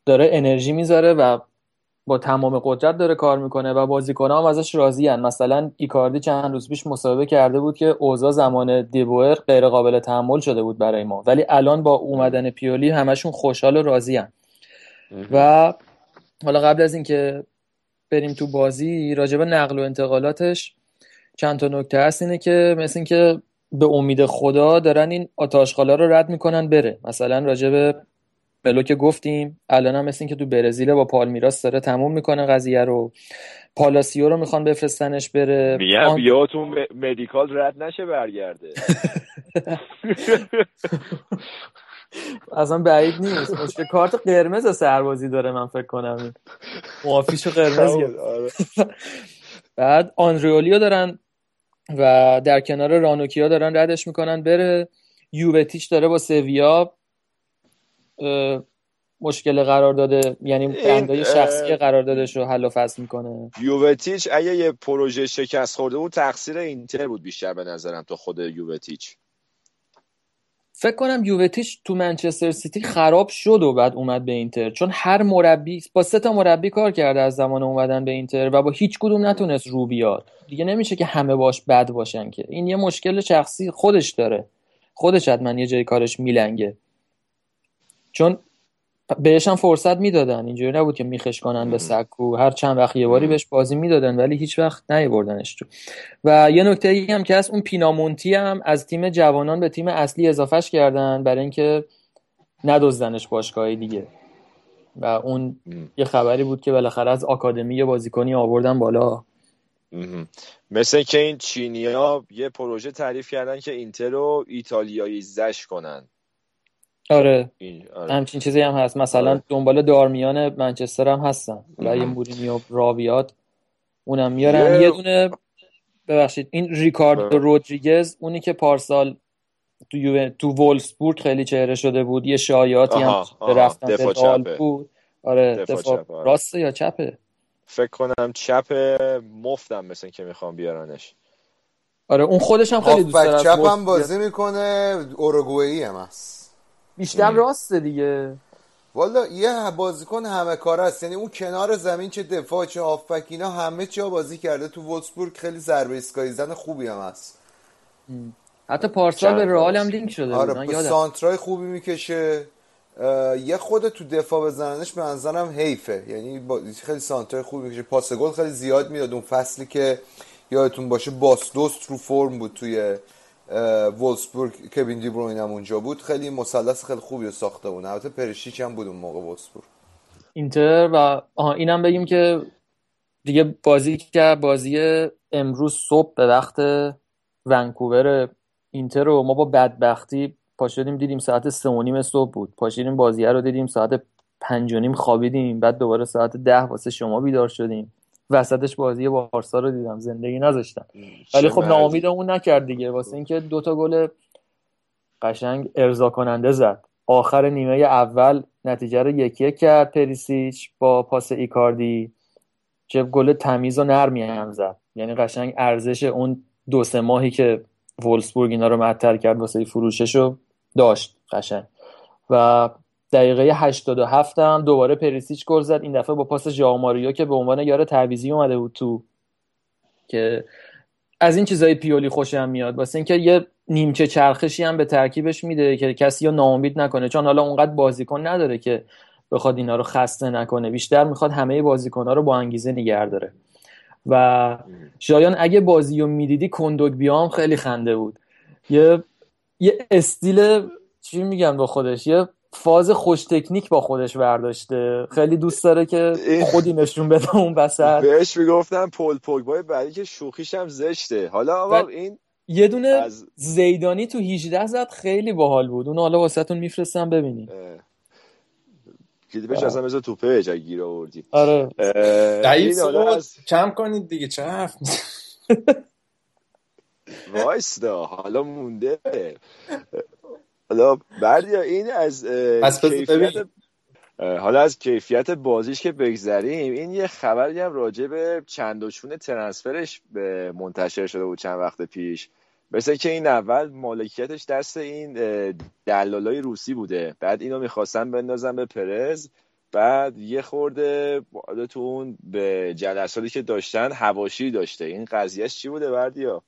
[SPEAKER 4] داره انرژی می‌ذاره و با تمام قدرت داره کار می‌کنه و بازیکنان هم ازش راضی هن. مثلا ایکاردی چند روز پیش مصاحبه کرده بود که اوضاع زمان دیبوئر غیر قابل تحمل شده بود برای ما ولی الان با اومدن پیولی همشون خوشحال و راضی هن. و حالا قبل از اینکه بریم تو بازی راجبه نقل و انتقالاتش چند تا نکته هست اینه که مثل اینکه به امید خدا دارن این آتاشخالا رو رد می‌کنن بره مثلا راجب بلو که گفتیم الان هم مثل اینکه تو برزیل با پالمیراس داره تموم می‌کنه قضیه رو. پالاسیو رو می‌خوان بفرستنش بره.
[SPEAKER 5] میگم آن... بیاتون مدیکال رد نشه برگرده. [LAUGHS]
[SPEAKER 4] اصلا بعید نیست. مشکل کارت قرمز سربازی داره من فکر کنم. معافیشو قرمز آره. [LAUGHS] بعد آندریولی رو دارن و در کنار رانوکیا دارن ردش می‌کنن بره. یووتیچ داره با سویا. مشکل قرار داده یعنی بندای شخصی قرار داده رو حل و فصل می‌کنه.
[SPEAKER 5] یووتیچ اگه یه پروژه شکست خورده بود تقصیر اینتر بود بیشتر به نظرم تو خود یووتیچ.
[SPEAKER 4] فکر کنم یووتیچ تو منچستر سیتی خراب شد و بعد اومد به اینتر. چون هر مربی با سه تا مربی کار کرده از زمان اومدن به اینتر و با هیچ کدوم نتونست رو بیاد. دیگه نمیشه که همه باش بد باشن که. این یه مشکل شخصی خودش داره. خودش حتما یه جای کارش میلنگه. چون بهش هم فرصت می‌دادن. اینجوری نبود که میخش کنن به سکو. هر چند وقت یه باری بهش بازی می‌دادن ولی هیچ وقت نیوردنش تو. و یه نکته ای هم که از اون پینامونتی هم از تیم جوانان به تیم اصلی اضافهش کردن برای اینکه ندزدنش باشگاهی دیگه. و اون یه خبری بود که بالاخره از آکادمی بازیکنی آوردن بالا.
[SPEAKER 5] مثل که این چینیا یه پروژه تعریف کردن که اینتر رو ایتالیایی زش کنن.
[SPEAKER 4] آره. آره. همچین چیزی هم هست. مثلا آره. دنبال دارمیان منچستر هم هستن. برای مورینیو راویات اونم میارن. یه دونه ببخشید. این ریکارد آره. رودریگز اونی که پارسال تو یو... تو وولسبورگ خیلی چهره شده بود. یه شایعاتی هم رفتن. دفاع بود. آره دفاع, دفاع چپ. آره. راسته یا چپه؟
[SPEAKER 5] فکر کنم چپ مفتم مثل که می‌خوام بیارنش.
[SPEAKER 4] آره اون خودش هم خیلی دوست داره
[SPEAKER 2] چپ هم بازی می‌کنه. اوروگوئی هم هست
[SPEAKER 4] بیشتر راسته دیگه.
[SPEAKER 2] والا یه بازیکن همه کار است. یعنی اون کنار زمین چه دفاع چه هافبک اینا همه چی بازی کرده. تو وولسبورگ خیلی ضربه ایستگاهی زن خوبی هم هست.
[SPEAKER 4] حتی پارسال به رئال هم لینک شده
[SPEAKER 2] آره سانترای خوبی می‌کشه. یه خود تو دفاع بزننش به نظرم حیفه. یعنی خیلی سانترای خوبی می‌کشه. پاس گل خیلی زیاد می‌داد. اون فصلی که یادتون باشه باستوست رو فرم بود توی وولسبورگ کوین دی بروین هم اونجا بود خیلی مثلث خیلی خوبی رو ساخته بود. البته پرشیچ هم بود اون موقع وولسبورگ
[SPEAKER 4] اینتر و آها اینم بگیم که دیگه بازی که بازی امروز صبح به وقت ونکوور اینتر رو ما با بدبختی پاشدیم دیدیم ساعت سه و نیم صبح بود. پاشیدیم بازی رو دیدیم ساعت پنج و نیم خوابیدیم بعد دوباره ساعت ده واسه شما بیدار شدیم. وسطش بازی بارسا رو دیدم زندگی نذاشتن ولی خب ناامیدمون نکرد دیگه. واسه اینکه دوتا گل قشنگ ارضا کننده زد. آخر نیمه اول نتیجه رو یکی یک کرد پریسیچ با پاس ایکاردی. چه گل تمیز و نرمی هم زد. یعنی قشنگ ارزش اون دو سه ماهی که وولسبورگ اینا رو معطل کرد واسه فروشش رو داشت قشنگ. و دقیقه 87 هم دوباره پریسیچ گل زد. این دفعه با پاس ژائو که به عنوان یار تعویضی اومده بود تو که از این چیزای پیولی خوشم میاد. واسه اینکه یه نیمچه چرخشی هم به ترکیبش میده که کسی رو ناامید نکنه. چون حالا اونقدر بازیکن نداره که بخواد اینا رو خسته نکنه. بیشتر می‌خواد همه بازیکنها رو با انگیزه نگه داره. و شایان اگه بازی رو می‌دیدی کندوگ بیام خیلی خنده بود. یه یه استیل چی میگم با خودش؟ یه فاز خوش تکنیک با خودش برداشته. خیلی دوست داره که خودی نشون بده اون وسط.
[SPEAKER 5] بهش می‌گفتن پول پوگبای بعدی که شوخیش هم زشته. حالا آقا این
[SPEAKER 4] یه دونه از... زیدانی تو 18 زد خیلی باحال بود. اون حالا واسهتون میفرستم ببینید
[SPEAKER 5] کلیپش اصلا مثل توپه اگه گیر آوردی.
[SPEAKER 4] آره.
[SPEAKER 1] از... کم کنید دیگه چه حرف
[SPEAKER 5] وایستا حالا مونده. حالا بردیا این از کیفیت حالا از کیفیت بازیش که بگذریم این یه خبری هم راجع به چند و چون ترنسفرش به منتشر شده بود چند وقت پیش. مثل که این اول مالکیتش دست این دلالای روسی بوده. بعد اینو می‌خواستن بندازن به پرز. بعد یه خورده تو اون به جلساتی که داشتن هواشی داشته. این قضیهش چی بوده بردیا؟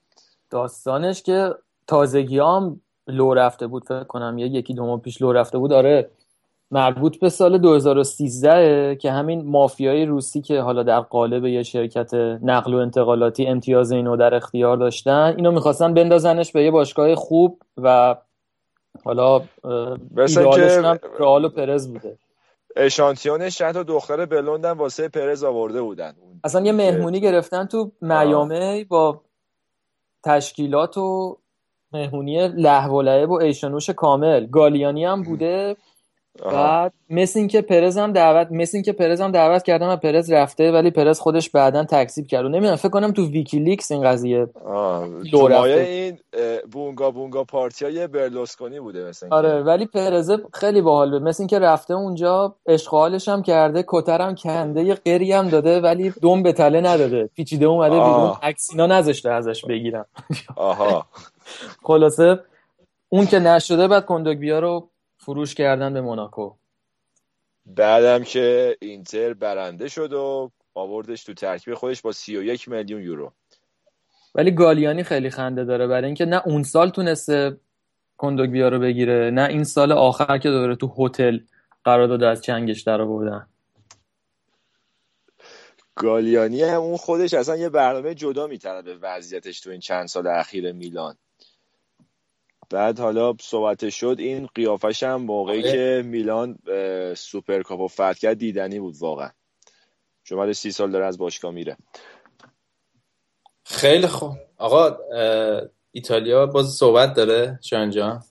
[SPEAKER 4] داستانش که تازگی هم لو رفته بود فکر کنم یه یکی دو ماه پیش لو رفته بود. آره مربوط به سال 2013 که همین مافیای روسی که حالا در قالب یه شرکت نقل و انتقالاتی امتیاز اینو در اختیار داشتن اینو می‌خواستن بندازنش به یه باشگاه خوب و حالا ایده‌آلش هم رئال و پرز بوده.
[SPEAKER 5] اشانتیونش چند تا دختر بلوندن واسه پرز آورده بودن.
[SPEAKER 4] اصلا یه مهمونی گرفتن تو میامی با تشکیلات و مهمونی لهو و لعب و عیش و نوش کامل. گالیانی هم بوده. بعد مثل اینکه پرز هم دعوت مثل اینکه پرز هم دعوت کردم و پرز رفته ولی پرز خودش بعدا تکذیب کرد. و نمی‌دونم فکر کنم تو ویکیلیکس این قضیه
[SPEAKER 5] دورای این بونگا بونگا پارتی های برلوسکونی بوده مثل
[SPEAKER 4] آره ولی پرز خیلی باحال بود. مثل اینکه رفته اونجا اشغالش هم کرده کتر هم کنده یه قری هم داده ولی دوم به تله نداده. پیچیده اومده بیرون. عکسینا نذاشته ازش بگیرم.
[SPEAKER 5] آها. [LAUGHS]
[SPEAKER 4] خلاصه اون که نشده بعد کندوگبیا رو فروش کردن به موناکو.
[SPEAKER 5] بعدم که اینتر برنده شد و آوردش تو ترکیب خودش با 31 میلیون یورو.
[SPEAKER 4] ولی گالیانی خیلی خنده داره برای اینکه نه اون سال تونسته کوندوگبیا رو بگیره نه این سال آخر که دوره تو هتل قرار داده از چنگش در آوردن.
[SPEAKER 5] گالیانی هم اون خودش اصلا یه برنامه جدا می‌طلبه به وضعیتش تو این چند سال اخیر میلان. بعد حالا صحبت شد این قیافش هم موقعی آره. که میلان سوپرکاپ و فتح کرد دیدنی بود واقعا. شما سی سال داره از باشگاه میره.
[SPEAKER 1] خیلی خوب. آقا ایتالیا باز صحبت داره شان جان؟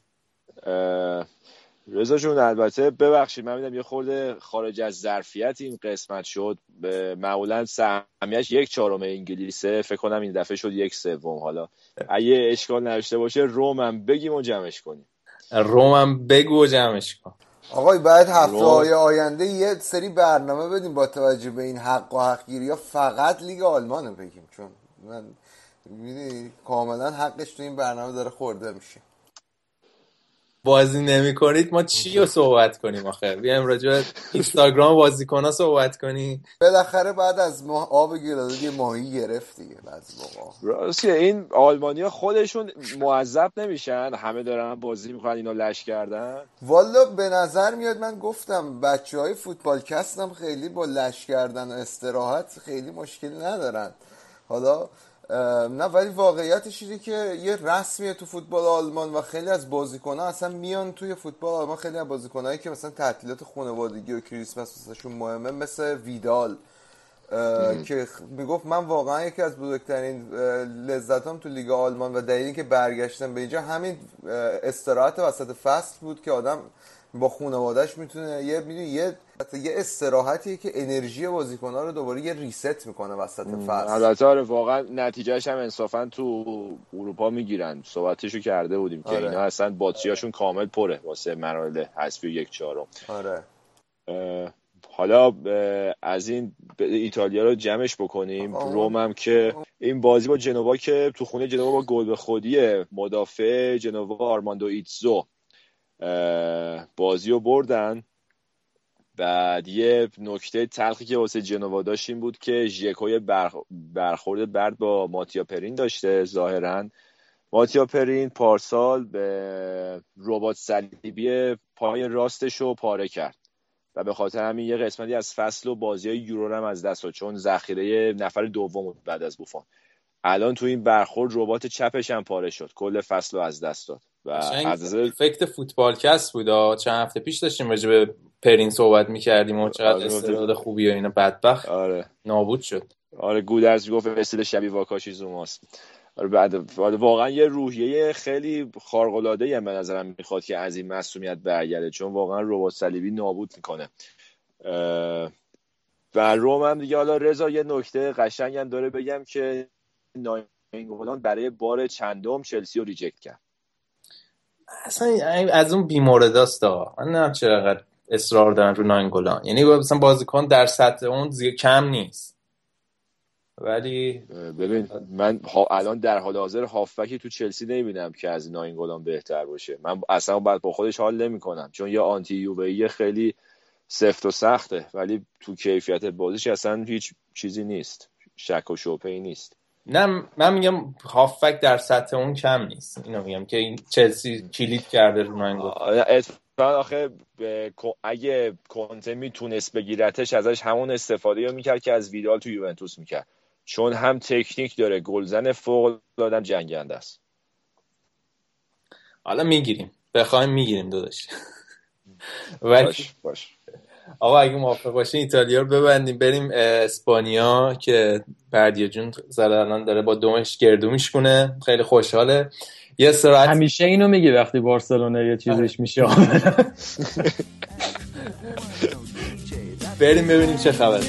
[SPEAKER 5] رضا جون البته ببخشید من میدم یه خورده خارج از ظرفیت این قسمت شد. معمولا سهمیش یک چهارم انگلیسه. فکر کنم این دفعه شد یک سوم. حالا اگه اشکال نداشته باشه رومم بگیم و جمعش کنیم.
[SPEAKER 1] رومم بگو و جمعش کن.
[SPEAKER 2] آقای بعد هفته های آینده یه سری برنامه بدیم با توجه به این حق و حقگیری ها فقط لیگ آلمان بگیم چون من کاملا حقش تو این برنامه داره خورده میشه.
[SPEAKER 1] بازی نمی کنید ما چی رو صحبت کنیم آخه؟ بیایم راجع اینستاگرام بازیکن ها صحبت کنیم.
[SPEAKER 2] بالاخره بعد از ما آب گلاده یه ماهی گرفت دیگه بعضی
[SPEAKER 5] موقع این آلمانیا خودشون معذب نمیشن. همه دارن بازی می‌کنن اینا لش کردن.
[SPEAKER 2] والا به نظر میاد من گفتم بچه های فوتبال کستم خیلی با لش کردن و استراحت خیلی مشکل ندارن. حالا نه ولی واقعیتش اینه که یه رسمیه تو فوتبال آلمان و خیلی از بازیکن‌ها اصلا میان توی فوتبال آلمان. خیلی از بازیکنایی که مثلا تعطیلات خانوادگی و کریسمس واسهشون مهمه مثل ویدال که می‌گفت من واقعا یکی از بزرگترین لذتام تو لیگ آلمان و دلیلی که برگشتم به اینجا همین استراحت وسط فصل بود که آدم با خانوادهش می‌تونه یه می‌دونی یه یه استراحتی که انرژی بازیکن‌ها رو دوباره یه ریست می‌کنه وسط فصل.
[SPEAKER 5] البته آره واقعا نتیجهش هم انصافا تو اروپا می‌گیرن. صحبتشو کرده بودیم که آره. اینا اصلا باتریاشون کامل پره واسه مراحل حذفی یک چهارم.
[SPEAKER 2] آره.
[SPEAKER 5] حالا از این ایتالیا رو جمعش بکنیم. روم هم که این بازی با جنوا که تو خونه جنوا با گل به خودی مدافع جنوا آرماندو ایتزو. بازی رو بردن. بعد یه نکته تلخی که واسه جنوا داشت این بود که ژکوی برخورد برد با ماتیا پرین داشته ظاهرا. ماتیا پرین پارسال به ربات صلیبی پای راستش رو پاره کرد و به خاطر همین یه قسمتی از فصل و بازی های یورو هم از دست چون ذخیره نفر دوم بعد از بوفون. الان تو این برخورد ربات چپش هم پاره شد کل فصل رو از دست داد. و از
[SPEAKER 1] فکت فوتبالکست بود آه. چند هفته پیش داشتیم راجع به پرین صحبت می‌کردیم و چقدر
[SPEAKER 5] آره،
[SPEAKER 1] استعداد خوبی و اینا. بدبخت.
[SPEAKER 5] آره.
[SPEAKER 1] نابود شد.
[SPEAKER 5] آره گودرز گفت استیل شبیه واکاشی زوماست. آره بعد آره، واقعا یه روحیه خیلی خارق العاده به نظرم می‌خواد که از این مسئولیت برگرده چون واقعا ربات صلیبی نابود می‌کنه. و روم هم دیگه حالا رضا یه نکته قشنگ هم داره بگم که ناینگولان برای بار چندم چلسی رو ریجکت کرد.
[SPEAKER 1] اصلا از اون بیمورداست آقا. من نمی‌دونم چرا اصرار دارن رو ناینگولان. یعنی مثلا بازیکن در سطح اون زیاد کم نیست. ولی
[SPEAKER 5] ببین من ها الان در حال حاضر هافبکی تو چلسی نمی‌بینم که از ناینگولان بهتر باشه. من اصلا بعد با خودش حال نمی‌کنم. چون یه آنتی یووهی خیلی سفت و سخته. ولی تو کیفیت بازیش اصلا هیچ چیزی نیست. شک و شبهه نیست.
[SPEAKER 1] نه من میگم هافبک در سطح اون کم نیست. اینو میگم که این چلسی کلید کرده رو
[SPEAKER 5] آخه کو- اگه کنته می‌تونست بگیرتش ازش همون استفاده رو می‌کرد که از ویدال تو یوونتوس می‌کرد. چون هم تکنیک داره گلزن فوق العاده جنگنده است.
[SPEAKER 1] حالا می‌گیریم. بخوایم می‌گیریم داداش. ولی
[SPEAKER 5] باش باش.
[SPEAKER 1] آقا اگه موافق باشین ایتالیا رو ببندیم بریم اسپانیا که بردیا جون الان داره با دومش گردو میشکنه خیلی خوشحاله. یه استراحت
[SPEAKER 4] همیشه اینو میگی وقتی بارسلونا یه چیزش میشه.
[SPEAKER 1] بریم ببینیم چه خبره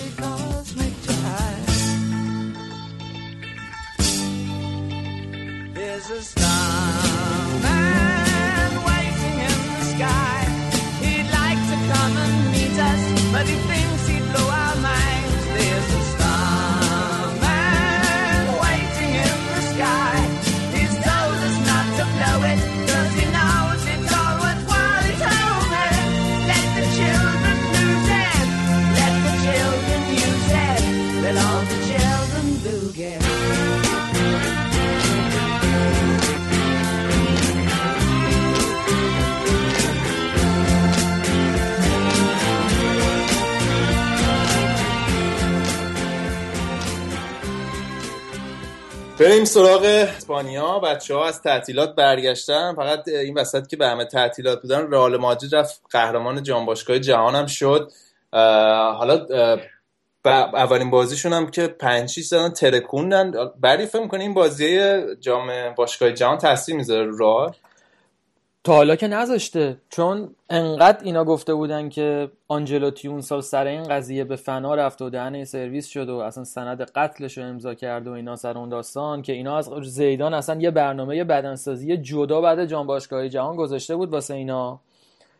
[SPEAKER 1] بریم سراغ اسپانیا. بچه ها از تعطیلات برگشتن. فقط این وسط که به همه تعطیلات بودن رئال مادرید رفت قهرمان جام باشگاه جهان هم شد. حالا اه، ب- اولین بازیشون هم که پنج شیش زدن ترکوندن. بری فکر می‌کنی این بازی جام باشگاه جهان تاثیر می‌ذاره رئال؟
[SPEAKER 4] تا حالا که نذاشته. چون انقدر اینا گفته بودن که آنجلوتی اون سال سر این قضیه به فنا رفت و دهنه سرویس شد و اصلا سند قتلش رو امضا کرد و اینا سر اون داستان که اینا از زیدان اصلا یه برنامه بدنسازی جدا بعد جام باشگاهی جهان گذاشته بود واسه اینا.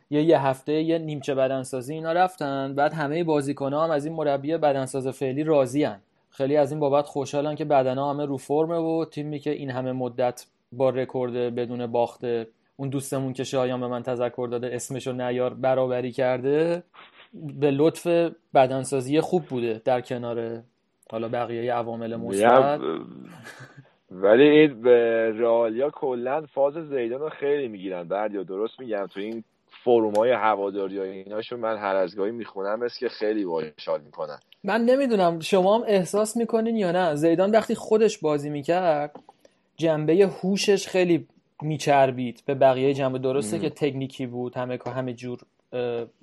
[SPEAKER 4] یه یه هفته یه نیمچه بدنسازی اینا رفتن. بعد همه بازیکن‌ها هم از این مربی بدنساز فعلی راضی‌ان خیلی از این بابت خوشحالن که بدنها همه رو فرمه و تیمی که این همه مدت با رکورد بدون باخته اون دوستمون که شایان به من تذکر داده اسمشو نیار برابری کرده به لطف بدنسازی خوب بوده در کنار حالا بقیه عوامل مثبت.
[SPEAKER 5] ولی این به رئالیا کلا فاز زیدان رو خیلی می‌گیرن بردیا درست میگم تو این فروم های هواداری های ایناشو من هر از گاهی می‌خونم است که خیلی باحال می‌کنن.
[SPEAKER 4] من نمی‌دونم شما هم احساس می‌کنین یا نه؟ زیدان وقتی خودش بازی می‌کرد جنبه هوشش خیلی میچربید به بقیه جنبه. درسته که تکنیکی بود همه همه جور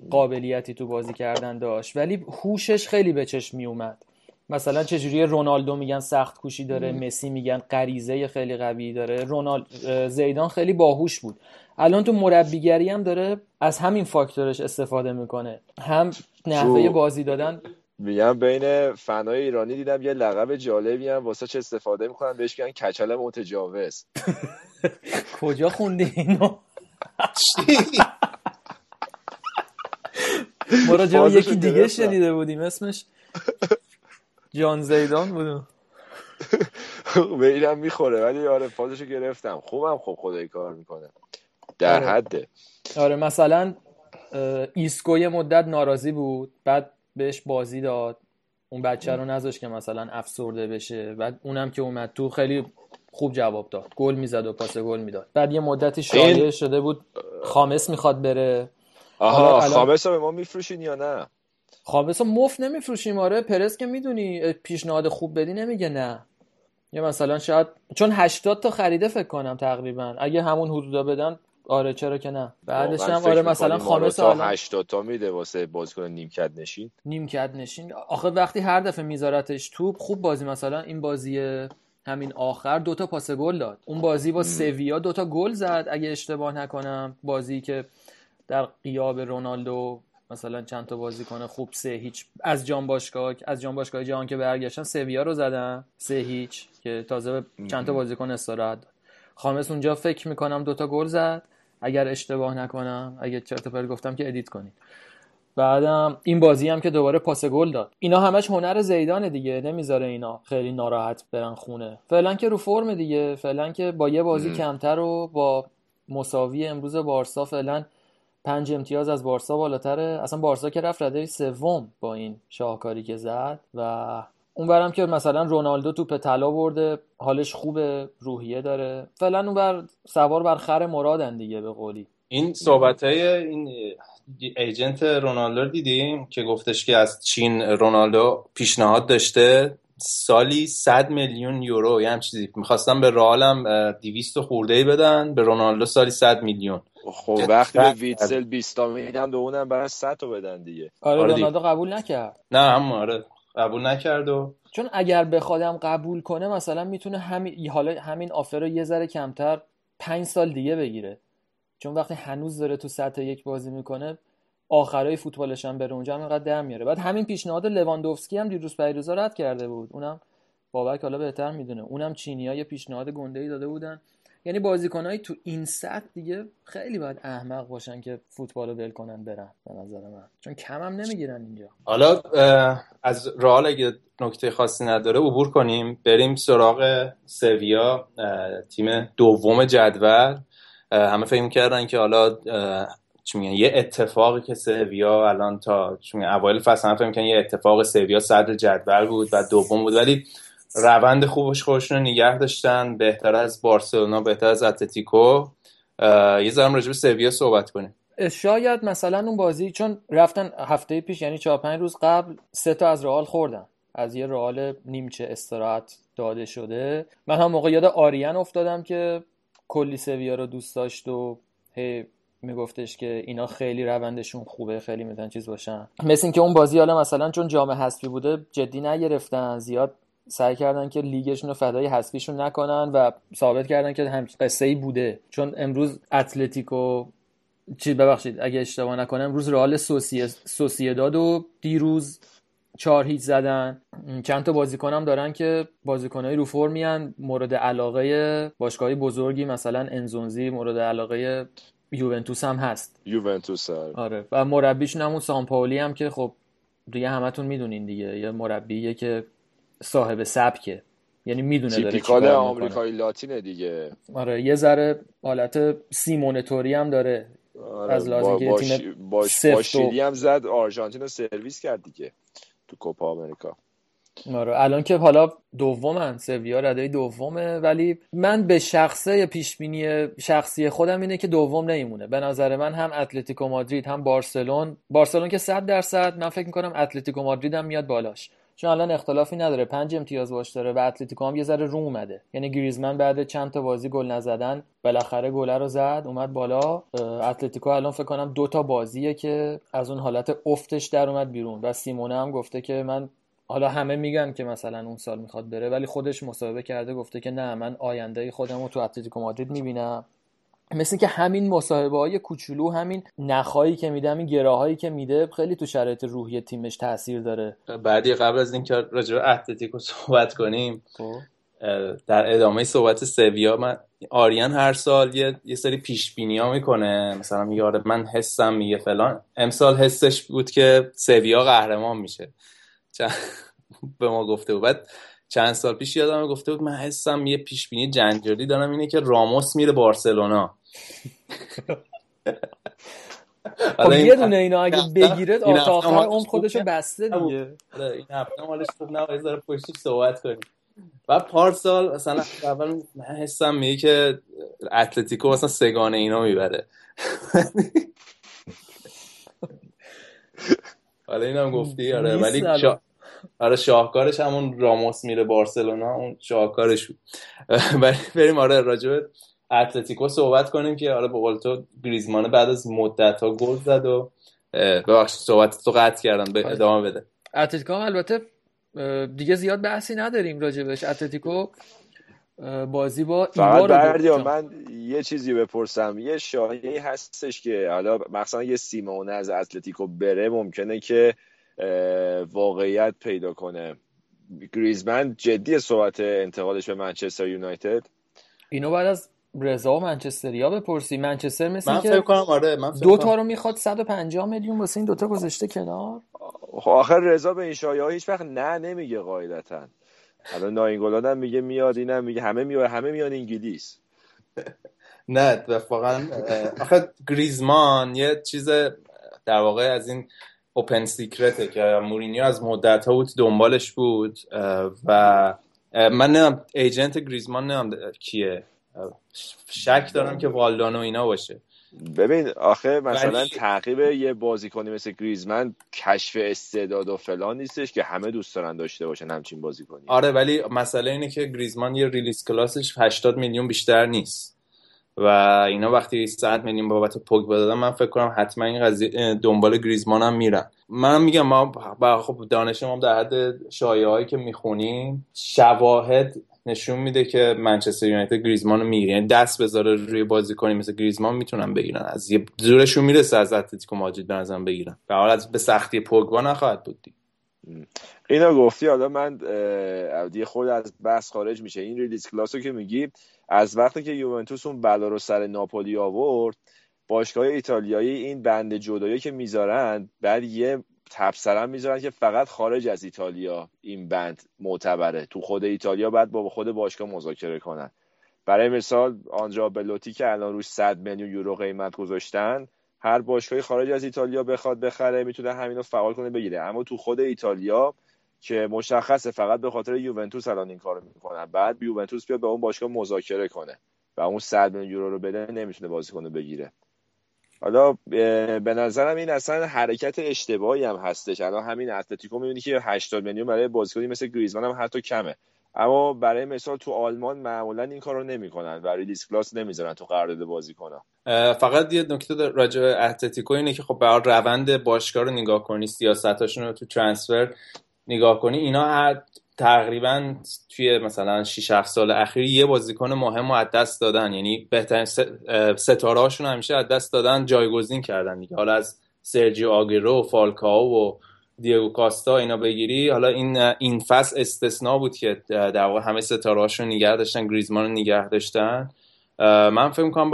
[SPEAKER 4] قابلیتی تو بازی کردن داشت ولی هوشش خیلی به چشم میومد. مثلا چجوری رونالدو میگن سخت کوشی داره مسی میگن غریزه خیلی قوی داره. رونالد اه، زیدان خیلی باهوش بود. الان تو مربیگری هم داره از همین فاکتورش استفاده می‌کنه. هم نحوه بازی دادن.
[SPEAKER 5] میگم بین فنای ایرانی دیدم یه لقب جالبی هم واسه چه استفاده می‌کنن بهش میگن کچل متجاوز. [LAUGHS]
[SPEAKER 4] کجا خوندی اینو؟ ما
[SPEAKER 5] فازشو
[SPEAKER 4] یکی دیگه. شنیده بودیم. اسمش جان زیدان بود. [LAUGHS]
[SPEAKER 5] به اینم می‌خوره ولی آره فازشو گرفتم. خوبم خب خدای کار می‌کنه. در
[SPEAKER 4] آره.
[SPEAKER 5] حده
[SPEAKER 4] آره مثلا ایسکو یه مدت ناراضی بود بعد بهش بازی داد. اون بچه رو نذاشت که مثلا افسرده بشه. بعد اونم که اومد تو خیلی خوب جواب داد. گل می‌زد و پاس گل می‌داد. بعد یه مدتی شایعه
[SPEAKER 5] این-
[SPEAKER 4] شده بود خامس می‌خواد بره.
[SPEAKER 5] آها
[SPEAKER 4] الان-
[SPEAKER 5] خامس رو به ما میفروشین یا نه؟
[SPEAKER 4] خامس رو مفت نمیفروشیم آره. پرس که می‌دونی پیشنهاد خوب بدی نمیگه نه. یا مثلا شاید چون 80 تا خریده فکر کنم تقریبا. اگه همون حدودا بدن آره چرا که نه. بعدش هم آره مثلا خامس الان
[SPEAKER 5] 80 تا میده واسه بازیکن نیمکت نشین؟
[SPEAKER 4] نیمکت نشین. آخه وقتی هر دفعه میذارتش توپ خوب بازی. مثلا این بازی همین آخر دوتا پاس گل داد. اون بازی با سویا دوتا گل زد. اگه اشتباه نکنم بازی که در قیاب رونالدو مثلا چند تا بازی کنه خوب سه هیچ. از جام باشگاه از جام باشگاه جهان که برگشتن سویا رو زدن. سه هیچ که تازه به چند تا بازیکن استراحت داد. خامس اونجا فکر می‌کنم دوتا گل زد. اگر اشتباه نکنم اگه چرت گفتم که ادیت کنید. بعدم این بازی هم که دوباره پاس گل داد. اینا همش هنر زیدانه دیگه نمی‌ذاره اینا خیلی ناراحت برن خونه. فعلا که رو فرم دیگه فعلا که با یه بازی کمتر و با مساوی امروز بارسا فعلا پنج امتیاز از بارسا بالاتره. اصلا بارسا که رفت رده سوم با این شاهکاری که زد و اونورم که مثلا رونالدو توپ طلا برده حالش خوبه روحیه داره. فعلا اونور سوار بر خر مرادن دیگه به قولی.
[SPEAKER 1] این صحبت های این ایجنت رونالدو رو دیدیم که گفتش که از چین رونالدو پیشنهاد داشته سالی 100 میلیون یورو یه هم چیزی. می‌خواستم به رئالم 200 خورده ای بدن. به رونالدو سالی 100 میلیون.
[SPEAKER 5] خب وقتی به ویتسل 20 تا میدن به اونم برای 100 تا بدن دیگه.
[SPEAKER 4] آره
[SPEAKER 1] آره.
[SPEAKER 4] رونالدو قبول نکرد.
[SPEAKER 1] نه هم آره قبول نکرد و
[SPEAKER 4] چون اگر بخوادم قبول کنه مثلا می‌تونه همین حالا همین آفر رو یه ذره کمتر پنج سال دیگه بگیره. چون وقتی هنوز داره تو سطح یک بازی می‌کنه آخرای فوتبالش هم بره اونجا هم در میاره. بعد همین پیشنهاد لواندوفسکی هم دیروز پیروزا رد کرده بود. اونم بابک حالا بهتر می‌دونه. اونم چینی یه پیشنهاد گنده ای داده بودن. یعنی بازیکنایی تو این سطح دیگه خیلی باید احمق باشن که فوتبال رو ول کنن برن به نظر من. چون کم هم نمی‌گیرن اینجا.
[SPEAKER 1] حالا از رئال اگه نکته خاصی نداره عبور کنیم. بریم سراغ سویا تیم دوم جدول. همه فکر کردن که حالا چی میگن یه اتفاقی که سویا الان تا چی میگن اوایل فصل فکر یه اتفاق سویا صدر جدول بود و دوم بود ولی روند خوبش خودشون رو نگه داشتن بهتر از بارسلونا بهتر از اتلتیکو. یه ذره راجع به سویا صحبت کنیم.
[SPEAKER 4] شاید مثلا اون بازی چون رفتن هفته پیش یعنی چهار پنج روز قبل سه تا از رئال خوردن. از یه رئال نیمچه استراحت داده شده. من هم موقع یاد آریان افتادم که کلی سویا رو دوست داشت و هی میگفتش که اینا خیلی روندشون خوبه خیلی می‌تونن چیز باشن. مثل اینکه اون بازی حالا مثلا چون جام حذفی بوده جدی نگرفتن زیاد سعی کردن که لیگشون رو فدای حذفیشون نکنن و ثابت کردن که هم قصه ای بوده. چون امروز اتلتیکو چی ببخشید اگه اشتباه نکنم امروز رئال سوسیداد و دیروز چهار هیچ زدن. چند تا بازیکن هم دارن که بازیکنهای رو فرمیان مورد علاقه باشگاهی بزرگی مثلا انزونزی مورد علاقه یوونتوس هم هست.
[SPEAKER 5] یوونتوس آره.
[SPEAKER 4] آره. و مربیشون همون سامپاولی هم که خب دیگه همتون می‌دونین دیگه. یه مربیه که صاحب سبکه. یعنی می‌دونه داره
[SPEAKER 5] تیپیکال
[SPEAKER 4] می‌کنه.
[SPEAKER 5] آمریکایی لاتینه دیگه.
[SPEAKER 4] آره. یه ذره حالت سیمونتوری هم داره.
[SPEAKER 5] آره.
[SPEAKER 4] از لحاظ
[SPEAKER 5] با,
[SPEAKER 4] اینکه
[SPEAKER 5] با,
[SPEAKER 4] تیم
[SPEAKER 5] شی- با, با
[SPEAKER 4] سفت و-
[SPEAKER 5] شیلی هم زد. آرژانتین رو سرویس کرد دیگه. تو کوپا آمریکا.
[SPEAKER 4] آره الان که حالا دومن سویا رده دومه ولی من به شخصه پیش بینی شخصی خودم اینه که دوم نمیمونه. به نظر من هم اتلتیکو مادرید هم بارسلون. بارسلون که 100 درصد من فکر می‌کنم اتلتیکو مادرید هم میاد بالاش. چون الان اختلافی نداره. پنج امتیاز باش داره و اتلتیکو هم یه ذره رو اومده. یعنی گریزمن بعد چند تا بازی گل نزدن بالاخره گله رو زد اومد بالا. اتلتیکو الان فکر کنم دو تا بازیه که از اون حالت افتش در اومد بیرون. و سیمونه هم گفته که من حالا همه میگن که مثلا اون سال می‌خواد بره ولی خودش مصاحبه کرده گفته که نه من آینده خودم رو تو اتلتیکو مادرید می‌بینم. مثل که همین مصاحبه های کوچولو همین نخایی که میده همین گراهایی که میده خیلی تو شرایط روحی تیمش تاثیر داره.
[SPEAKER 1] بعدی قبل از اینکه راجع به اتلتیکو صحبت کنیم
[SPEAKER 4] خب.
[SPEAKER 1] در ادامه صحبت سویا من آریان هر سال یه, یه سری پیش بینی ها می‌کنه. مثلا میگه آره من حسم میگه فلان. امسال حسش بود که سویا قهرمان میشه. [LAUGHS] به ما گفته بود. بعد چند سال پیش یادم گفته بود من حسم یه پیش بینی جنجالی دارم اینه که راموس میره بارسلونا. [LAUGHS]
[SPEAKER 4] خب یه دونه اینا اگه بگیره تا آخر عمر خودشو بسته دیگه.
[SPEAKER 1] آره، این هفته مالش خوب نباید ذره پشتیش صحبت کنیم. و پارسال مثلا اول من حسم میگه که اتلتیکو مثلا سگانه اینا می‌بره. [LAUGHS] حالا اینم گفتی آره ولی. آره شاهکارش همون راموس میره بارسلونا اون شاهکارش بود. [LAUGHS] ولی بریم آره راجع به اتلتیکو صحبت کنیم که آره به قول تو گریزمان بعد از مدت ها گل زد و ببخشید صحبت تو قطع کردم به ادامه بده.
[SPEAKER 4] اتلتیکو البته دیگه زیاد بحثی نداریم راجبش. اتلتیکو بازی با
[SPEAKER 5] فقط بردیا
[SPEAKER 4] برد.
[SPEAKER 5] من یه چیزی بپرسم. یه شایعی هستش که حالا مثلا یه سیمونه از اتلتیکو بره ممکنه که واقعیت پیدا کنه. گریزمن جدی صحبت انتقالش به منچستر یونایتد؟
[SPEAKER 4] اینو بعد از رضا و منچستریا بپرسی. منچستر مثل
[SPEAKER 1] من
[SPEAKER 4] که
[SPEAKER 1] فکر کنم آره من فکر
[SPEAKER 4] دو تا رو می‌خواد 150 میلیون واسه این دوتا گذاشته کنار.
[SPEAKER 5] آخر رضا به این شایعه ها هیچ وقت نه نمیگه قاعدتا. الان ناینگولاد هم میگه میاد اینم میگه. همه میاد همه میان انگلیس. [LAUGHS]
[SPEAKER 1] نه اه، آخه گریزمان یه چیز در واقع از این open secret ه که مورینیو از مدت ها بود دنبالش بود و من نمیم agent گریزمان نمی‌دونم کیه. شک دارم که والدانو اینا باشه.
[SPEAKER 5] ببین آخه مثلا
[SPEAKER 1] ولی-
[SPEAKER 5] تعقیب یه بازیکنی مثل گریزمان کشف استعداد و فلان نیستش که همه دوست دارن داشته باشن همچین بازیکنی.
[SPEAKER 1] آره ولی مسئله اینه که گریزمان یه release clause ش 80 میلیون بیشتر نیست. و اینا وقتی 100 میلیون بابت پوگبا دادن من فکر کنم حتما این قضیه دنبال گریزمان هم میرن. من میگم ما خب دانش ما در حد شایعه هایی که می‌خونیم شواهد نشون میده که منچستر یونایتد گریزمان رو می‌گیره. یعنی دست بذاره روی بازیکنی مثل گریزمان می‌تونن بگیرن. از یه زورشون می‌رسه از اتلتیکو مادرید بنظرم بگیرن. به حال از به سختی پوگبا نخواهد بود دیگه.
[SPEAKER 5] اینا گفتی حالا من دیگه خود از بحث خارج میشه. این ریلیز کلاسو که میگی از وقتی که یوونتوس اون بلا رو سر ناپولی آورد باشگاه ایتالیایی این بند جدایی که می‌ذارن بعد یه تبصره می‌ذارن که فقط خارج از ایتالیا این بند معتبره. تو خود ایتالیا بعد با خود باشگاه مذاکره کنن. برای مثال آندرا بلوتی که الان روش 100 میلیون یورو قیمت گذاشتن هر باشگاهی خارج از ایتالیا بخواد بخره می‌تونه همینو فعال کنه بگیره. اما تو خود ایتالیا که مشخصه فقط به خاطر یوونتوس الان این کارو می‌کنن بعد یوونتوس بیاد به اون باشگاه مذاکره کنه و اون 100 میلیون یورو رو بده نمی‌تونه بازیکن بگیره. حالا به نظرم این اصلا حرکت اشتباهی هم هستش. الان همین اتلتیکو می‌بینی که 80 میلیون برای بازیکنی مثل گریزمان هم حتی کمه. اما برای مثال تو آلمان معمولا این کارو نمی‌کنن و release clause نمی‌ذارن تو قرارداد بازیکن‌ها
[SPEAKER 1] اه، فقط یه نکته راجع به اتلتیکو اینه که خب به روند باشگاه رو نگاه کنی سیاستاشون رو تو ترانسفر نگاه کنی اینا هر تقریبا توی مثلا 6 7 سال اخیر یه بازیکن مهم رو از دست دادن. یعنی بهترین ستاره هاشون همیشه از دست دادن جایگزین کردن دیگه. حالا از سرجیو آگوئرو و فالکاو و دیگو کاستا اینا بگیری. حالا این این فصل استثنا بود که در واقع همه ستاره هاشون نگه داشتن گریزمان رو نگه داشتن. من فکر می‌کنم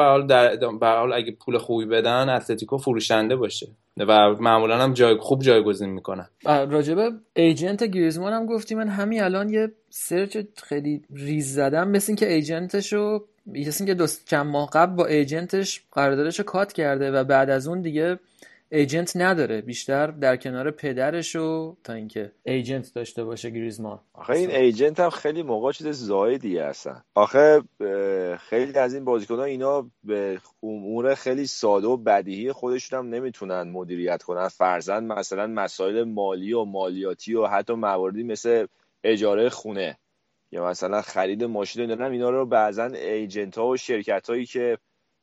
[SPEAKER 1] به هر حال اگه پول خوبی بدن اتلتیکو فروشنده باشه. و معمولا هم جای خوب جایگزین می‌کنن.
[SPEAKER 4] راجبه agent گریزمان هم گفتی من همین الان یه search خیلی ریز زدم. مثل اینکه ایجنتش رو مثل اینکه دو چند ماه قبل با ایجنتش قراردادش کات کرده و بعد از اون دیگه ایجنت نداره بیشتر در کنار پدرش و تا اینکه ایجنت داشته باشه گریزمان.
[SPEAKER 5] آخه این ایجنت هم خیلی موقع چیز زایدیه اصلا آخه خیلی از این بازیکن ها اینا به امور خیلی ساده و بدیهی خودشون هم نمی‌تونن مدیریت کنن. فرزن مثلا مسائل مالی و مالیاتی و حتی مواردی مثل اجاره خونه یا مثلا خرید ماشین و اینا رو بعضا ایجنت ها و شرکت هایی که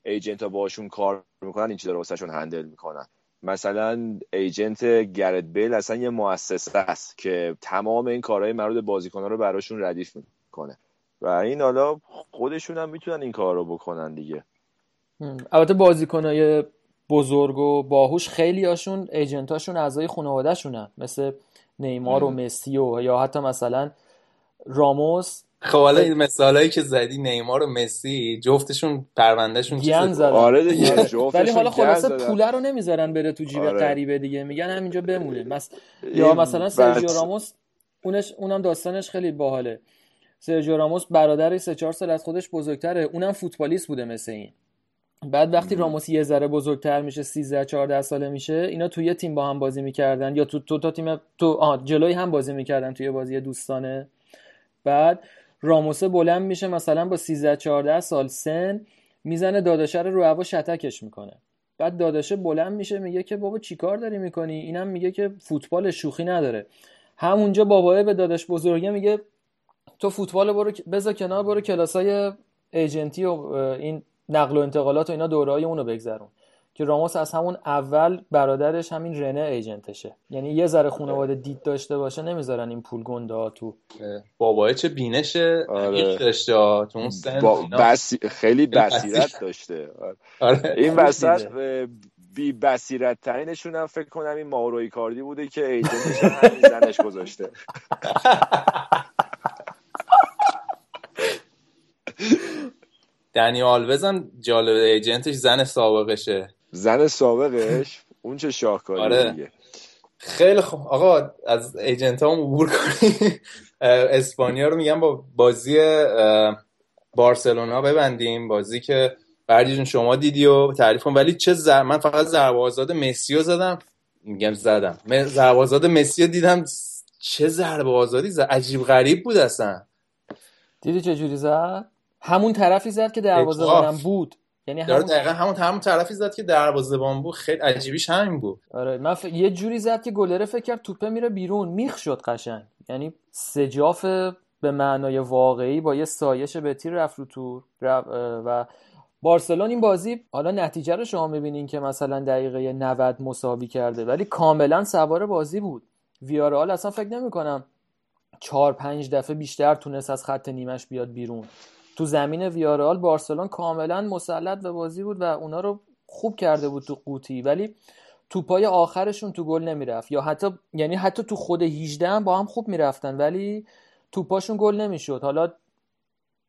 [SPEAKER 5] ایجنت ها باشون کار می‌کنن این چیزا رو واسهشون هندل می‌کنن. مثلا ایجنت گرت بیل اصلا یه مؤسسه است که تمام این کارهای مربوط به بازیکن‌ها رو براشون ردیف می‌کنه. و این حالا خودشون هم می‌تونن این کار رو بکنن دیگه.
[SPEAKER 4] البته بازیکنای بزرگ و باهوش خیلی هاشون ایجنتاشون اعضای خانواده‌شونن. مثل نیمار و مسی و یا حتی مثلا راموس.
[SPEAKER 1] خب حالا این مثالایی که زدی نیمار و مسی جفتشون پروندهشون
[SPEAKER 4] گن زدن.
[SPEAKER 5] آره دیگه
[SPEAKER 4] آره.
[SPEAKER 5] جفتشون
[SPEAKER 4] ولی حالا خلاصه. پوله رو نمی‌ذارن بره تو جیب
[SPEAKER 5] آره.
[SPEAKER 4] غریبه دیگه. میگن همینجا بمونه. مس... یا مثلا سرجیو راموس اونش اونم داستانش خیلی باحاله. سرجیو راموس برادرش سه چهار سال از خودش بزرگتره. اونم فوتبالیست بوده مثل این. بعد وقتی راموس یه ذره بزرگتر میشه 13 14 ساله میشه اینا توی یه تیم با هم بازی می‌کردن. یا تو تو تا تیم تو آه جلوی هم بازی می‌کردن توی بازی دوستانه. بعد راموسه بلند میشه مثلا با 13 14 سال سن می‌زنه داداشه رو رو هوا شتکش می‌کنه. بعد داداشه بلند میشه میگه که بابا چیکار داری می‌کنی؟ اینم میگه که فوتبال شوخی نداره. همونجا بابایه به داداش بزرگه میگه تو فوتبال برو بذار کنار برو کلاسای ایجنتی و این نقل و انتقالات و اینا دورهای اونو بگذرون. که راموس از همون اول برادرش همین رنه ایجنتشه یعنی یه ذره خانواده دید داشته باشه نمی‌ذارن این پول گنده ها تو
[SPEAKER 1] بابای چه بینش
[SPEAKER 5] آره.
[SPEAKER 1] داشته. تو اون سن
[SPEAKER 5] با. بسی... خیلی
[SPEAKER 1] بصیرت.
[SPEAKER 5] داشته
[SPEAKER 1] آره.
[SPEAKER 5] این
[SPEAKER 4] خوب
[SPEAKER 5] وسط بی بصیرت ترینشون هم فکر کنم این ماوروی کاردی بوده که ایجنتش همین زنش گذاشته [LAUGHS]
[SPEAKER 1] دنی آلوز هم جالب ایجنتش زن سابقشه
[SPEAKER 5] زن سابقش اون چه شاهکاری
[SPEAKER 1] آره.
[SPEAKER 5] دیگه.
[SPEAKER 1] خیلی خوب. آقا از ایجنت هم عبور کنیم. اسپانیا رو میگم با بازی بارسلونا ببندیم. بازی که بردی جون شما دیدی و تعریف کن. ولی چه زر... من فقط ضربه آزاد مسی رو زدم. میگم زدم. ضربه آزاد مسی رو دیدم. چه ضربه آزادی زد عجیب غریب بود اصلا.
[SPEAKER 4] دیدی چه جوری زد؟ همون طرفی زد که دروازه‌بانم بود. یعنی همون
[SPEAKER 1] دقیقا همون همون طرفی زد که دروازه‌بان بود. خیلی عجیبیش همین بود.
[SPEAKER 4] آره من ف... یه جوری زد که گلره فکر کرد توپه میره بیرون. میخ شد قشنگ. یعنی سجاف به معنای واقعی با یه سایش به تیر رفت رو تور. رفت اه، و بارسلون این بازی حالا نتیجه رو شما می‌بینین که مثلا دقیقه 90 مساوی کرده ولی کاملا سوار بازی بود. ویارال اصلا فکر نمی‌کنم چهار پنج دفعه بیشتر تونست از خط نیمش بیاد بیرون. تو زمین ویارال بارسلون کاملا مسلط به بازی بود و اونا رو خوب کرده بود تو قوطی. ولی توپای آخرشون تو گل نمی‌رفت. یا حتی یعنی حتی تو خود 18 هم با هم خوب می‌رفتن ولی توپاشون گل نمی‌شد. حالا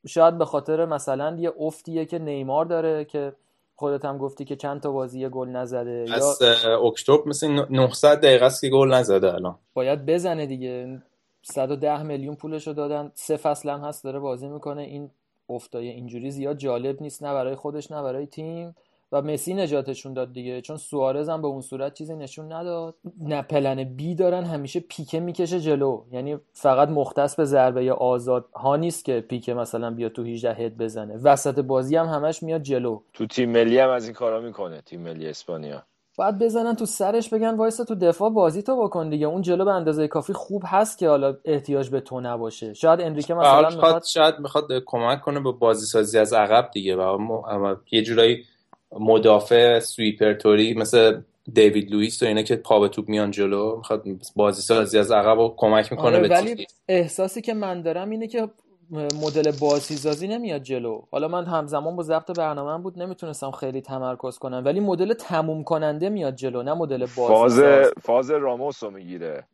[SPEAKER 4] شاید به خاطر مثلا یه افتیه که نیمار داره که خودت هم گفتی که چند تا بازی گل نزده. یا
[SPEAKER 1] از اه، اکتبر مثل 900 دقیقه است که گل نزده الان.
[SPEAKER 4] باید بزنه دیگه. 110 میلیون پولشو دادن. سه فصل هم هست داره بازی می‌کنه. این افتای اینجوری زیاد جالب نیست نه برای خودش نه برای تیم. و مسی نجاتشون داد دیگه چون سوارز هم به اون صورت چیزی نشون نداد. نه پلن بی دارن همیشه پیکه می‌کشه جلو. یعنی فقط مختص به ضربه آزاد ها نیست که پیکه مثلا بیا تو 18 هد بزنه. وسط بازی هم همش میاد جلو.
[SPEAKER 5] تو تیم ملی هم از این کارا می‌کنه تیم ملی اسپانیا.
[SPEAKER 4] باید بزنن تو سرش بگن وایسا تو دفاع بازی تو بکن دیگه. اون جلو به اندازه کافی خوب هست که حالا احتیاج به تو نباشه. شاید انریکه مثلا می‌خواد
[SPEAKER 1] شاید می‌خواد کمک کنه به بازی سازی از عقب دیگه و م- اما یه جورایی مدافع سویپر توری مثل دیوید لوئیس و اینا که پا به توپ میان جلو می‌خواد بازی سازی از عقب رو کمک می‌کنه
[SPEAKER 4] آره
[SPEAKER 1] به
[SPEAKER 4] ولی احساسی که من دارم اینه که مدل بازیسازی نمیاد جلو. حالا من همزمان با ضبط برنامه بود نمی‌تونستم خیلی تمرکز کنم. ولی مدل تموم کننده میاد جلو نه مدل
[SPEAKER 5] فاز فاز راموس رو می‌گیره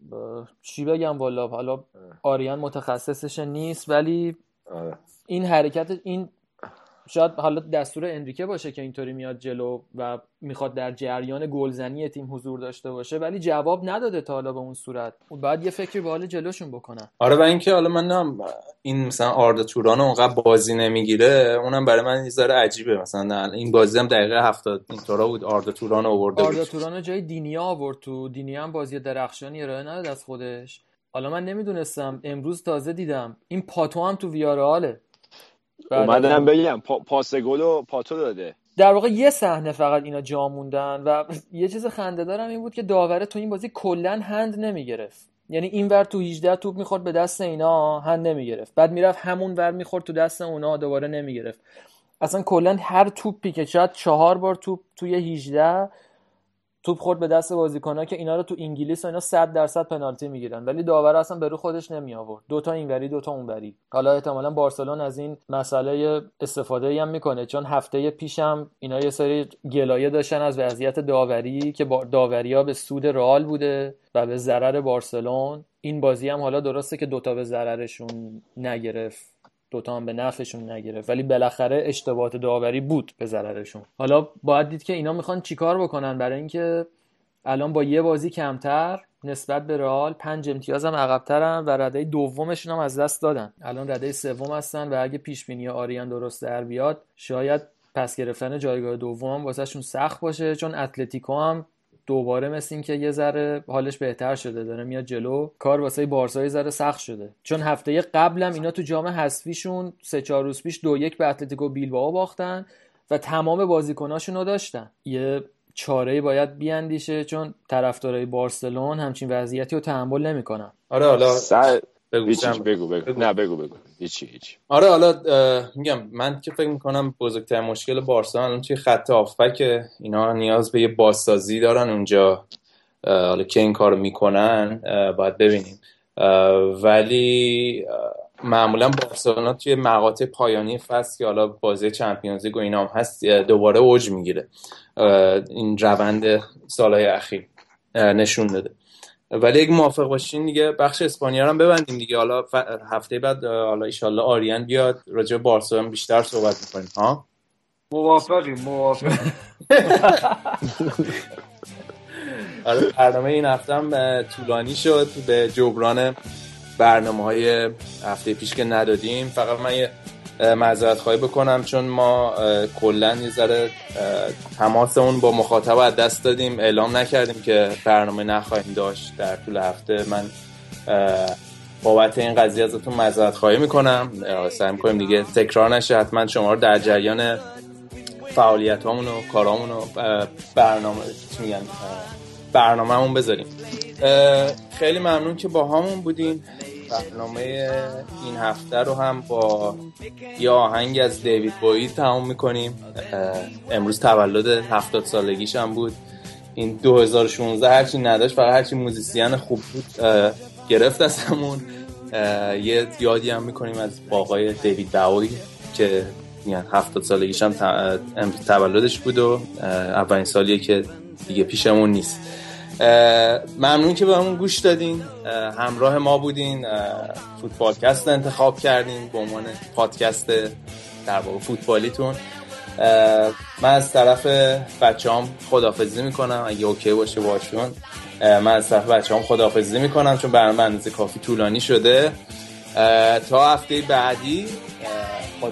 [SPEAKER 4] چی بگم والا حالا آریان متخصصش نیست ولی
[SPEAKER 5] آره.
[SPEAKER 4] این حرکت این شاید حالا دستور انریکه باشه که اینطوری میاد جلو و می‌خواد در جریان گلزنی تیم حضور داشته باشه ولی جواب نداده تا حالا به اون صورت. بعد یه فکری به حال جلوشون بکنن.
[SPEAKER 1] آره و اینکه حالا من نم این مثلا آردا توران اونقدر بازی نمی‌گیره اونم برای من یه ذره عجیبه. مثلا این بازی هم دقیقه 70 اینطورا بود آردا توران آورده
[SPEAKER 4] آردا توران جای دینیا آورد تو. دینیا هم بازی درخشانی ارائه نداد از خودش. حالا من نمی‌دونستم امروز تازه دیدم. این پاتو هم تو ویاراله
[SPEAKER 5] اومدم بگم پا... پاس گل و پاتو داده.
[SPEAKER 4] در واقع یه صحنه فقط اینا جا موندن و [LAUGHS] یه چیز خنده دارم این بود که داوره تو این بازی کلا هند نمی‌گرفت. یعنی این ور تو 18 توپ می‌خورد به دست اینا هند نمی‌گرفت. بعد می‌رفت همون ور می‌خورد تو دست اونا دوباره نمی‌گرفت. اصلا کلا هر توپی که شاید چهار بار توپ توی 18 توپ خورد به دست بازیکن‌ها که اینا رو تو انگلیس و اینا 100 درصد پنالتی می‌گیرن. ولی داور اصلا به رو خودش نمی آورد دو تا اینوری دو تا اونوری. حالا احتمالا بارسلون از این مسئله استفاده ای هم می‌کنه. چون هفته پیشم اینا یه سری گلایه داشتن از وضعیت داوری که با داوری ها به سود رئال بوده و به ضرر بارسلون. این بازی هم حالا درسته که دوتا به ضررشون نگرفت. دوتا هم به نفعشون نگرفت. ولی بالاخره اشتباهات داوری بود به ضررشون. حالا باید دید که اینا می‌خوان چیکار بکنن. برای اینکه الان با یه بازی کمتر نسبت به رئال پنج امتیاز هم عقبترن و رده دومشون هم از دست دادن. الان رده سوم هستن و اگه پیش بینی آریان درست در بیاد شاید پس گرفتن جایگاه دوم واسهشون سخت باشه چون اتلتیکو هم دوباره مثل این که یه ذره حالش بهتر شده داره میاد جلو. کار واسه بارسا یه ذره سخت شده. چون هفته قبلم اینا تو جام حذفیشون سه چهار روز پیش دو یک به اتلتیکو بیلبائو باختن و تمام بازیکناشون رو داشتن. یه چاره باید بیاندیشه چون طرفدارای بارسلون همچین وضعیتی رو تحمل نمی‌کنن.
[SPEAKER 1] آره حالا
[SPEAKER 5] سر
[SPEAKER 1] بگو.
[SPEAKER 5] بگو بگو. نه بگو بگو. هیچی هیچی.
[SPEAKER 1] آره حالا میگم من که فکر می‌کنم بزرگترین مشکل بارسا الان توی خط آفک اینا نیاز به یه بازسازی دارن اونجا. حالا که این کار می‌کنن باید ببینیم. ولی معمولا بارسلونا توی مقاطع پایانی فصل که حالا بازی چمپیونز لیگ و اینا هم هست دوباره اوج می‌گیره. این روند سالهای اخیر نشون داده. ولی اگه موافق باشین دیگه بخش اسپانیا رو هم ببندیم دیگه. حالا ف- هفته بعد حالا ایشالله آریان بیاد راجع به بارسلونا بیشتر صحبت می‌کنیم ها؟
[SPEAKER 2] موافقیم موافقیم. [LAUGHS]
[SPEAKER 1] آره برنامه این هفته هم طولانی شد. به جبران برنامه های هفته پیش که ندادیم. فقط من یه معذرت خواهی بکنم چون ما کلا یه ذره تماسمون با مخاطب از دست دادیم. اعلام نکردیم که برنامه نخواهیم داشت. در طول هفته من بابت این قضیه ازتون معذرت خواهی می‌کنم. سعی می‌کنیم دیگه تکرار نشه. حتما شما رو در جریان فعالیت و کارامون و برنامه میگن اه، برنامهمون بذاریم. خیلی ممنون که با همون بودین. برنامه این هفته رو هم با یه آهنگ از دیوید بویی تمام می‌کنیم. امروز تولد هفتاد سالگیش هم بود. این 2016 هرچی نداشت فقط هرچی موزیسین خوب بود گرفت از همون یه یادی هم می‌کنیم از با آقای دیوید باوی که میگن هفتاد سالگیش هم تولدش بود و اولین سالیه که دیگه پیشمون نیست. ممنون که به همون گوش دادین. اه، همراه ما بودین. فوتبالکست انتخاب کردین به عنوان پادکست در واقع فوتبالیتون. من از طرف بچه هم خدافزی می‌کنم. اگه اوکی باشه باشون. من از طرف بچه هم خدافزی می‌کنم چون برنامه اندازه کافی طولانی شده. تا هفته بعدی اه،